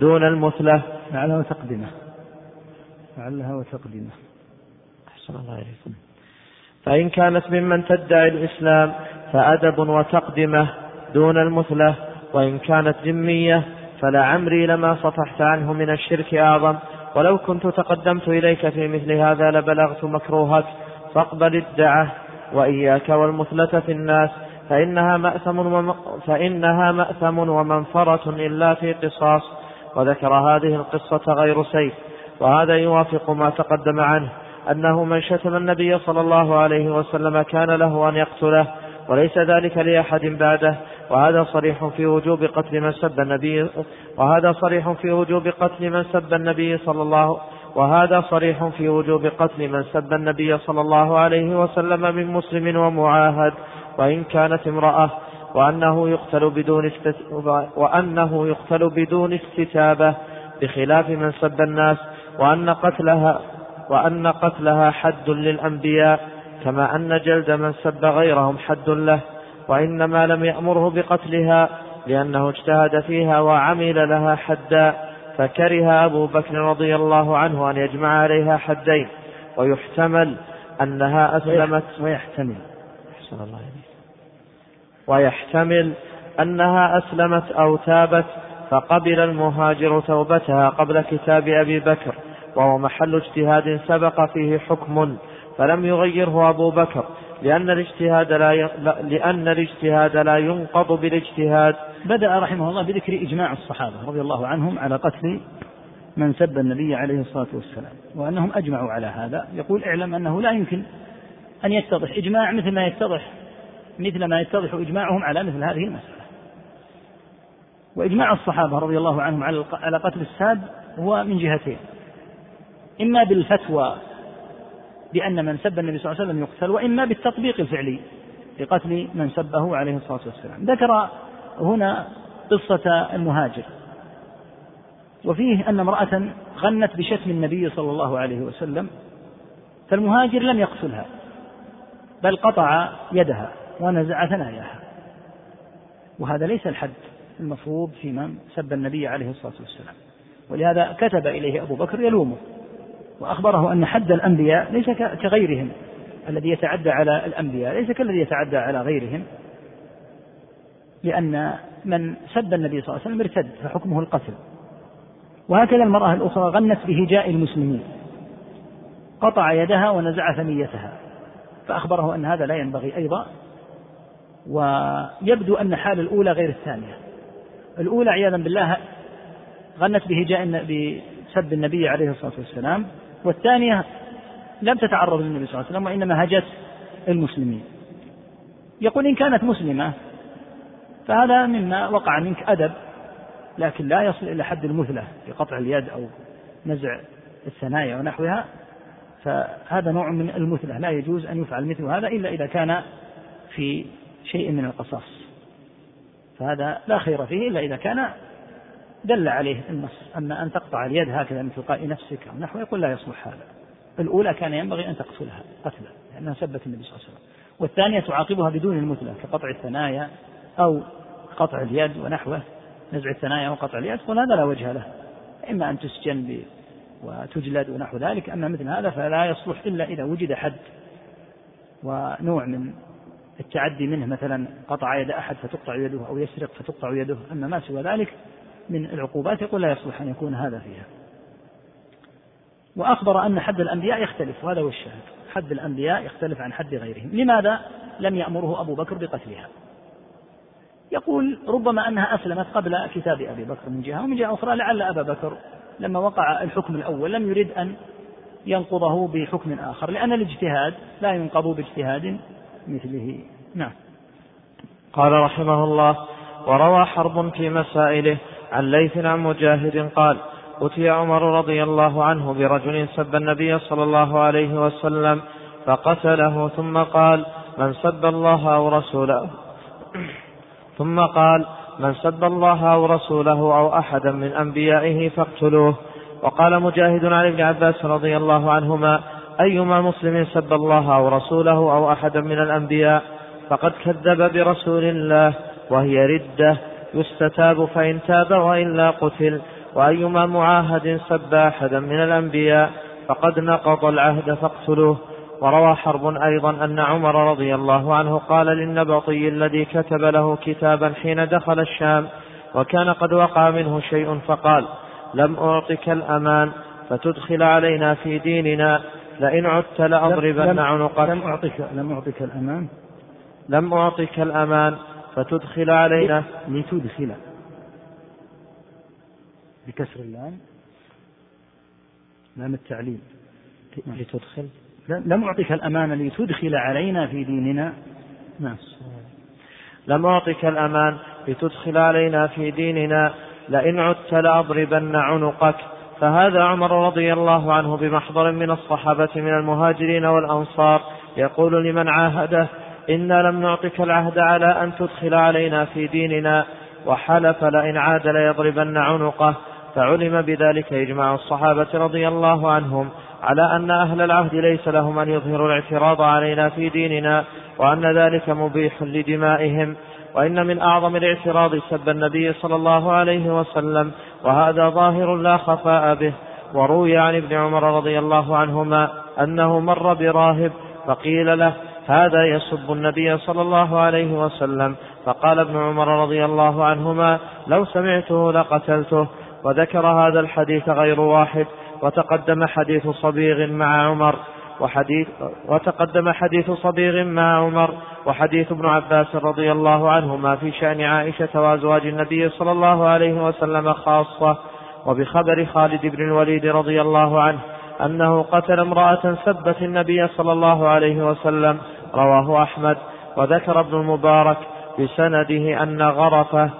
دون المثلة. لعلها وتقدمه. لعلها وتقدمه. أحسن الله إليكم. فإن كانت ممن تدعي الإسلام فأدب وتقدمه دون المثلة وإن كانت ذمية فلعمري لما صفحت عنه من الشرك أعظم ولو كنت تقدمت إليك في مثل هذا لبلغت مكروهك فاقبل الدعة وإياك والمثلة في الناس فإنها مأثم, وم... فإنها مأثم ومنفرة إلا في قصاص وذكر هذه القصة غير سيف وهذا يوافق ما تقدم عنه أنه من شتم النبي صلى الله عليه وسلم كان له أن يقتله وليس ذلك لأحد بعده وهذا صريح في وجوب قتل من سب النبي وهذا صريح في وجوب قتل من سب النبي صلى الله وهذا صريح في وجوب قتل من سب النبي صلى الله عليه وسلم من مسلم ومعاهد وإن كانت امرأة وأنه يقتل بدون. وأنه يقتل بدون استتابة بخلاف من سب الناس وأن قتلها وأن قتلها حد للأنبياء كما أن جلد من سب غيرهم حد له وإنما لم يأمره بقتلها لأنه اجتهد فيها وعمل لها حدا فكره أبو بكر رضي الله عنه أن يجمع عليها حدين ويحتمل أنها أسلمت. ويحتمل. أحسن الله عليك ويحتمل أنها أسلمت أو تابت فقبل المهاجر توبتها قبل كتاب أبي بكر وهو محل اجتهاد سبق فيه حكم فلم يغيره أبو بكر. لأن الاجتهاد لا ي... لأن الاجتهاد لا ينقض بالاجتهاد. بدأ رحمه الله بذكر إجماع الصحابة رضي الله عنهم على قتل من سب النبي عليه الصلاة والسلام وأنهم أجمعوا على هذا. يقول اعلم أنه لا يمكن أن يتضح إجماع مثل ما يتضح مثل ما يتضح إجماعهم على مثل هذه المسألة. وإجماع الصحابة رضي الله عنهم على قتل الساب هو من جهتين إما بالفتوى بأن من سب النبي صلى الله عليه وسلم يقتل وإما بالتطبيق الفعلي. لقتل من سبه عليه الصلاة والسلام. ذكر هنا قصة المهاجر. وفيه أن امرأة غنت بشتم النبي صلى الله عليه وسلم فالمهاجر لم يقتلها بل قطع يدها ونزع ثناياها. وهذا ليس الحد المفروض في من سب النبي عليه الصلاة والسلام. ولهذا كتب إليه أبو بكر يلومه. وأخبره أن حد الأنبياء ليس كغيرهم الذي يتعدى على الأنبياء ليس كالذي يتعدى على غيرهم. لأن من سب النبي صلى الله عليه وسلم ارتد فحكمه القتل. وهكذا المرأة الأخرى غنت بهجاء المسلمين. قطع يدها ونزع ثنيتها. فأخبره أن هذا لا ينبغي أيضا. ويبدو أن حال الأولى غير الثانية. الأولى عياذا بالله غنت بهجاء بسب النبي عليه الصلاة والسلام. والثانية لم تتعرض للنبي صلى الله عليه وسلم وإنما هجت المسلمين. يقول إن كانت مسلمة فهذا مما وقع منك أدب لكن لا يصل إلى حد المثلة في قطع اليد أو نزع الثنايا ونحوها فهذا نوع من المثلة. لا يجوز أن يفعل مثل هذا إلا إذا كان في شيء من القصاص. فهذا لا خير فيه إلا إذا كان دل عليه النص أما أن تقطع اليد هكذا من تلقاء نفسك أو نحو يقول لا يصلح هذا. الأولى كان ينبغي أن تقتلها قتلا لأنها سبت النبي صلى الله عليه وسلم. والثانية تعاقبها بدون المثلة كقطع الثنايا أو قطع اليد ونحوه نزع الثنايا وقطع اليد قل هذا لا وجه له. إما أن تسجن وتجلد ونحو ذلك أما مثل هذا فلا يصلح إلا إذا وجد حد ونوع من التعدي منه مثلا قطع يد أحد فتقطع يده أو يسرق فتقطع يده أما ما سوى ذلك من العقوبات يقول لا يصلح أن يكون هذا فيها. وأخبر أن حد الأنبياء يختلف وهذا هو الشاهد. حد الأنبياء يختلف عن حد غيرهم. لماذا لم يأمره أبو بكر بقتلها؟ يقول ربما أنها أسلمت قبل كتاب أبي بكر من جهة ومن جهة أخرى لعل أبا بكر لما وقع الحكم الأول لم يرد أن ينقضه بحكم آخر لأن الاجتهاد لا ينقض باجتهاد مثله. نعم. قال رحمه الله وروى حرب في مسائله عن ليث عن مجاهد قال أتي عمر رضي الله عنه برجل سب النبي صلى الله عليه وسلم فقتله ثم قال من سب الله أو رسوله؟ ثم قال من سب الله أو رسوله أو أحدا من أنبيائه فاقتلوه. وقال مجاهد عن ابن عباس رضي الله عنهما أيما مسلم سب الله أو رسوله أو أحدا من الأنبياء فقد كذب برسول الله وهي ردة يستتاب فإن تاب وإلا قتل وأيما معاهد سب أحدا من الأنبياء فقد نقض العهد فاقتلوه. وروى حرب أيضا أن عمر رضي الله عنه قال للنبطي الذي كتب له كتابا حين دخل الشام وكان قد وقع منه شيء فقال لم أعطك الأمان فتدخل علينا في ديننا لئن عدت لأضربن عنقك. لم أعطك لم أعطك الأمان؟ لم أعطك الأمان فتدخل علينا لتدخل. بكسر اللام. لام التعليل. لتدخل. لم أعطك الأمان لتدخل علينا في ديننا. نعم. لم أعطك الأمان لتدخل علينا في ديننا. لئن عدت لأضربن عنقك. فهذا عمر رضي الله عنه بمحضر من الصحابة من المهاجرين والأنصار. يقول لمن عاهده إنا لم نعطك العهد على أن تدخل علينا في ديننا وحلف لئن عاد ليضربن عنقه. فعلم بذلك إجماع الصحابة رضي الله عنهم على أن أهل العهد ليس لهم أن يظهروا الاعتراض علينا في ديننا وأن ذلك مبيح لدمائهم. وإن من أعظم الاعتراض سب النبي صلى الله عليه وسلم وهذا ظاهر لا خفاء به. وروي عن ابن عمر رضي الله عنهما أنه مر براهب فقيل له هذا يسب النبي صلى الله عليه وسلم. فقال ابن عمر رضي الله عنهما لو سمعته لقتلته. وذكر هذا الحديث غير واحد. وتقدم حديث صبيغ مع عمر. وحديث وتقدم حديث صبيغ مع عمر. وحديث ابن عباس رضي الله عنهما في شأن عائشة وأزواج النبي صلى الله عليه وسلم خاصة. وبخبر خالد بن الوليد رضي الله عنه أنه قتل امرأة سبت النبي صلى الله عليه وسلم. رواه أحمد وذكر ابن المبارك بسنده أن غرفة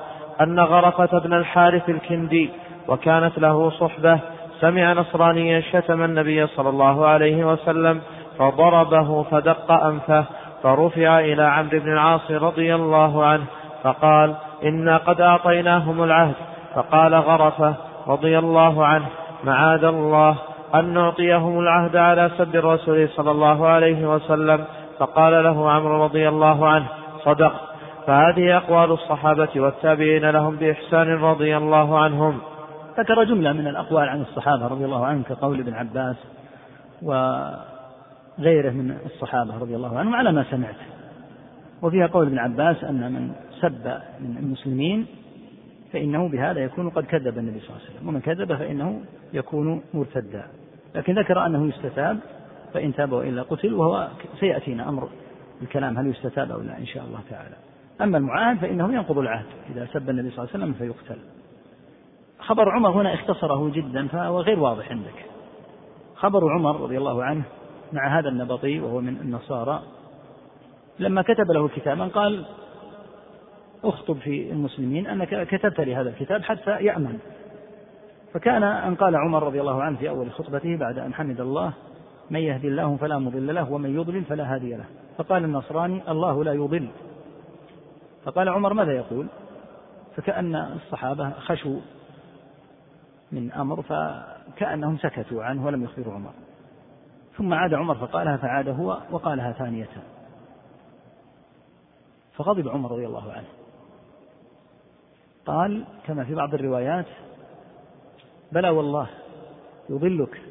أن غرفة بن الحارث الكندي وكانت له صحبة سمع نصرانيا شتم النبي صلى الله عليه وسلم فضربه فدق أنفه فرفع إلى عمرو بن العاص رضي الله عنه فقال إنا قد أعطيناهم العهد. فقال غرفة رضي الله عنه معاذ الله أن نعطيهم العهد على سب الرسول صلى الله عليه وسلم فقال له عمرو رضي الله عنه صدق. فهذه أقوال الصحابة والتابعين لهم بإحسان رضي الله عنهم. ذكر جملة من الأقوال عن الصحابة رضي الله عنهم كقول ابن عباس وغيره من الصحابة رضي الله عنهم على ما سمعت. وفيها قول ابن عباس أن من سب من المسلمين فإنه بهذا يكون قد كذب النبي صلى الله عليه وسلم ومن كذب فإنه يكون مرتدا. لكن ذكر أنه يستتاب فإن تاب وإلا قتل وهو سيأتينا أمر الكلام هل يستتاب أو لا إن شاء الله تعالى. أما المعاهد فإنه ينقض العهد. إذا سب النبي صلى الله عليه وسلم فيقتل. خبر عمر هنا اختصره جدا فهو غير واضح عندك. خبر عمر رضي الله عنه مع هذا النبطي وهو من النصارى لما كتب له كتابا قال أخطب في المسلمين أنك كتبت لي هذا الكتاب حتى يأمن. فكان أن قال عمر رضي الله عنه في أول خطبته بعد أن حمد الله من يهدي الله فلا مضل له ومن يضلل فلا هادي له. فقال النصراني الله لا يضل. فقال عمر ماذا يقول؟ فكأن الصحابة خشوا من أمر فكأنهم سكتوا عنه ولم يخبروا عمر. ثم عاد عمر فقالها فعاد هو وقالها ثانية. فغضب عمر رضي الله عنه. قال كما في بعض الروايات بلى والله يضلك.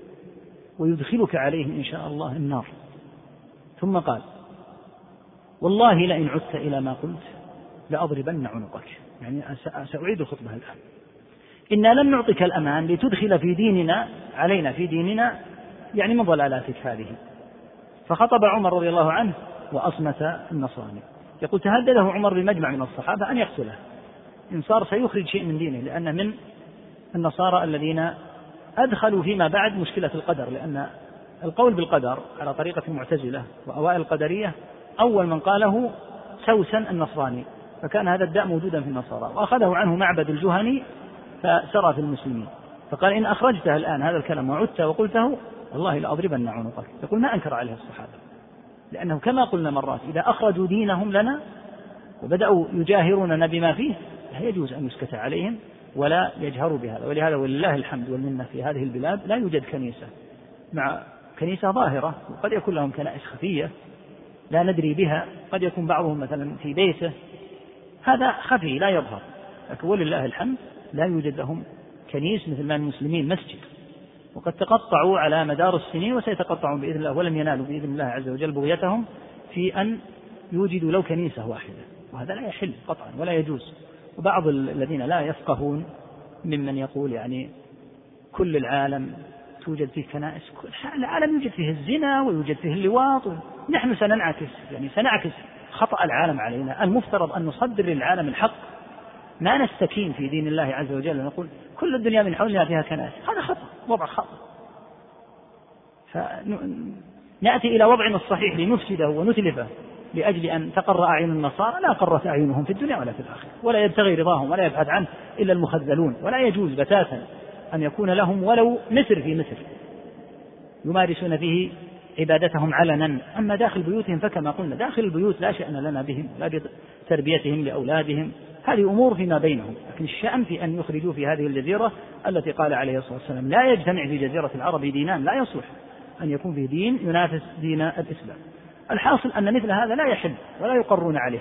ويدخلك عليه إن شاء الله النار. ثم قال والله لئن عدت إلى ما قلت لأضربن عنقك. يعني سأعيد الخطبة الآن. إنا لم نعطك الأمان لتدخل في ديننا علينا في ديننا يعني من ضلالاتك هذه. فخطب عمر رضي الله عنه وأصمت النصراني. يقول تهدده عمر بمجمع من الصحابة أن يقتله. إن صار سيخرج شيء من دينه لأن من النصارى الذين أدخلوا فيما بعد مشكلة القدر لأن القول بالقدر على طريقة المعتزلة وأوائل القدرية أول من قاله سوسن النصراني فكان هذا الداء موجودا في النصارى وأخذه عنه معبد الجهني فسرى في المسلمين فقال إن أخرجته الآن هذا الكلام وعدت وقلته والله لأضربن عنقك يقول ما أنكر عليه الصحابة لأنه كما قلنا مرات إذا أخرجوا دينهم لنا وبدأوا يجاهروننا بما فيه لا يجوز أن يسكت عليهم ولا يجهروا بهذا. ولهذا ولله الحمد والمنة في هذه البلاد لا يوجد كنيسة. مع كنيسة ظاهرة وقد يكون لهم كنائس خفية لا ندري بها. قد يكون بعضهم مثلا في بيته. هذا خفي لا يظهر. لكن ولله الحمد لا يوجد لهم كنيس مثل ما المسلمين مسجد. وقد تقطعوا على مدار السنين وسيتقطعون بإذن الله ولم ينالوا بإذن الله عز وجل بغيتهم في أن يوجدوا لو كنيسة واحدة. وهذا لا يحل قطعا ولا يجوز. وبعض الذين لا يفقهون ممن يقول يعني كل العالم توجد فيه كنائس كل العالم يوجد فيه الزنا ويوجد فيه اللواط نحن سننعكس يعني سنعكس. خطأ العالم علينا. المفترض أن نصدر للعالم الحق. ما نستكين في دين الله عز وجل ونقول كل الدنيا من حولنا فيها كنائس. هذا خطأ وضع خطأ. فنأتي إلى وضعنا الصحيح لنفسده ونتلفه. لأجل أن تقر أعين النصارى لا قرت أعينهم في الدنيا ولا في الآخرة. ولا يبتغي رضاهم ولا يبحث عنه إلا المخذلون. ولا يجوز بتاتا أن يكون لهم ولو متر في متر يمارسون فيه عبادتهم علنا. أما داخل بيوتهم فكما قلنا داخل البيوت لا شأن لنا بهم لا بتربيتهم لأولادهم. هذه أمور فيما بينهم. لكن الشأن في أن يخرجوا في هذه الجزيرة التي قال عليه الصلاة والسلام لا يجتمع في جزيرة العرب دينان لا يصلح أن يكون فيه دين ينافس دين الإسلام. الحاصل أن مثل هذا لا يحل ولا يقرون عليه.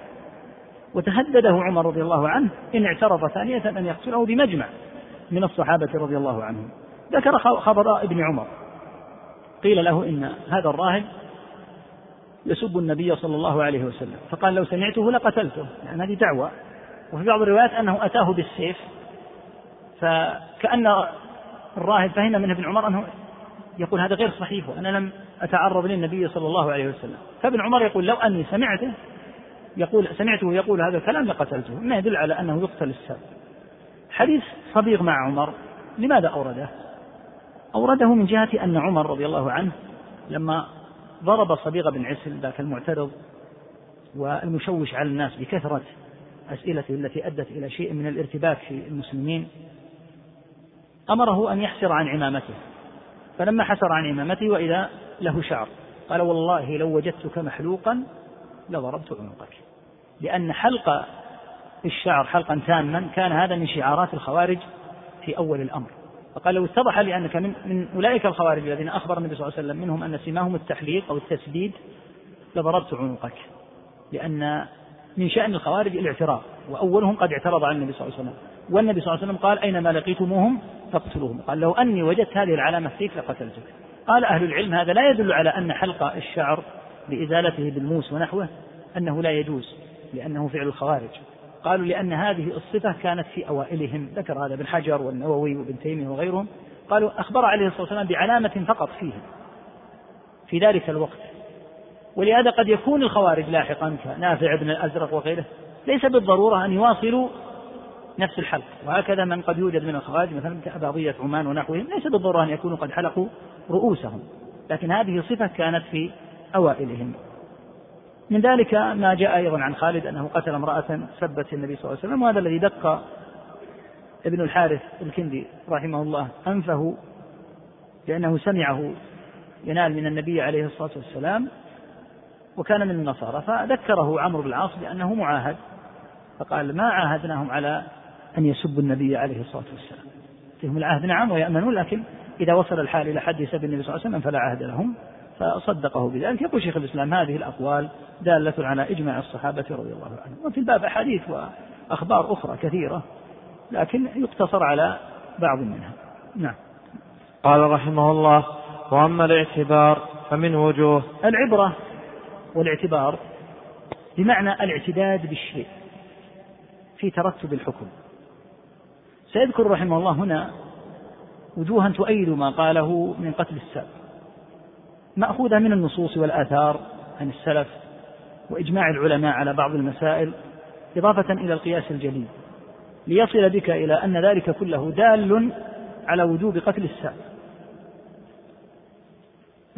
وتهدده عمر رضي الله عنه إن اعترض ثانية أن يقتله بمجمع من الصحابة رضي الله عنهم. ذكر خبر ابن عمر. قيل له إن هذا الراهب يسب النبي صلى الله عليه وسلم. فقال لو سمعته لقتلته. يعني هذه دعوة. وفي بعض الروايات أنه أتاه بالسيف. فكأن الراهب فهم من ابن عمر أنه يقول هذا غير صحيح وأنا لم أتعرض للنبي صلى الله عليه وسلم. فابن عمر يقول لو أني سمعته يقول سمعته يقول هذا الكلام لقتلته ما يدل على أنه يقتل السب حديث صبيغ مع عمر لماذا أورده؟ أورده من جهة أن عمر رضي الله عنه لما ضرب صبيغ بن عسل ذاك المعترض والمشوش على الناس بكثرة أسئلته التي أدت إلى شيء من الارتباك في المسلمين أمره أن يحسر عن عمامته. فلما حسر عن عمامته وإذا له شعر قال والله لو وجدتك محلوقا لضربت عنقك. لأن حلق الشعر حلقا تاما كان هذا من شعارات الخوارج في أول الأمر. فقال لو اتضح لي أنك من, من أولئك الخوارج الذين أخبر النبي صلى الله عليه وسلم منهم أن سماهم التحليق أو التسديد لضربت عنقك. لأن من شأن الخوارج الاعتراض وأولهم قد اعترض على النبي صلى الله عليه وسلم. والنبي صلى الله عليه وسلم قال أينما لقيتموهم فاقتلوهم. قال لو أني وجدت هذه العلامة فيك لقتلتك. قال أهل العلم هذا لا يدل على أن حلق الشعر بإزالته بالموس ونحوه أنه لا يجوز لأنه فعل الخوارج. قالوا لأن هذه الصفة كانت في أوائلهم. ذكر هذا ابن حجر والنووي وابن تيمية وغيرهم. قالوا أخبر عليه الصلاة والسلام بعلامة فقط فيهم في ذلك الوقت. ولهذا قد يكون الخوارج لاحقا كنافع بن الأزرق وغيره. ليس بالضرورة أن يواصلوا نفس الحلق. وهكذا من قد يوجد من الخوارج مثلا كأباضية عمان ونحوهم ليس بالضرورة أن يكونوا قد حلقوا رؤوسهم. لكن هذه صفة كانت في أوائلهم. من ذلك ما جاء أيضا عن خالد أنه قتل امرأة سبت النبي صلى الله عليه وسلم وهذا الذي دق ابن الحارث الكندي رحمه الله أنفه لأنه سمعه ينال من النبي عليه الصلاة والسلام وكان من النصارى. فذكره عمرو بن العاص بأنه معاهد فقال ما عاهدناهم على أن يسبوا النبي عليه الصلاة والسلام. فيهم العهد نعم ويأمنون لكن إذا وصل الحال إلى حد سب النبي صلى الله عليه وسلم فلا عهد لهم فصدقه بذلك. يقول شيخ الإسلام هذه الأقوال دالة على إجماع الصحابة رضي الله عنهم. وفي الباب أحاديث وأخبار أخرى كثيرة لكن يقتصر على بعض منها. نعم. قال رحمه الله وأما الاعتبار فمن وجوه. العبرة والاعتبار بمعنى الاعتداد بالشيء في ترتب الحكم. سيذكر رحمه الله هنا وجوها تؤيد ما قاله من قتل الساب. مأخوذة من النصوص والآثار عن السلف وإجماع العلماء على بعض المسائل إضافة إلى القياس الجليل. ليصل بك إلى أن ذلك كله دال على وجوب قتل الساب.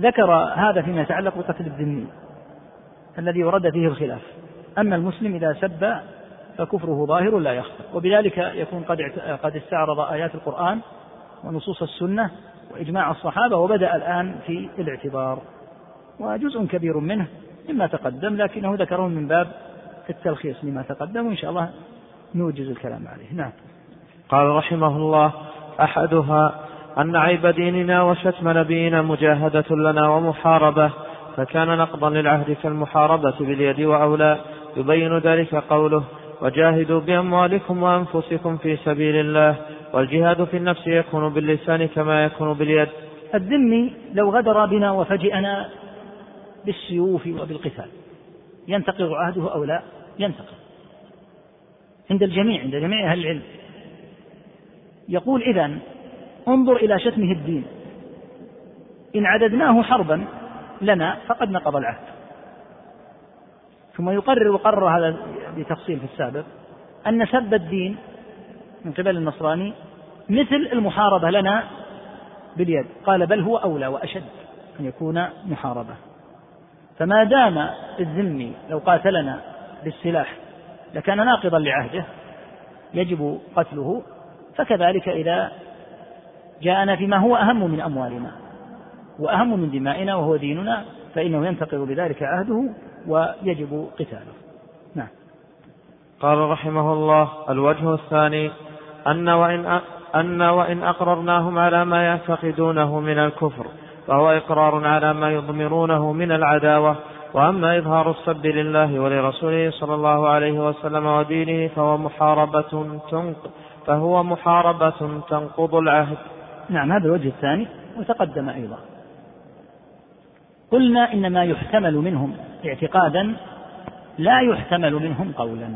ذكر هذا فيما يتعلق بقتل الذمي الذي ورد فيه الخلاف. أما المسلم إذا سب فكفره ظاهر لا يخفى. وبذلك يكون قد قد استعرض آيات القرآن ونصوص السنة وإجماع الصحابة وبدأ الآن في الاعتبار. وجزء كبير منه مما تقدم لكنه ذكره من باب التلخيص لما تقدم وإن شاء الله نوجز الكلام عليه. نعم. قال رحمه الله أحدها أن عيب ديننا وشتم نبينا مجاهدة لنا ومحاربة فكان نقضا للعهد كالمحاربة باليد وأولى. يبين ذلك قوله وجاهدوا بأموالكم وأنفسكم في سبيل الله والجهاد في النفس يكون باللسان كما يكون باليد. الذمي لو غدر بنا وفجئنا بالسيوف وبالقتال ينتقض عهده أو لا؟ ينتقض. عند الجميع عند جميع أهل العلم. يقول إذا انظر إلى شتمه الدين. إن عددناه حربا لنا فقد نقض العهد. ثم يقرر وقرر هذا بتفصيل في السابق أن سب الدين من قبل النصراني مثل المحاربة لنا باليد. قال بل هو أولى وأشد أن يكون محاربة. فما دام الذمي لو قاتلنا بالسلاح لكان ناقضا لعهده يجب قتله فكذلك إذا جاءنا فيما هو أهم من أموالنا وأهم من دمائنا وهو ديننا فإنه ينتقض بذلك عهده ويجب قتاله. نعم. قال رحمه الله الوجه الثاني أن وإن أن وإن أقررناهم على ما يعتقدونه من الكفر فهو إقرار على ما يضمرونه من العداوة وأما إظهار السب لله ولرسوله صلى الله عليه وسلم ودينه فهو محاربة تنق فهو محاربة تنقض العهد. نعم هذا الوجه الثاني وتقدم أيضا. قلنا إن ما يحتمل منهم اعتقادا لا يحتمل منهم قولا.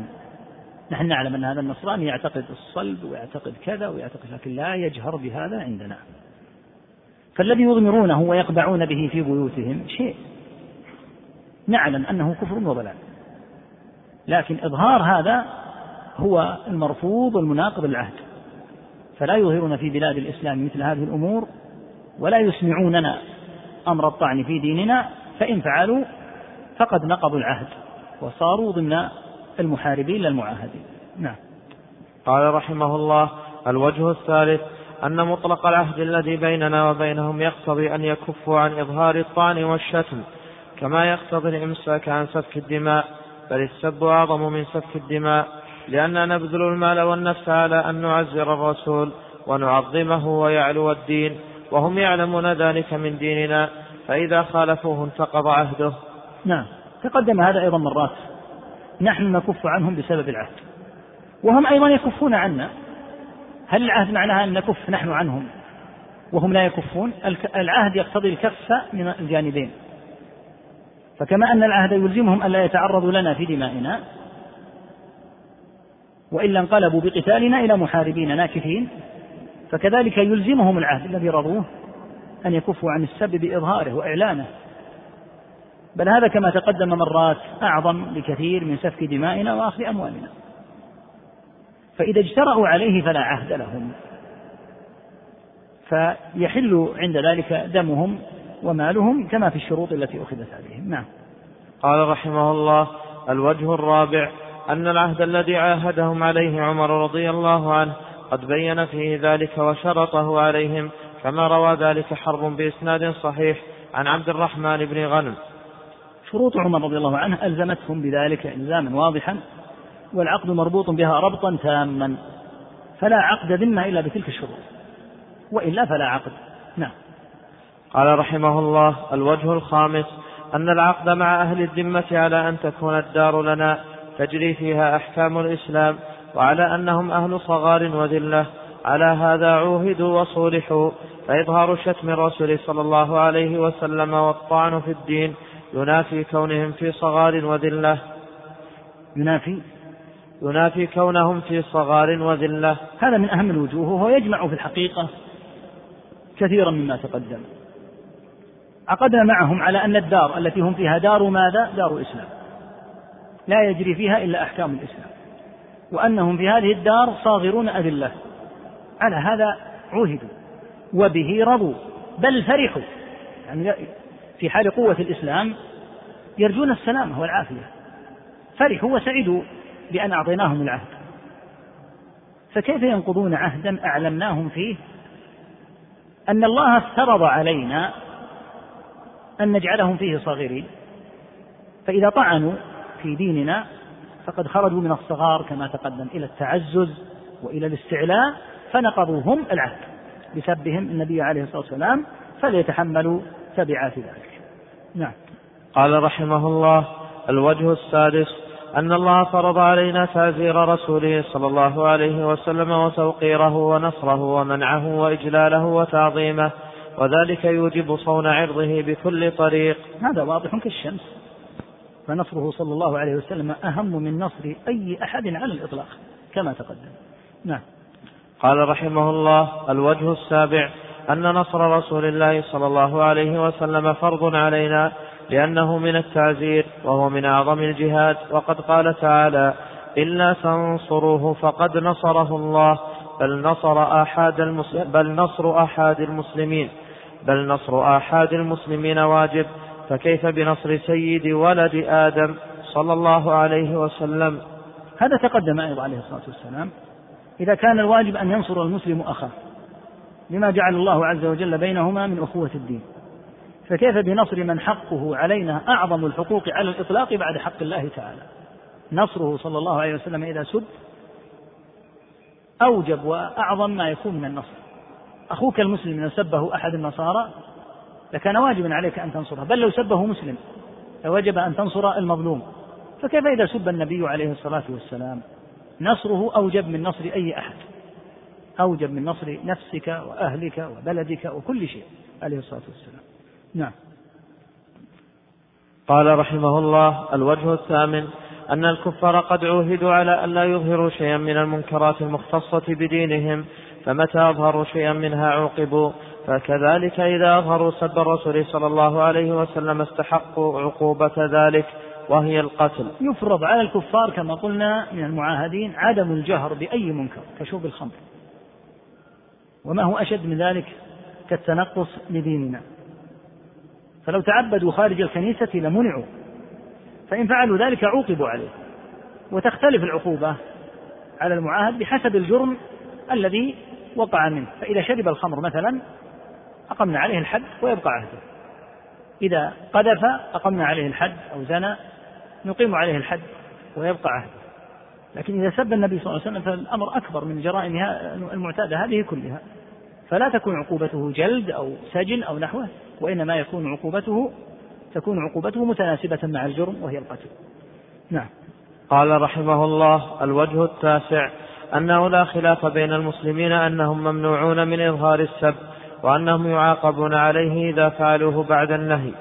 نحن نعلم أن هذا النصراني يعتقد الصلب ويعتقد كذا ويعتقد لكن لا يجهر بهذا عندنا. فالذي يضمرونه ويقبعون به في بيوتهم شيء. نعلم أنه كفر وضلال. لكن إظهار هذا هو المرفوض والمناقض للعهد فلا يظهرون في بلاد الإسلام مثل هذه الأمور ولا يسمعوننا أمر الطعن في ديننا فإن فعلوا فقد نقضوا العهد وصاروا ضمن المحاربين للمعاهدين. نعم. قال رحمه الله الوجه الثالث أن مطلق العهد الذي بيننا وبينهم يقتضي أن يكفوا عن إظهار الطعن والشتم كما يقتضي الإمساك عن سفك الدماء بل السب أعظم من سفك الدماء لأننا نبذل المال والنفس على أن نعزر الرسول ونعظمه ويعلو الدين وهم يعلمون ذلك من ديننا فإذا خالفوه انتقض عهده. نعم. تقدم هذا أيضا مرات. نحن نكف عنهم بسبب العهد. وهم أيضا يكفون عنا. هل العهد معناها أن نكف نحن عنهم؟ وهم لا يكفون. العهد يقتضي الكف من الجانبين. فكما أن العهد يلزمهم ألا يتعرضوا لنا في دمائنا وإلا انقلبوا بقتالنا إلى محاربين ناكثين فكذلك يلزمهم العهد الذي رضوه أن يكفوا عن السب بإظهاره وإعلانه. بل هذا كما تقدم مرات أعظم بكثير من سفك دمائنا وأخذ أموالنا. فإذا اجترأوا عليه فلا عهد لهم. فيحل عند ذلك دمهم ومالهم كما في الشروط التي أخذت عليهم. نعم. قال رحمه الله الوجه الرابع أن العهد الذي عاهدهم عليه عمر رضي الله عنه قد بين فيه ذلك وشرطه عليهم كما روى ذلك حرب بإسناد صحيح عن عبد الرحمن بن غنم. شروط عمر رضي الله عنه ألزمتهم بذلك إلزاما واضحا والعقد مربوط بها ربطا تاما فلا عقد ذمة إلا بتلك الشروط وإلا فلا عقد. نعم. قال رحمه الله الوجه الخامس أن العقد مع أهل الذمة على أن تكون الدار لنا تجري فيها أحكام الإسلام وعلى أنهم أهل صغار وذلة. على هذا عوهدوا وصولحوا فإظهار شتم الرسول صلى الله عليه وسلم والطعن في الدين ينافي كونهم في صغار وذلة. ينافي؟ ينافي كونهم في صغار وذلة. هذا من أهم الوجوه وهو يجمع في الحقيقة كثيرا مما تقدم. عقدنا معهم على أن الدار التي هم فيها دار ماذا؟ دار إسلام. لا يجري فيها إلا أحكام الإسلام. وأنهم في هذه الدار صاغرون أذلة. على هذا عوهدوا وبه رضوا. بل فرحوا. يعني في حال قوة الإسلام يرجون السلامة والعافية فرحوا وسعدوا بأن أعطيناهم العهد. فكيف ينقضون عهدا أعلمناهم فيه؟ أن الله افترض علينا أن نجعلهم فيه صغيرين فإذا طعنوا في ديننا فقد خرجوا من الصغار كما تقدم إلى التعزز وإلى الاستعلاء فنقضوا هم العهد بسبهم النبي عليه الصلاة والسلام فليتحملوا تبعات ذلك. نعم. قال رحمه الله الوجه السادس أن الله فرض علينا تعزير رسوله صلى الله عليه وسلم وتوقيره ونصره ومنعه وإجلاله وتعظيمه وذلك يوجب صون عرضه بكل طريق. هذا واضح كالشمس. فنصره صلى الله عليه وسلم أهم من نصر أي أحد على الإطلاق كما تقدم. نعم. قال رحمه الله الوجه السابع أن نصر رسول الله صلى الله عليه وسلم فرض علينا لأنه من التعزير وهو من أعظم الجهاد. وقد قال تعالى إلا تنصروه فقد نصره الله. بل نصر أحد المسلم بل نصر أحد المسلمين. بل نصر آحاد المسلمين واجب. فكيف بنصر سيد ولد آدم صلى الله عليه وسلم؟ هذا تقدم أيضا عليه الصلاة والسلام. إذا كان الواجب أن ينصر المسلم أخاه. لما جعل الله عز وجل بينهما من أخوة الدين. فكيف بنصر من حقه علينا أعظم الحقوق على الإطلاق بعد حق الله تعالى؟ نصره صلى الله عليه وسلم إذا سد أوجب وأعظم ما يكون من النصر. أخوك المسلم إذا سبه أحد النصارى لكان واجبا عليك أن تنصره بل لو سبه مسلم لوجب أن تنصر المظلوم. فكيف إذا سب النبي عليه الصلاة والسلام؟ نصره أوجب من نصر أي أحد. أوجب من نصر نفسك وأهلك وبلدك وكل شيء عليه الصلاة والسلام. نعم. قال رحمه الله الوجه الثامن أن الكفار قد عوهدوا على أن لا يظهروا شيئا من المنكرات المختصة بدينهم فمتى أظهروا شيئا منها عوقبوا؟ فكذلك إذا أظهروا سب الرسول صلى الله عليه وسلم استحقوا عقوبة ذلك وهي القتل. يفرض على الكفار كما قلنا من المعاهدين عدم الجهر بأي منكر كشرب الخمر. وما هو أشد من ذلك كالتنقص لديننا. فلو تعبدوا خارج الكنيسة لمنعوا فإن فعلوا ذلك عوقبوا عليه. وتختلف العقوبة على المعاهد بحسب الجرم الذي وقع منه. فإذا شرب الخمر مثلا أقمنا عليه الحد ويبقى عهده. إذا قذف أقمنا عليه الحد أو زنى نقيم عليه الحد ويبقى عهده. لكن إذا سب النبي صلى الله عليه وسلم فالأمر أكبر من جرائمها المعتادة هذه كلها. فلا تكون عقوبته جلد أو سجن أو نحوه وإنما يكون عقوبته تكون عقوبته متناسبة مع الجرم وهي القتل. نعم. قال رحمه الله الوجه التاسع أنه لا خلاف بين المسلمين أنهم ممنوعون من إظهار السب وأنهم يعاقبون عليه إذا فعلوه بعد النهي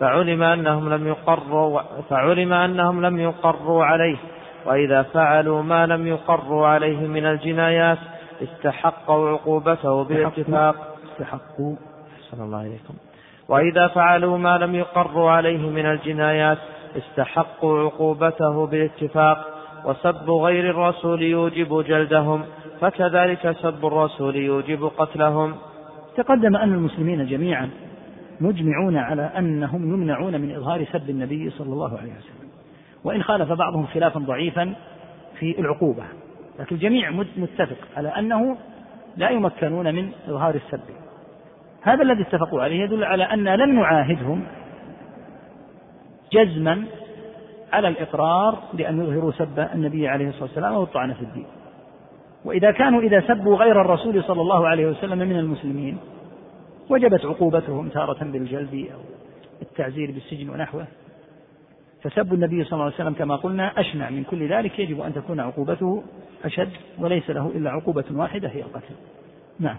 فعلم أنهم لم يقروا فعلم أنهم لم يقروا عليه وإذا فعلوا ما لم يقروا عليه من الجنايات استحقوا عقوبته بالاتفاق. استحقوا. أحسن الله إليكم وإذا فعلوا ما لم يقروا عليه من الجنايات استحقوا عقوبته بالاتفاق. وسب غير الرسول يوجب جلدهم فكذلك سب الرسول يوجب قتلهم. تقدم أن المسلمين جميعا مجمعون على أنهم يمنعون من إظهار سب النبي صلى الله عليه وسلم. وإن خالف بعضهم خلافا ضعيفا في العقوبة. لكن الجميع متفق على أنه لا يمكنون من إظهار السب. هذا الذي اتفقوا عليه يدل على أن لن نعاهدهم جزما على الإقرار بأن يظهروا سب النبي عليه الصلاة والسلام أو الطعن في الدين. وإذا كانوا إذا سبوا غير الرسول صلى الله عليه وسلم من المسلمين وجبت عقوبتهم تارة بالجلد أو التعزير بالسجن ونحوه فسب النبي صلى الله عليه وسلم كما قلنا أشنع. من كل ذلك يجب أن تكون عقوبته أشد وليس له إلا عقوبة واحدة هي القتل. نعم.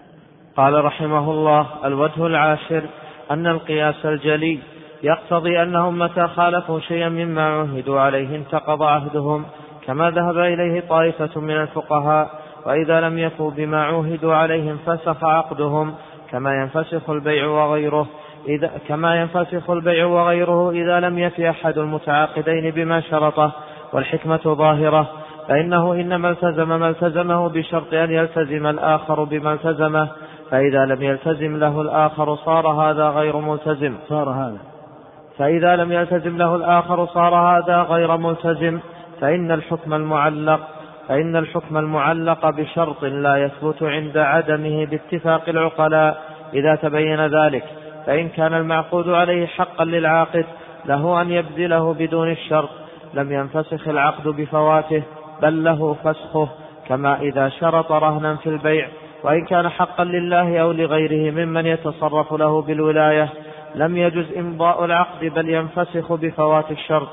قال رحمه الله الوجه العاشر أن القياس الجلي يقتضي أنهم متى خالفوا شيئا مما عهدوا عليه انتقض عهدهم كما ذهب إليه طائفة من الفقهاء وإذا لم يفوا بما عوهدوا عليه انفسخ عقدهم كما ينفسخ البيع وغيره. إذا كما ينفسخ البيع وغيره إذا لم يفي أحد المتعاقدين بما شرطه والحكمة ظاهرة فإنه إنما التزم ما التزمه بشرط أن يلتزم الآخر بما التزمه فإذا لم يلتزم له الآخر صار هذا غير ملتزم. صار هذا. فإذا لم يلتزم له الآخر صار هذا غير ملتزم فإن الحكم المعلق فإن الحكم المعلق بشرط لا يثبت عند عدمه باتفاق العقلاء إذا تبين ذلك. فإن كان المعقود عليه حقا للعاقد له أن يبذله بدون الشرط. لم ينفسخ العقد بفواته بل له فسخه كما إذا شرط رهنا في البيع. وإن كان حقا لله أو لغيره ممن يتصرف له بالولاية. لم يجز إمضاء العقد بل ينفسخ بفوات الشرط.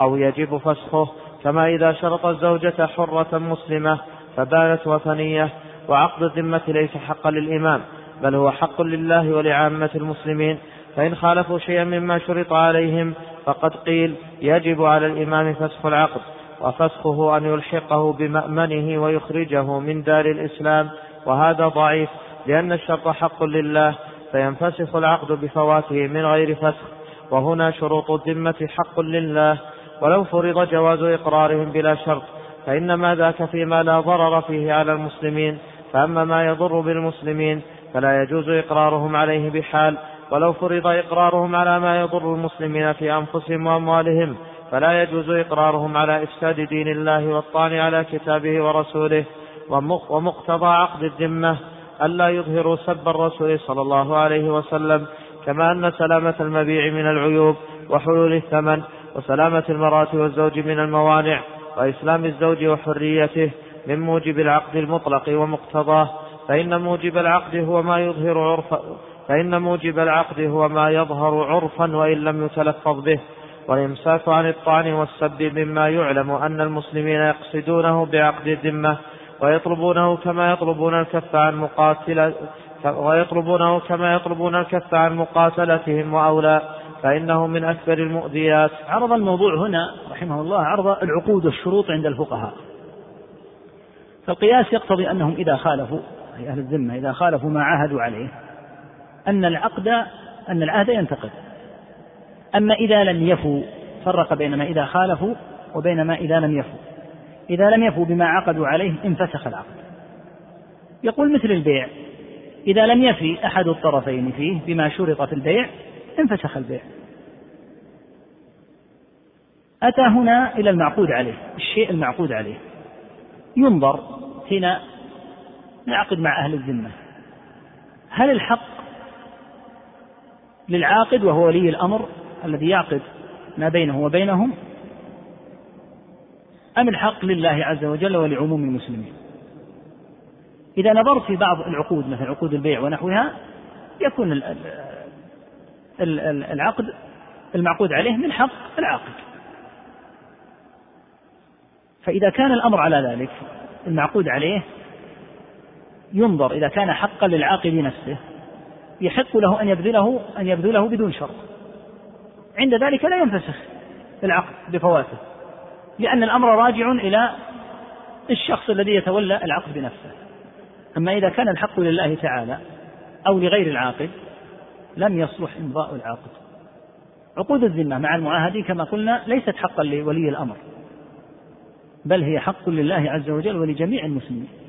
أو يجب فسخه كما إذا شرط الزوجة حرة مسلمة فبانت وثنية. وعقد الذمة ليس حقا للإمام. بل هو حق لله ولعامة المسلمين فإن خالفوا شيئا مما شرط عليهم فقد قيل يجب على الإمام فسخ العقد وفسخه أن يلحقه بمأمنه ويخرجه من دار الإسلام وهذا ضعيف لأن الشرط حق لله فينفسخ العقد بفواته من غير فسخ وهنا شروط الذمة حق لله ولو فرض جواز إقرارهم بلا شرط فإنما ذاك فيما لا ضرر فيه على المسلمين فأما ما يضر بالمسلمين فلا يجوز إقرارهم عليه بحال ولو فرض إقرارهم على ما يضر المسلمين في أنفسهم وأموالهم فلا يجوز إقرارهم على إفساد دين الله والطعن على كتابه ورسوله. ومقتضى عقد الذمة ألا يظهروا سب الرسول صلى الله عليه وسلم كما أن سلامة المبيع من العيوب وحلول الثمن وسلامة المرأة والزوج من الموانع وإسلام الزوج وحريته من موجب العقد المطلق ومقتضاه. فإن موجب العقد هو ما يظهر عرفا فإن موجب العقد هو ما يظهر عرفا وإن لم يتلفظ به. والإمساك عن الطعن والسب مما يعلم أن المسلمين يقصدونه بعقد الذمة ويطلبونه كما يطلبون الكف عن مقاتلة ويطلبونه كما يطلبون الكف عن مقاتلتهم وأولى. فإنه من أكبر المؤذيات. عرض الموضوع هنا رحمه الله عرض العقود والشروط عند الفقهاء. فالقياس يقتضي أنهم إذا خالفوا أي أهل الذمة إذا خالفوا ما عاهدوا عليه أن العقد أن العهد ينتقد أما إذا لم يفوا فرق بين ما إذا خالفوا وبين ما إذا لم يفوا إذا لم يفوا بما عقدوا عليه انفسخ العقد. يقول مثل البيع إذا لم يفي أحد الطرفين فيه بما شرط في البيع انفسخ البيع. أتى هنا إلى المعقود عليه الشيء المعقود عليه. ينظر هنا نعقد مع أهل الذمة. هل الحق للعاقد وهو ولي الأمر الذي يعقد ما بينه وبينهم؟ أم الحق لله عز وجل ولعموم المسلمين؟ إذا نظرت في بعض العقود مثل عقود البيع ونحوها يكون العقد المعقود عليه من حق العاقد. فإذا كان الأمر على ذلك المعقود عليه ينظر إذا كان حقا للعاقد نفسه يحق له أن يبذله أن يبذله بدون شرط. عند ذلك لا ينفسخ العقد بفواته لأن الأمر راجع إلى الشخص الذي يتولى العقد بنفسه. أما إذا كان الحق لله تعالى أو لغير العاقد لم يصلح إمضاء العقد. عقود الذمة مع المعاهدين كما قلنا ليست حقا لولي الأمر بل هي حق لله عز وجل ولجميع المسلمين.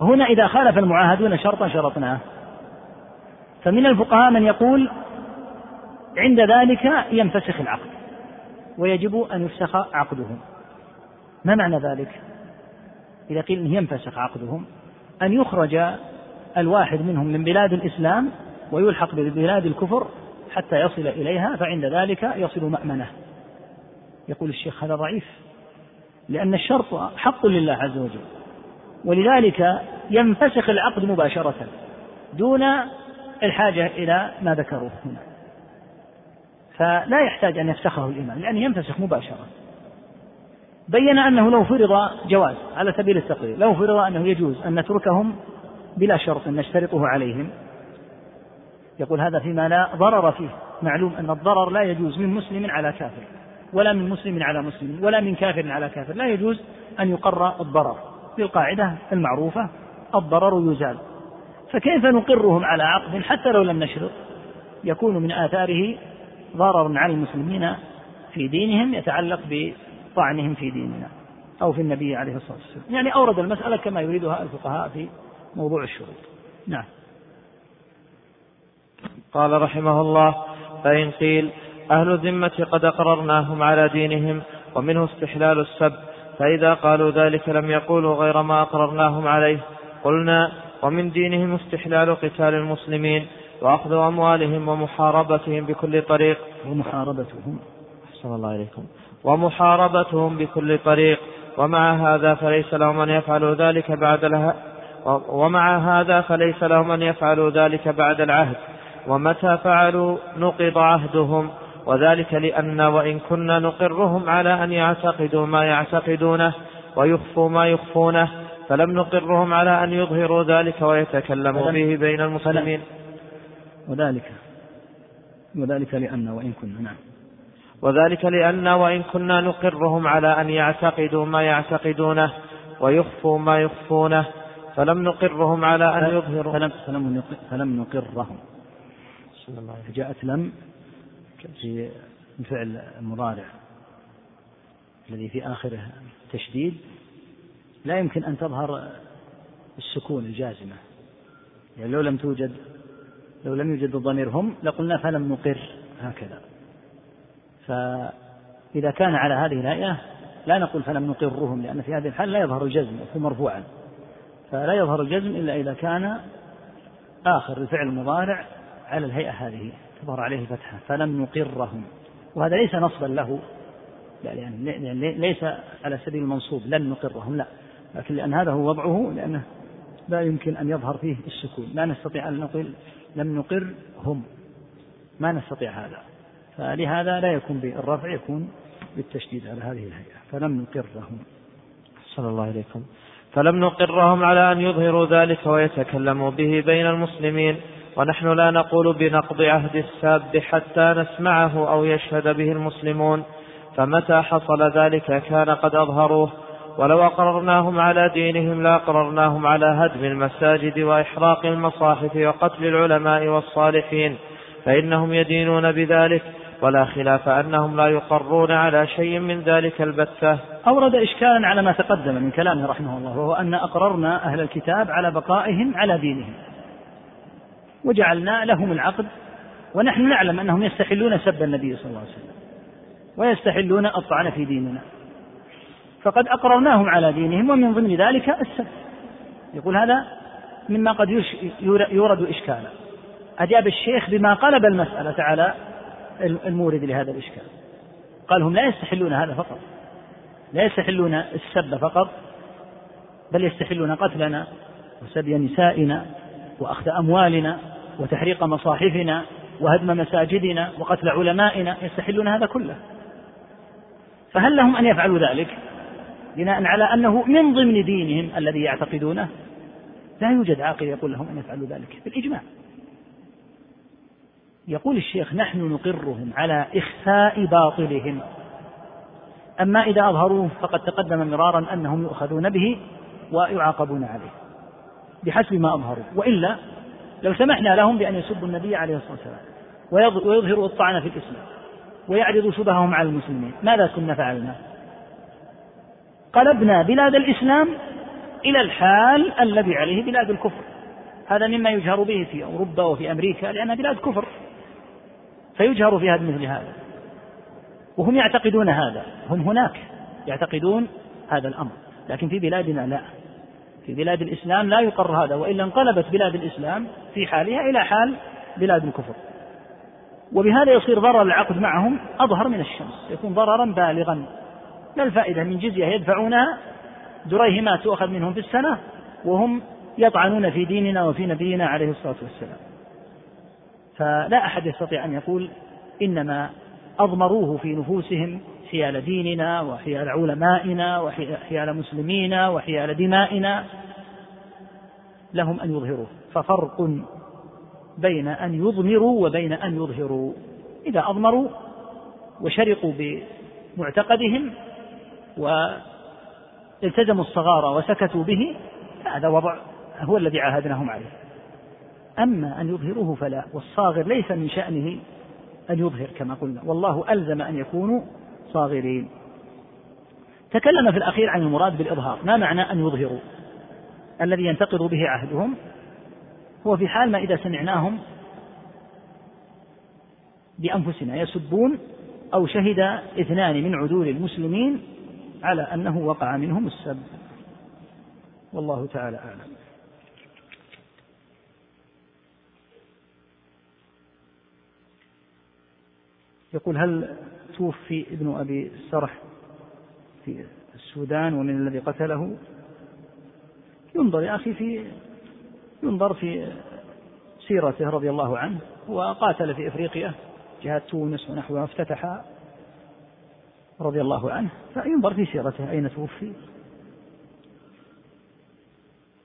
هنا إذا خالف المعاهدون شرطا شرطناه. فمن الفقهاء من يقول عند ذلك ينفسخ العقد ويجب أن يفسخ عقدهم. ما معنى ذلك؟ إذا قيل أنه ينفسخ عقدهم أن يخرج الواحد منهم من بلاد الإسلام ويلحق ببلاد الكفر حتى يصل إليها فعند ذلك يصل مأمنة. يقول الشيخ هذا ضعيف لأن الشرط حق لله عز وجل. ولذلك ينفسخ العقد مباشرة دون الحاجة إلى ما ذكروه هنا. فلا يحتاج أن يفسخه الإمام لأنه ينفسخ مباشرة. بين أنه لو فرض جواز على سبيل التقرير لو فرض أنه يجوز أن نتركهم بلا شرط نشترطه عليهم يقول هذا فيما لا ضرر فيه. معلوم أن الضرر لا يجوز من مسلم على كافر ولا من مسلم على مسلم ولا من كافر على كافر. لا يجوز أن يقر الضرر. بالقاعدة المعروفة الضرر يزال. فكيف نقرهم على عقد حتى لو لم نشرط يكون من آثاره ضرر على المسلمين في دينهم يتعلق بطعنهم في ديننا أو في النبي عليه الصلاة والسلام. يعني أورد المسألة كما يريدها الفقهاء في موضوع الشروط. نعم. قال رحمه الله فإن قيل أهل الذمة قد أقررناهم على دينهم ومنه استحلال السب فإذا قالوا ذلك لم يقولوا غير ما أقررناهم عليه. قلنا ومن دينهم استحلال قتال المسلمين وأخذ أموالهم ومحاربتهم بكل طريق. ومحاربتهم. أحسن الله إليكم. ومحاربتهم بكل طريق. ومع هذا فليس لهم أن يفعلوا ذلك بعد لها ومع هذا فليس لهم أن يفعلوا ذلك بعد العهد. ومتى فعلوا؟ نقض عهدهم. وذلك لأن وإن كنا نقرهم على أن يعتقدوا ما يعتقدونه ويخفوا ما يخفونه فلم نقرهم على أن يظهروا ذلك ويتكلموا به بين المسلمين. وذلك وذلك لأن وإن كنا نعم. وذلك لأن وإن كنا نقرهم على أن يعتقدوا ما يعتقدونه ويخفوا ما يخفونه فلم نقرهم على أن يظهروا. فلم, فلم, فلم نقرهم. جاءت لم في فعل المضارع الذي في آخره تشديد لا يمكن أن تظهر السكون الجازمة. يعني لو لم توجد لو لم يوجد الضمير هم لقلنا فلم نقر هكذا. فإذا كان على هذه الهيئة لا نقول فلم نقرهم لأن في هذه الحال لا يظهر الجزم يكون مرفوعا. فلا يظهر الجزم إلا إذا كان آخر الفعل المضارع على الهيئة هذه. تظهر عليه فتحة فلم نقرهم. وهذا ليس نصبا له يعني ليس على سبيل المنصوب لن نقرهم لا. لكن لأن هذا هو وضعه لأنه لا يمكن أن يظهر فيه السكون. لا نستطيع أن نقول لم نقر هم ما نستطيع هذا. فلهذا لا يكون بالرفع يكون بالتشديد على هذه الهيئة. فلم نقرهم. صلى الله عليكم. فلم نقرهم على أن يظهروا ذلك ويتكلموا به بين المسلمين. ونحن لا نقول بنقض عهد الساب حتى نسمعه أو يشهد به المسلمون فمتى حصل ذلك كان قد أظهروه. ولو أقررناهم على دينهم لأقررناهم على هدم المساجد وإحراق المصاحف وقتل العلماء والصالحين فإنهم يدينون بذلك. ولا خلاف أنهم لا يقرون على شيء من ذلك البتة. أورد إشكالا على ما تقدم من كلامه رحمه الله وهو أن أقررنا أهل الكتاب على بقائهم على دينهم. وجعلنا لهم العقد ونحن نعلم أنهم يستحلون سب النبي صلى الله عليه وسلم ويستحلون الطعن في ديننا. فقد أقررناهم على دينهم ومن ضمن ذلك السب. يقول هذا مما قد يورد إشكالا. أجاب الشيخ بما قلب المسألة على المورد لهذا الإشكال. قال هم لا يستحلون هذا فقط لا يستحلون السب فقط بل يستحلون قتلنا وسبي نسائنا وأخذ أموالنا وتحريق مصاحفنا وهدم مساجدنا وقتل علمائنا يستحلون هذا كله. فهل لهم أن يفعلوا ذلك؟ بناء على أنه من ضمن دينهم الذي يعتقدونه. لا يوجد عاقل يقول لهم أن يفعلوا ذلك. بالإجماع. يقول الشيخ نحن نقرهم على إخفاء باطلهم. أما إذا أظهروه فقد تقدم مرارا أنهم يؤخذون به ويعاقبون عليه. بحسب ما أظهروا. وإلا لو سمحنا لهم بأن يسبوا النبي عليه الصلاة والسلام. ويظهروا الطعن في الإسلام. ويعرضوا شبههم على المسلمين. ماذا كنا فعلنا؟ قلبنا بلاد الإسلام إلى الحال الذي عليه بلاد الكفر. هذا مما يجهر به في أوروبا وفي أمريكا لأنها بلاد كفر. فيجهر فيها بمثل هذا. وهم يعتقدون هذا. هم هناك يعتقدون هذا الأمر. لكن في بلادنا لا. في بلاد الإسلام لا يقر هذا وإلا انقلبت بلاد الإسلام في حالها إلى حال بلاد الكفر. وبهذا يصير ضرر العقد معهم أظهر من الشمس يكون ضررا بالغا. ما الفائدة؟ من جزية يدفعونها دريهمات تؤخذ منهم في السنة وهم يطعنون في ديننا وفي نبينا عليه الصلاة والسلام. فلا أحد يستطيع أن يقول إنما أضمروه في نفوسهم حيال ديننا وحيال علمائنا وحيال مسلمينا وحيال دمائنا لهم أن يظهروه ففرق بين أن يضمروا وبين أن يظهروا. إذا أضمروا وشرقوا بمعتقدهم والتزموا الصغار وسكتوا به فهذا وضع هو الذي عاهدناهم عليه. أما أن يظهروه فلا والصاغر ليس من شأنه أن يظهر كما قلنا. والله ألزم أن يكونوا صاغرين تكلم في الأخير عن المراد بالإظهار. ما معنى أن يظهروا؟ الذي ينتقض به عهدهم هو في حال ما إذا سمعناهم بأنفسنا يسبون أو شهد اثنان من عدول المسلمين على أنه وقع منهم السب. والله تعالى أعلم. يقول هل توفي ابن أبي السرح في السودان ومن الذي قتله؟ ينظر يا أخي في ينظر في سيرته رضي الله عنه وقاتل في إفريقيا جهات تونس ونحوها افتتح رضي الله عنه فينظر في سيرته أين توفي.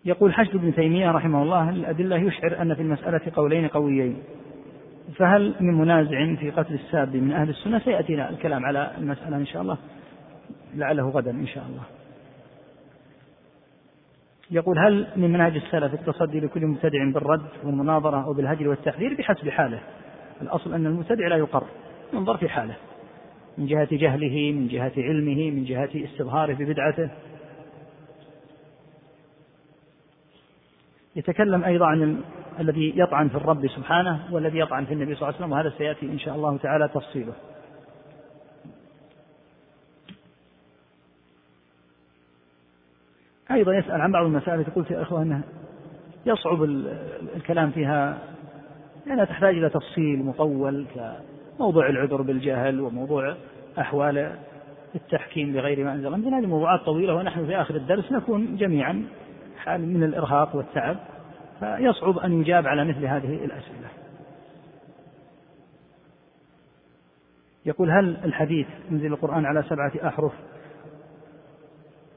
يقول حشد بن تيمية رحمه الله الأدلة يشعر أن في المسألة قولين قويين. فهل من منازع في قتل الساب من أهل السنة؟ سيأتينا الكلام على المسألة إن شاء الله. لعله غدا إن شاء الله. يقول هل من منهج السلف التصدي لكل مبتدع بالرد والمناظرة أو بالهجر والتحذير؟ بحسب حاله. الأصل أن المبتدع لا يقر ينظر في حاله. من جهة جهله من جهة علمه من جهة استظهاره ببدعته يتكلم أيضا عن الذي يطعن في الرب سبحانه والذي يطعن في النبي صلى الله عليه وسلم وهذا سيأتي إن شاء الله تعالى تفصيله. أيضا يسأل عن بعض المسائل قلت يا إخوة أنها يصعب الكلام فيها لأنها تحتاج إلى تفصيل مطول كموضوع العذر بالجهل وموضوع أحوال التحكيم بغير ما أنزل الله. هذه موضوعات طويلة ونحن في آخر الدرس نكون جميعا حال من الإرهاق والتعب. فيصعب أن يجاب على مثل هذه الأسئلة. يقول هل الحديث ينزل القرآن على سبعة أحرف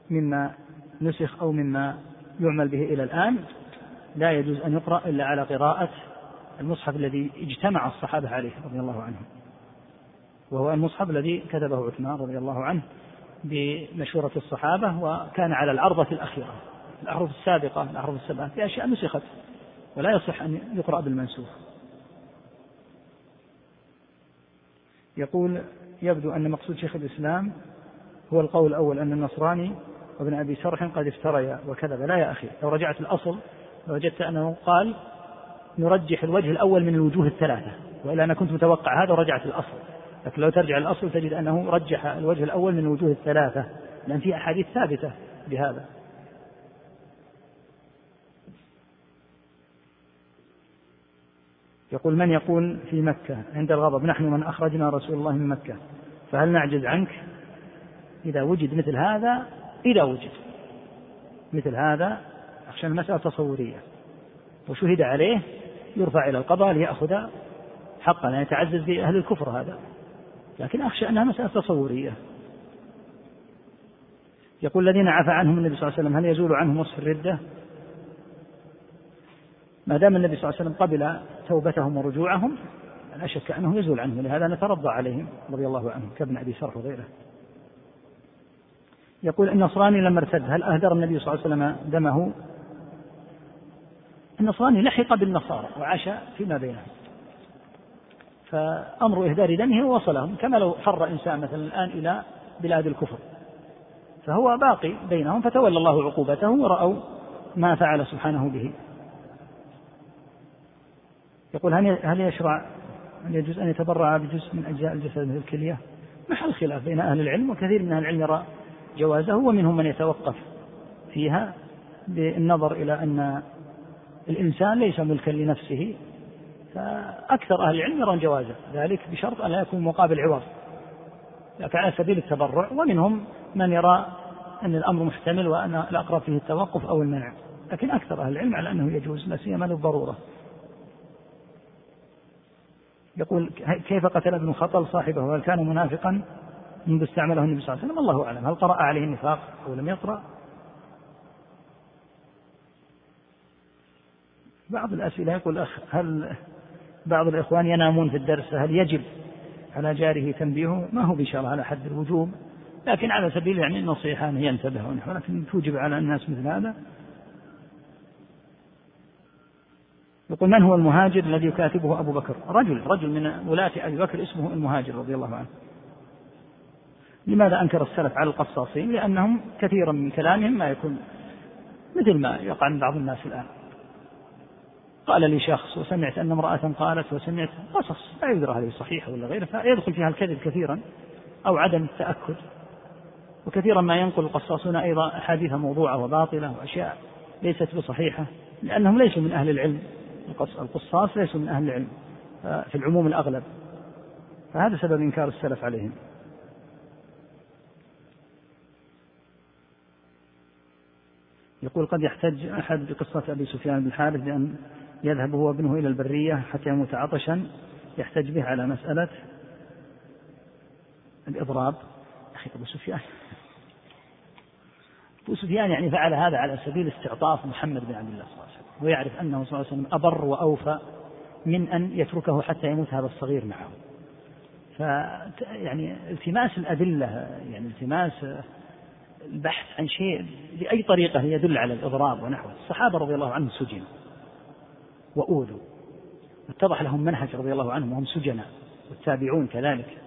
مما نسخ أو مما يعمل به إلى الآن؟ لا يجوز أن يقرأ إلا على قراءة المصحف الذي اجتمع الصحابة عليه رضي الله عنهم وهو المصحف الذي كتبه عثمان رضي الله عنه بمشورة الصحابة وكان على العرضة الأخيرة. الأحرف السابقة الأحرف السبعة في أشياء نسخت ولا يصح أن يقرأ بالمنسوخ. يقول يبدو أن مقصود شيخ الإسلام هو القول الأول أن النصراني وابن أبي سرح قد افتريا وكذب لا يا أخي لو رجعت الأصل لوجدت أنه قال نرجح الوجه الأول من الوجوه الثلاثة وإلا أنا كنت متوقع هذا ورجعت الأصل. لكن لو ترجع الأصل تجد أنه رجح الوجه الأول من الوجوه الثلاثة لأن في أحاديث ثابتة بهذا. يقول من يقول في مكة عند الغضب؟ نحن من أخرجنا رسول الله من مكة. فهل نعجز عنك؟ إذا وجد مثل هذا إذا وجد مثل هذا عشان المسألة تصورية. وشهد عليه يرفع إلى القضاء ليأخذ حقا يعني يتعزز بأهل الكفر هذا. لكن أخشى أنها مسألة تصورية. يقول الذين عفى عنهم النبي صلى الله عليه وسلم هل يزول عنهم وصف الردة؟ ما دام النبي صلى الله عليه وسلم قبل توبتهم ورجوعهم لا شك أنه يزول عنهم لهذا نترضى عليهم رضي الله عنهم كابن أبي سرح وغيره. يقول النصراني لما أرتد هل أهدر النبي صلى الله عليه وسلم دمه؟ النصراني لحق بالنصارى وعاش فيما بينهم. فأمر إهدار دمه وصلهم كما لو فر إنسان مثلا الآن إلى بلاد الكفر. فهو باقي بينهم فتولى الله عقوبته ورأوا ما فعل سبحانه به. يقول هل هل يشرع هل يجوز أن يتبرع بجزء من أجزاء الجسد مثل الكلية؟ محل خلاف بين أهل العلم وكثير من أهل العلم يرى جوازه ومنهم من يتوقف فيها بالنظر إلى أن الإنسان ليس ملكا لنفسه فأكثر أهل العلم يرون جوازه ذلك بشرط أن لا يكون مقابل عوض لكن على سبيل التبرع ومنهم من يرى أن الأمر محتمل وأن الأقرب فيه التوقف أو المنع. لكن أكثر أهل العلم على أنه يجوز لا سيما للضرورة. يقول كيف قتل ابن خطل صاحبه؟ وهل كان منافقا منذ استعمله النبي صلى الله عليه وسلم؟ الله أعلم. هل قرأ عليه النفاق أو لم يقرأ؟ بعض الأسئلة يقول أخ هل بعض الإخوان ينامون في الدرس؟ هل يجب على جاره تنبيهه؟ ما هو بإشارة على حد الوجوب لكن على سبيل يعني النصيحة أن ينتبه ونحو لكن توجب على الناس مثل هذا يقول من هو المهاجر الذي يكاتبه أبو بكر؟ رجل رجل من ولاة أبي بكر اسمه المهاجر رضي الله عنه. لماذا أنكر السلف على القصاصين؟ لأنهم كثيرا من كلامهم ما يكون مثل ما يقع من بعض الناس الآن. قال لي شخص وسمعت أن امرأة قالت وسمعت قصص لا يدرى هذه صحيحة ولا غيره فيدخل فيها الكذب كثيرا أو عدم التأكد. وكثيرا ما ينقل القصاصون أيضا أحاديث موضوعة وباطلة وأشياء ليست بصحيحة لأنهم ليسوا من أهل العلم. القصاص ليسوا من أهل العلم في العموم الأغلب. فهذا سبب إنكار السلف عليهم. يقول قد يحتج أحد بقصة أبي سفيان بن الحارث بأن يذهب هو وابنه إلى البرية حتى يموت عطشا يحتج به على مسألة الإضراب. أخي أبو سفيان. أبو سفيان يعني فعل هذا على سبيل استعطاف محمد بن عبد الله صلى الله عليه وسلم. ويعرف أنه صلى الله عليه وسلم أبر وأوفى من أن يتركه حتى يموت هذا الصغير معه. ف يعني التماس الأدلة يعني التماس البحث عن شيء بأي طريقة يدل على الإضراب ونحوه. الصحابة رضي الله عنهم سجنوا وأوذوا. اتضح لهم منهج رضي الله عنهم وهم سجناء والتابعون كذلك.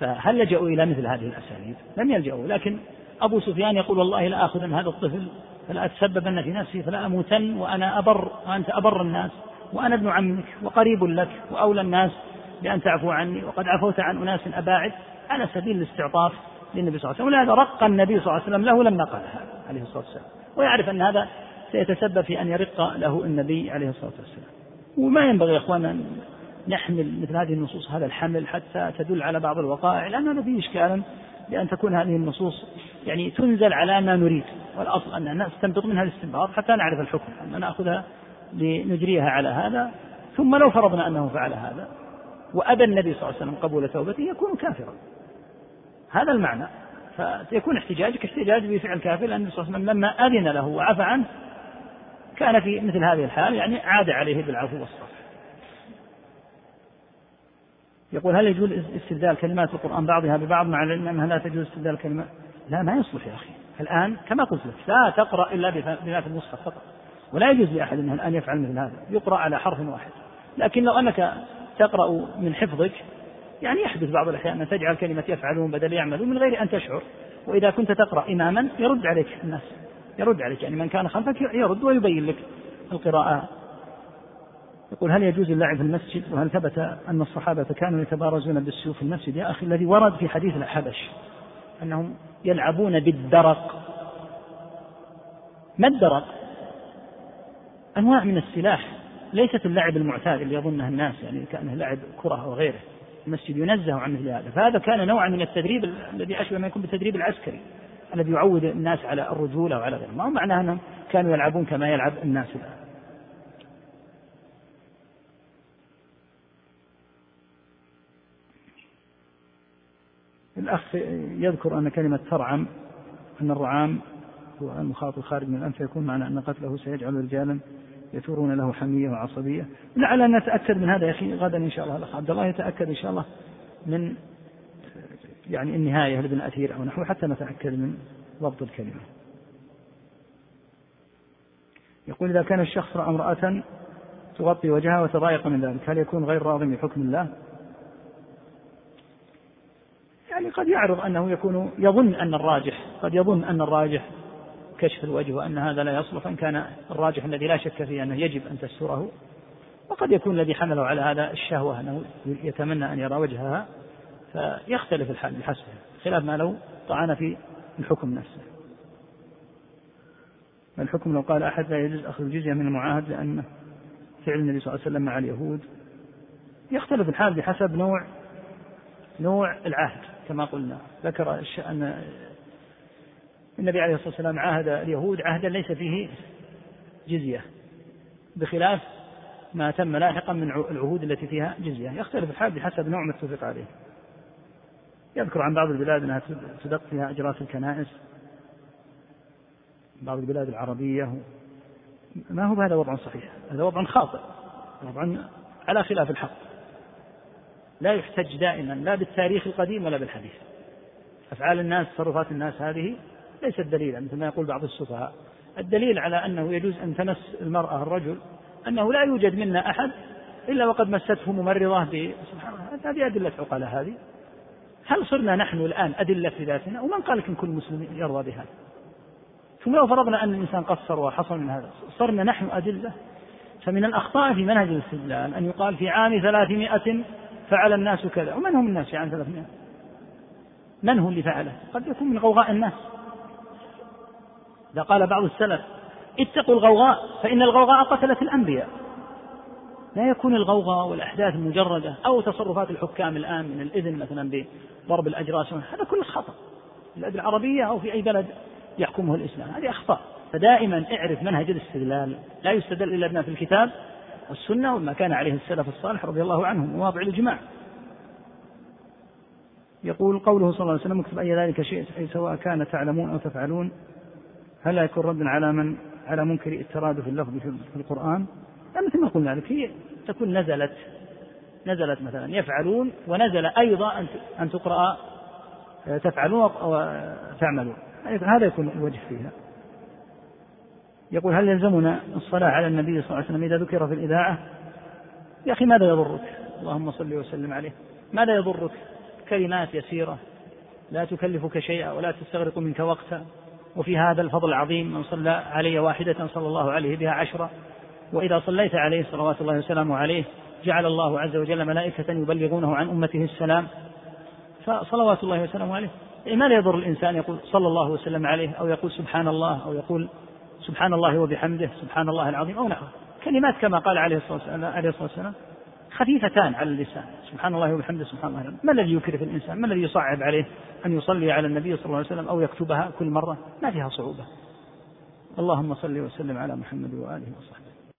فهل لجأوا إلى مثل هذه الأساليب لم يلجأوا. لكن أبو سفيان يقول والله لا آخذ هذا الطفل فلا أتسببن في نفسي فلا أموتن وأنا أبر وأنت أبر الناس وأنا ابن عمك وقريب لك وأولى الناس بأن تعفو عني وقد عفوت عن أناس أباعد على سبيل الاستعطاف للنبي صلى الله عليه وسلم. ولهذا رق النبي صلى الله عليه وسلم له لما قالها عليه الصلاة والسلام. ويعرف أن هذا سيتسبب في أن يرق له النبي عليه الصلاة والسلام. وما ينبغي يا إخوانا نحمل مثل هذه النصوص هذا الحمل حتى تدل على بعض الوقائع لأن هذا فيه إشكالا بأن تكون هذه النصوص يعني تنزل على ما نريد. والأصل أن نستنبط منها الاستنباط حتى نعرف الحكم أن نأخذها لنجريها على هذا ثم لو فرضنا أنه فعل هذا وأبى النبي صلى الله عليه وسلم قبول توبته يكون كافرا. هذا المعنى. فيكون احتجاجك احتجاج بفعل كافر لأن النبي صلى الله عليه وسلم لما أذن له وعفى عنه كان في مثل هذه الحال يعني عاد عليه بالعفو والصفح يقول هل يجوز استبدال كلمات القرآن بعضها ببعض مع العلم أنها لا تجوز استبدال كلمات؟ لا ما يصلح يا أخي. الآن كما قلت لك لا تقرأ إلا بما في المصحف فقط. ولا يجوز لأحد أنه الآن يفعل مثل هذا يقرأ على حرف واحد. لكن لو أنك تقرأ من حفظك يعني يحدث بعض الأحيان أن تجعل كلمة يفعلون بدل يعملون من غير أن تشعر. وإذا كنت تقرأ إماما يرد عليك الناس. يرد عليك يعني من كان خلفك يرد ويبين لك القراءة. يقول هل يجوز اللعب في المسجد؟ وهل ثبت أن الصحابة كانوا يتبارزون بالسيوف في المسجد؟ يا أخي الذي ورد في حديث الحبش. أنهم يلعبون بالدرق. ما الدرق؟ أنواع من السلاح. ليست اللعب المعتاد اللي يظنه الناس يعني كأنه لعب كرة أو غيره. المسجد ينزه عن مثل هذا. فهذا كان نوعا من التدريب الذي أشبه ما يكون بالتدريب العسكري الذي يعود الناس على الرجولة وعلى غيره. ما هو معناه أنهم كانوا يلعبون كما يلعب الناس الآن؟ الأخ يذكر أن كلمة ترعم أن الرعام هو المخاط الخارج من الأنف يكون معنى أن قتله سيجعل رجالا يثورون له حمية وعصبية. لعل أن نتأكد من هذا يا أخي غدا إن شاء الله. الأخ عبد الله يتأكد إن شاء الله من يعني النهاية لابن أثير أو نحو حتى نتأكد من ضبط الكلمة. يقول إذا كان الشخص رأى امرأة تغطي وجهها وتضايق من ذلك هل يكون غير راض بحكم الله؟ يعني قد يعرض أنه يكون يظن أن الراجح قد يظن أن الراجح كشف الوجه وأن هذا لا يصلح فإن كان الراجح الذي لا شك فيه أنه يجب أن تستره. وقد يكون الذي حمله على هذا الشهوة أنه يتمنى أن يرى وجهها فيختلف الحال بحسبه خلاف ما لو طعن في الحكم نفسه. الحكم لو قال أحد لا يجوز أخذ الجزية من المعاهد لأن فعل النبي صلى الله عليه وسلم مع اليهود. يختلف الحال بحسب نوع نوع العهد. كما قلنا ذكر أن النبي عليه الصلاة والسلام عاهد اليهود عهدا ليس فيه جزية بخلاف ما تم لاحقا من العهود التي فيها جزية. يختلف الحال بحسب نوع ما اتفق عليه. يذكر عن بعض البلاد أنها تدق فيها أجراس الكنائس بعض البلاد العربية. ما هو هذا وضع صحيح؟ هذا وضع خاطئ وضع على خلاف الحق. لا يحتج دائما لا بالتاريخ القديم ولا بالحديث. أفعال الناس تصرفات الناس هذه ليست دليلا مثل ما يقول بعض السفهاء. الدليل على أنه يجوز أن تمس المرأة الرجل أنه لا يوجد منا أحد إلا وقد مسته ممرضة سبحان الله هذه أدلة عقلاء هذه. هل صرنا نحن الآن أدلة في ذاتنا؟ ومن قال لكم كل مسلم يرضى بهذا؟ ثم لو فرضنا أن الإنسان قصر وحصل من هذا صرنا نحن أدلة؟ فمن الأخطاء في منهج الاستدلال أن يقال في عام ثلاثمائة فعل الناس كذا. ومن هم الناس عام ثلاثمائة من هو اللي فعله؟ قد يكون من غوغاء الناس. إذا قال بعض السلف اتقوا الغوغاء فإن الغوغاء قتلت الأنبياء. لا يكون الغوغاء والأحداث المجردة أو تصرفات الحكام الآن من الإذن مثلا بضرب الأجراس. هذا كله خطأ. في البلاد العربية أو في أي بلد يحكمه الإسلام. هذه أخطاء. فدائما اعرف منهج الاستدلال. لا يستدل إلا بما في الكتاب. والسنة وما كان عليه السلف الصالح رضي الله عنهم مواضع الإجماع. يقول قوله صلى الله عليه وسلم اكتب أي ذلك شيء أي سواء كان تعلمون أو تفعلون هل يكون ردا على من على منكر الترادف اللفظ في القرآن؟ لا مثل ما قلنا لك هي تكون نزلت نزلت مثلا يفعلون ونزل أيضا أن تقرأ آه، تفعلون وتعملون هذا يكون الوجه فيها. يقول هل يلزمنا الصلاة على النبي صلى الله عليه وسلم إذا ذكر في الإذاعة؟ يا أخي ماذا يضرك؟ اللهم صل وسلم عليه. ماذا يضرك؟ كلمات يسيرة. لا تكلفك شيئا ولا تستغرق منك وقتا. وفي هذا الفضل العظيم من صلى علي واحدة صلى الله عليه بها عشرة. وإذا صليت عليه صلوات الله وسلامه عليه جعل الله عز وجل ملائكة يبلغونه عن أمته السلام. فصلوات الله وسلامه عليه. ما لا يضر الإنسان يقول صلى الله وسلم عليه أو يقول سبحان الله أو يقول سبحان الله وبحمده سبحان الله العظيم أو نحوه كلمات كما قال عليه الصلاة والسلام خفيفتان على اللسان. سبحان الله وبحمده سبحان الله ما الذي يكرف الإنسان؟ ما الذي يصعب عليه أن يصلي على النبي صلى الله عليه وسلم أو يكتبها كل مرة؟ ما فيها صعوبة. اللهم صل وسلم على محمد وآله وصحبه.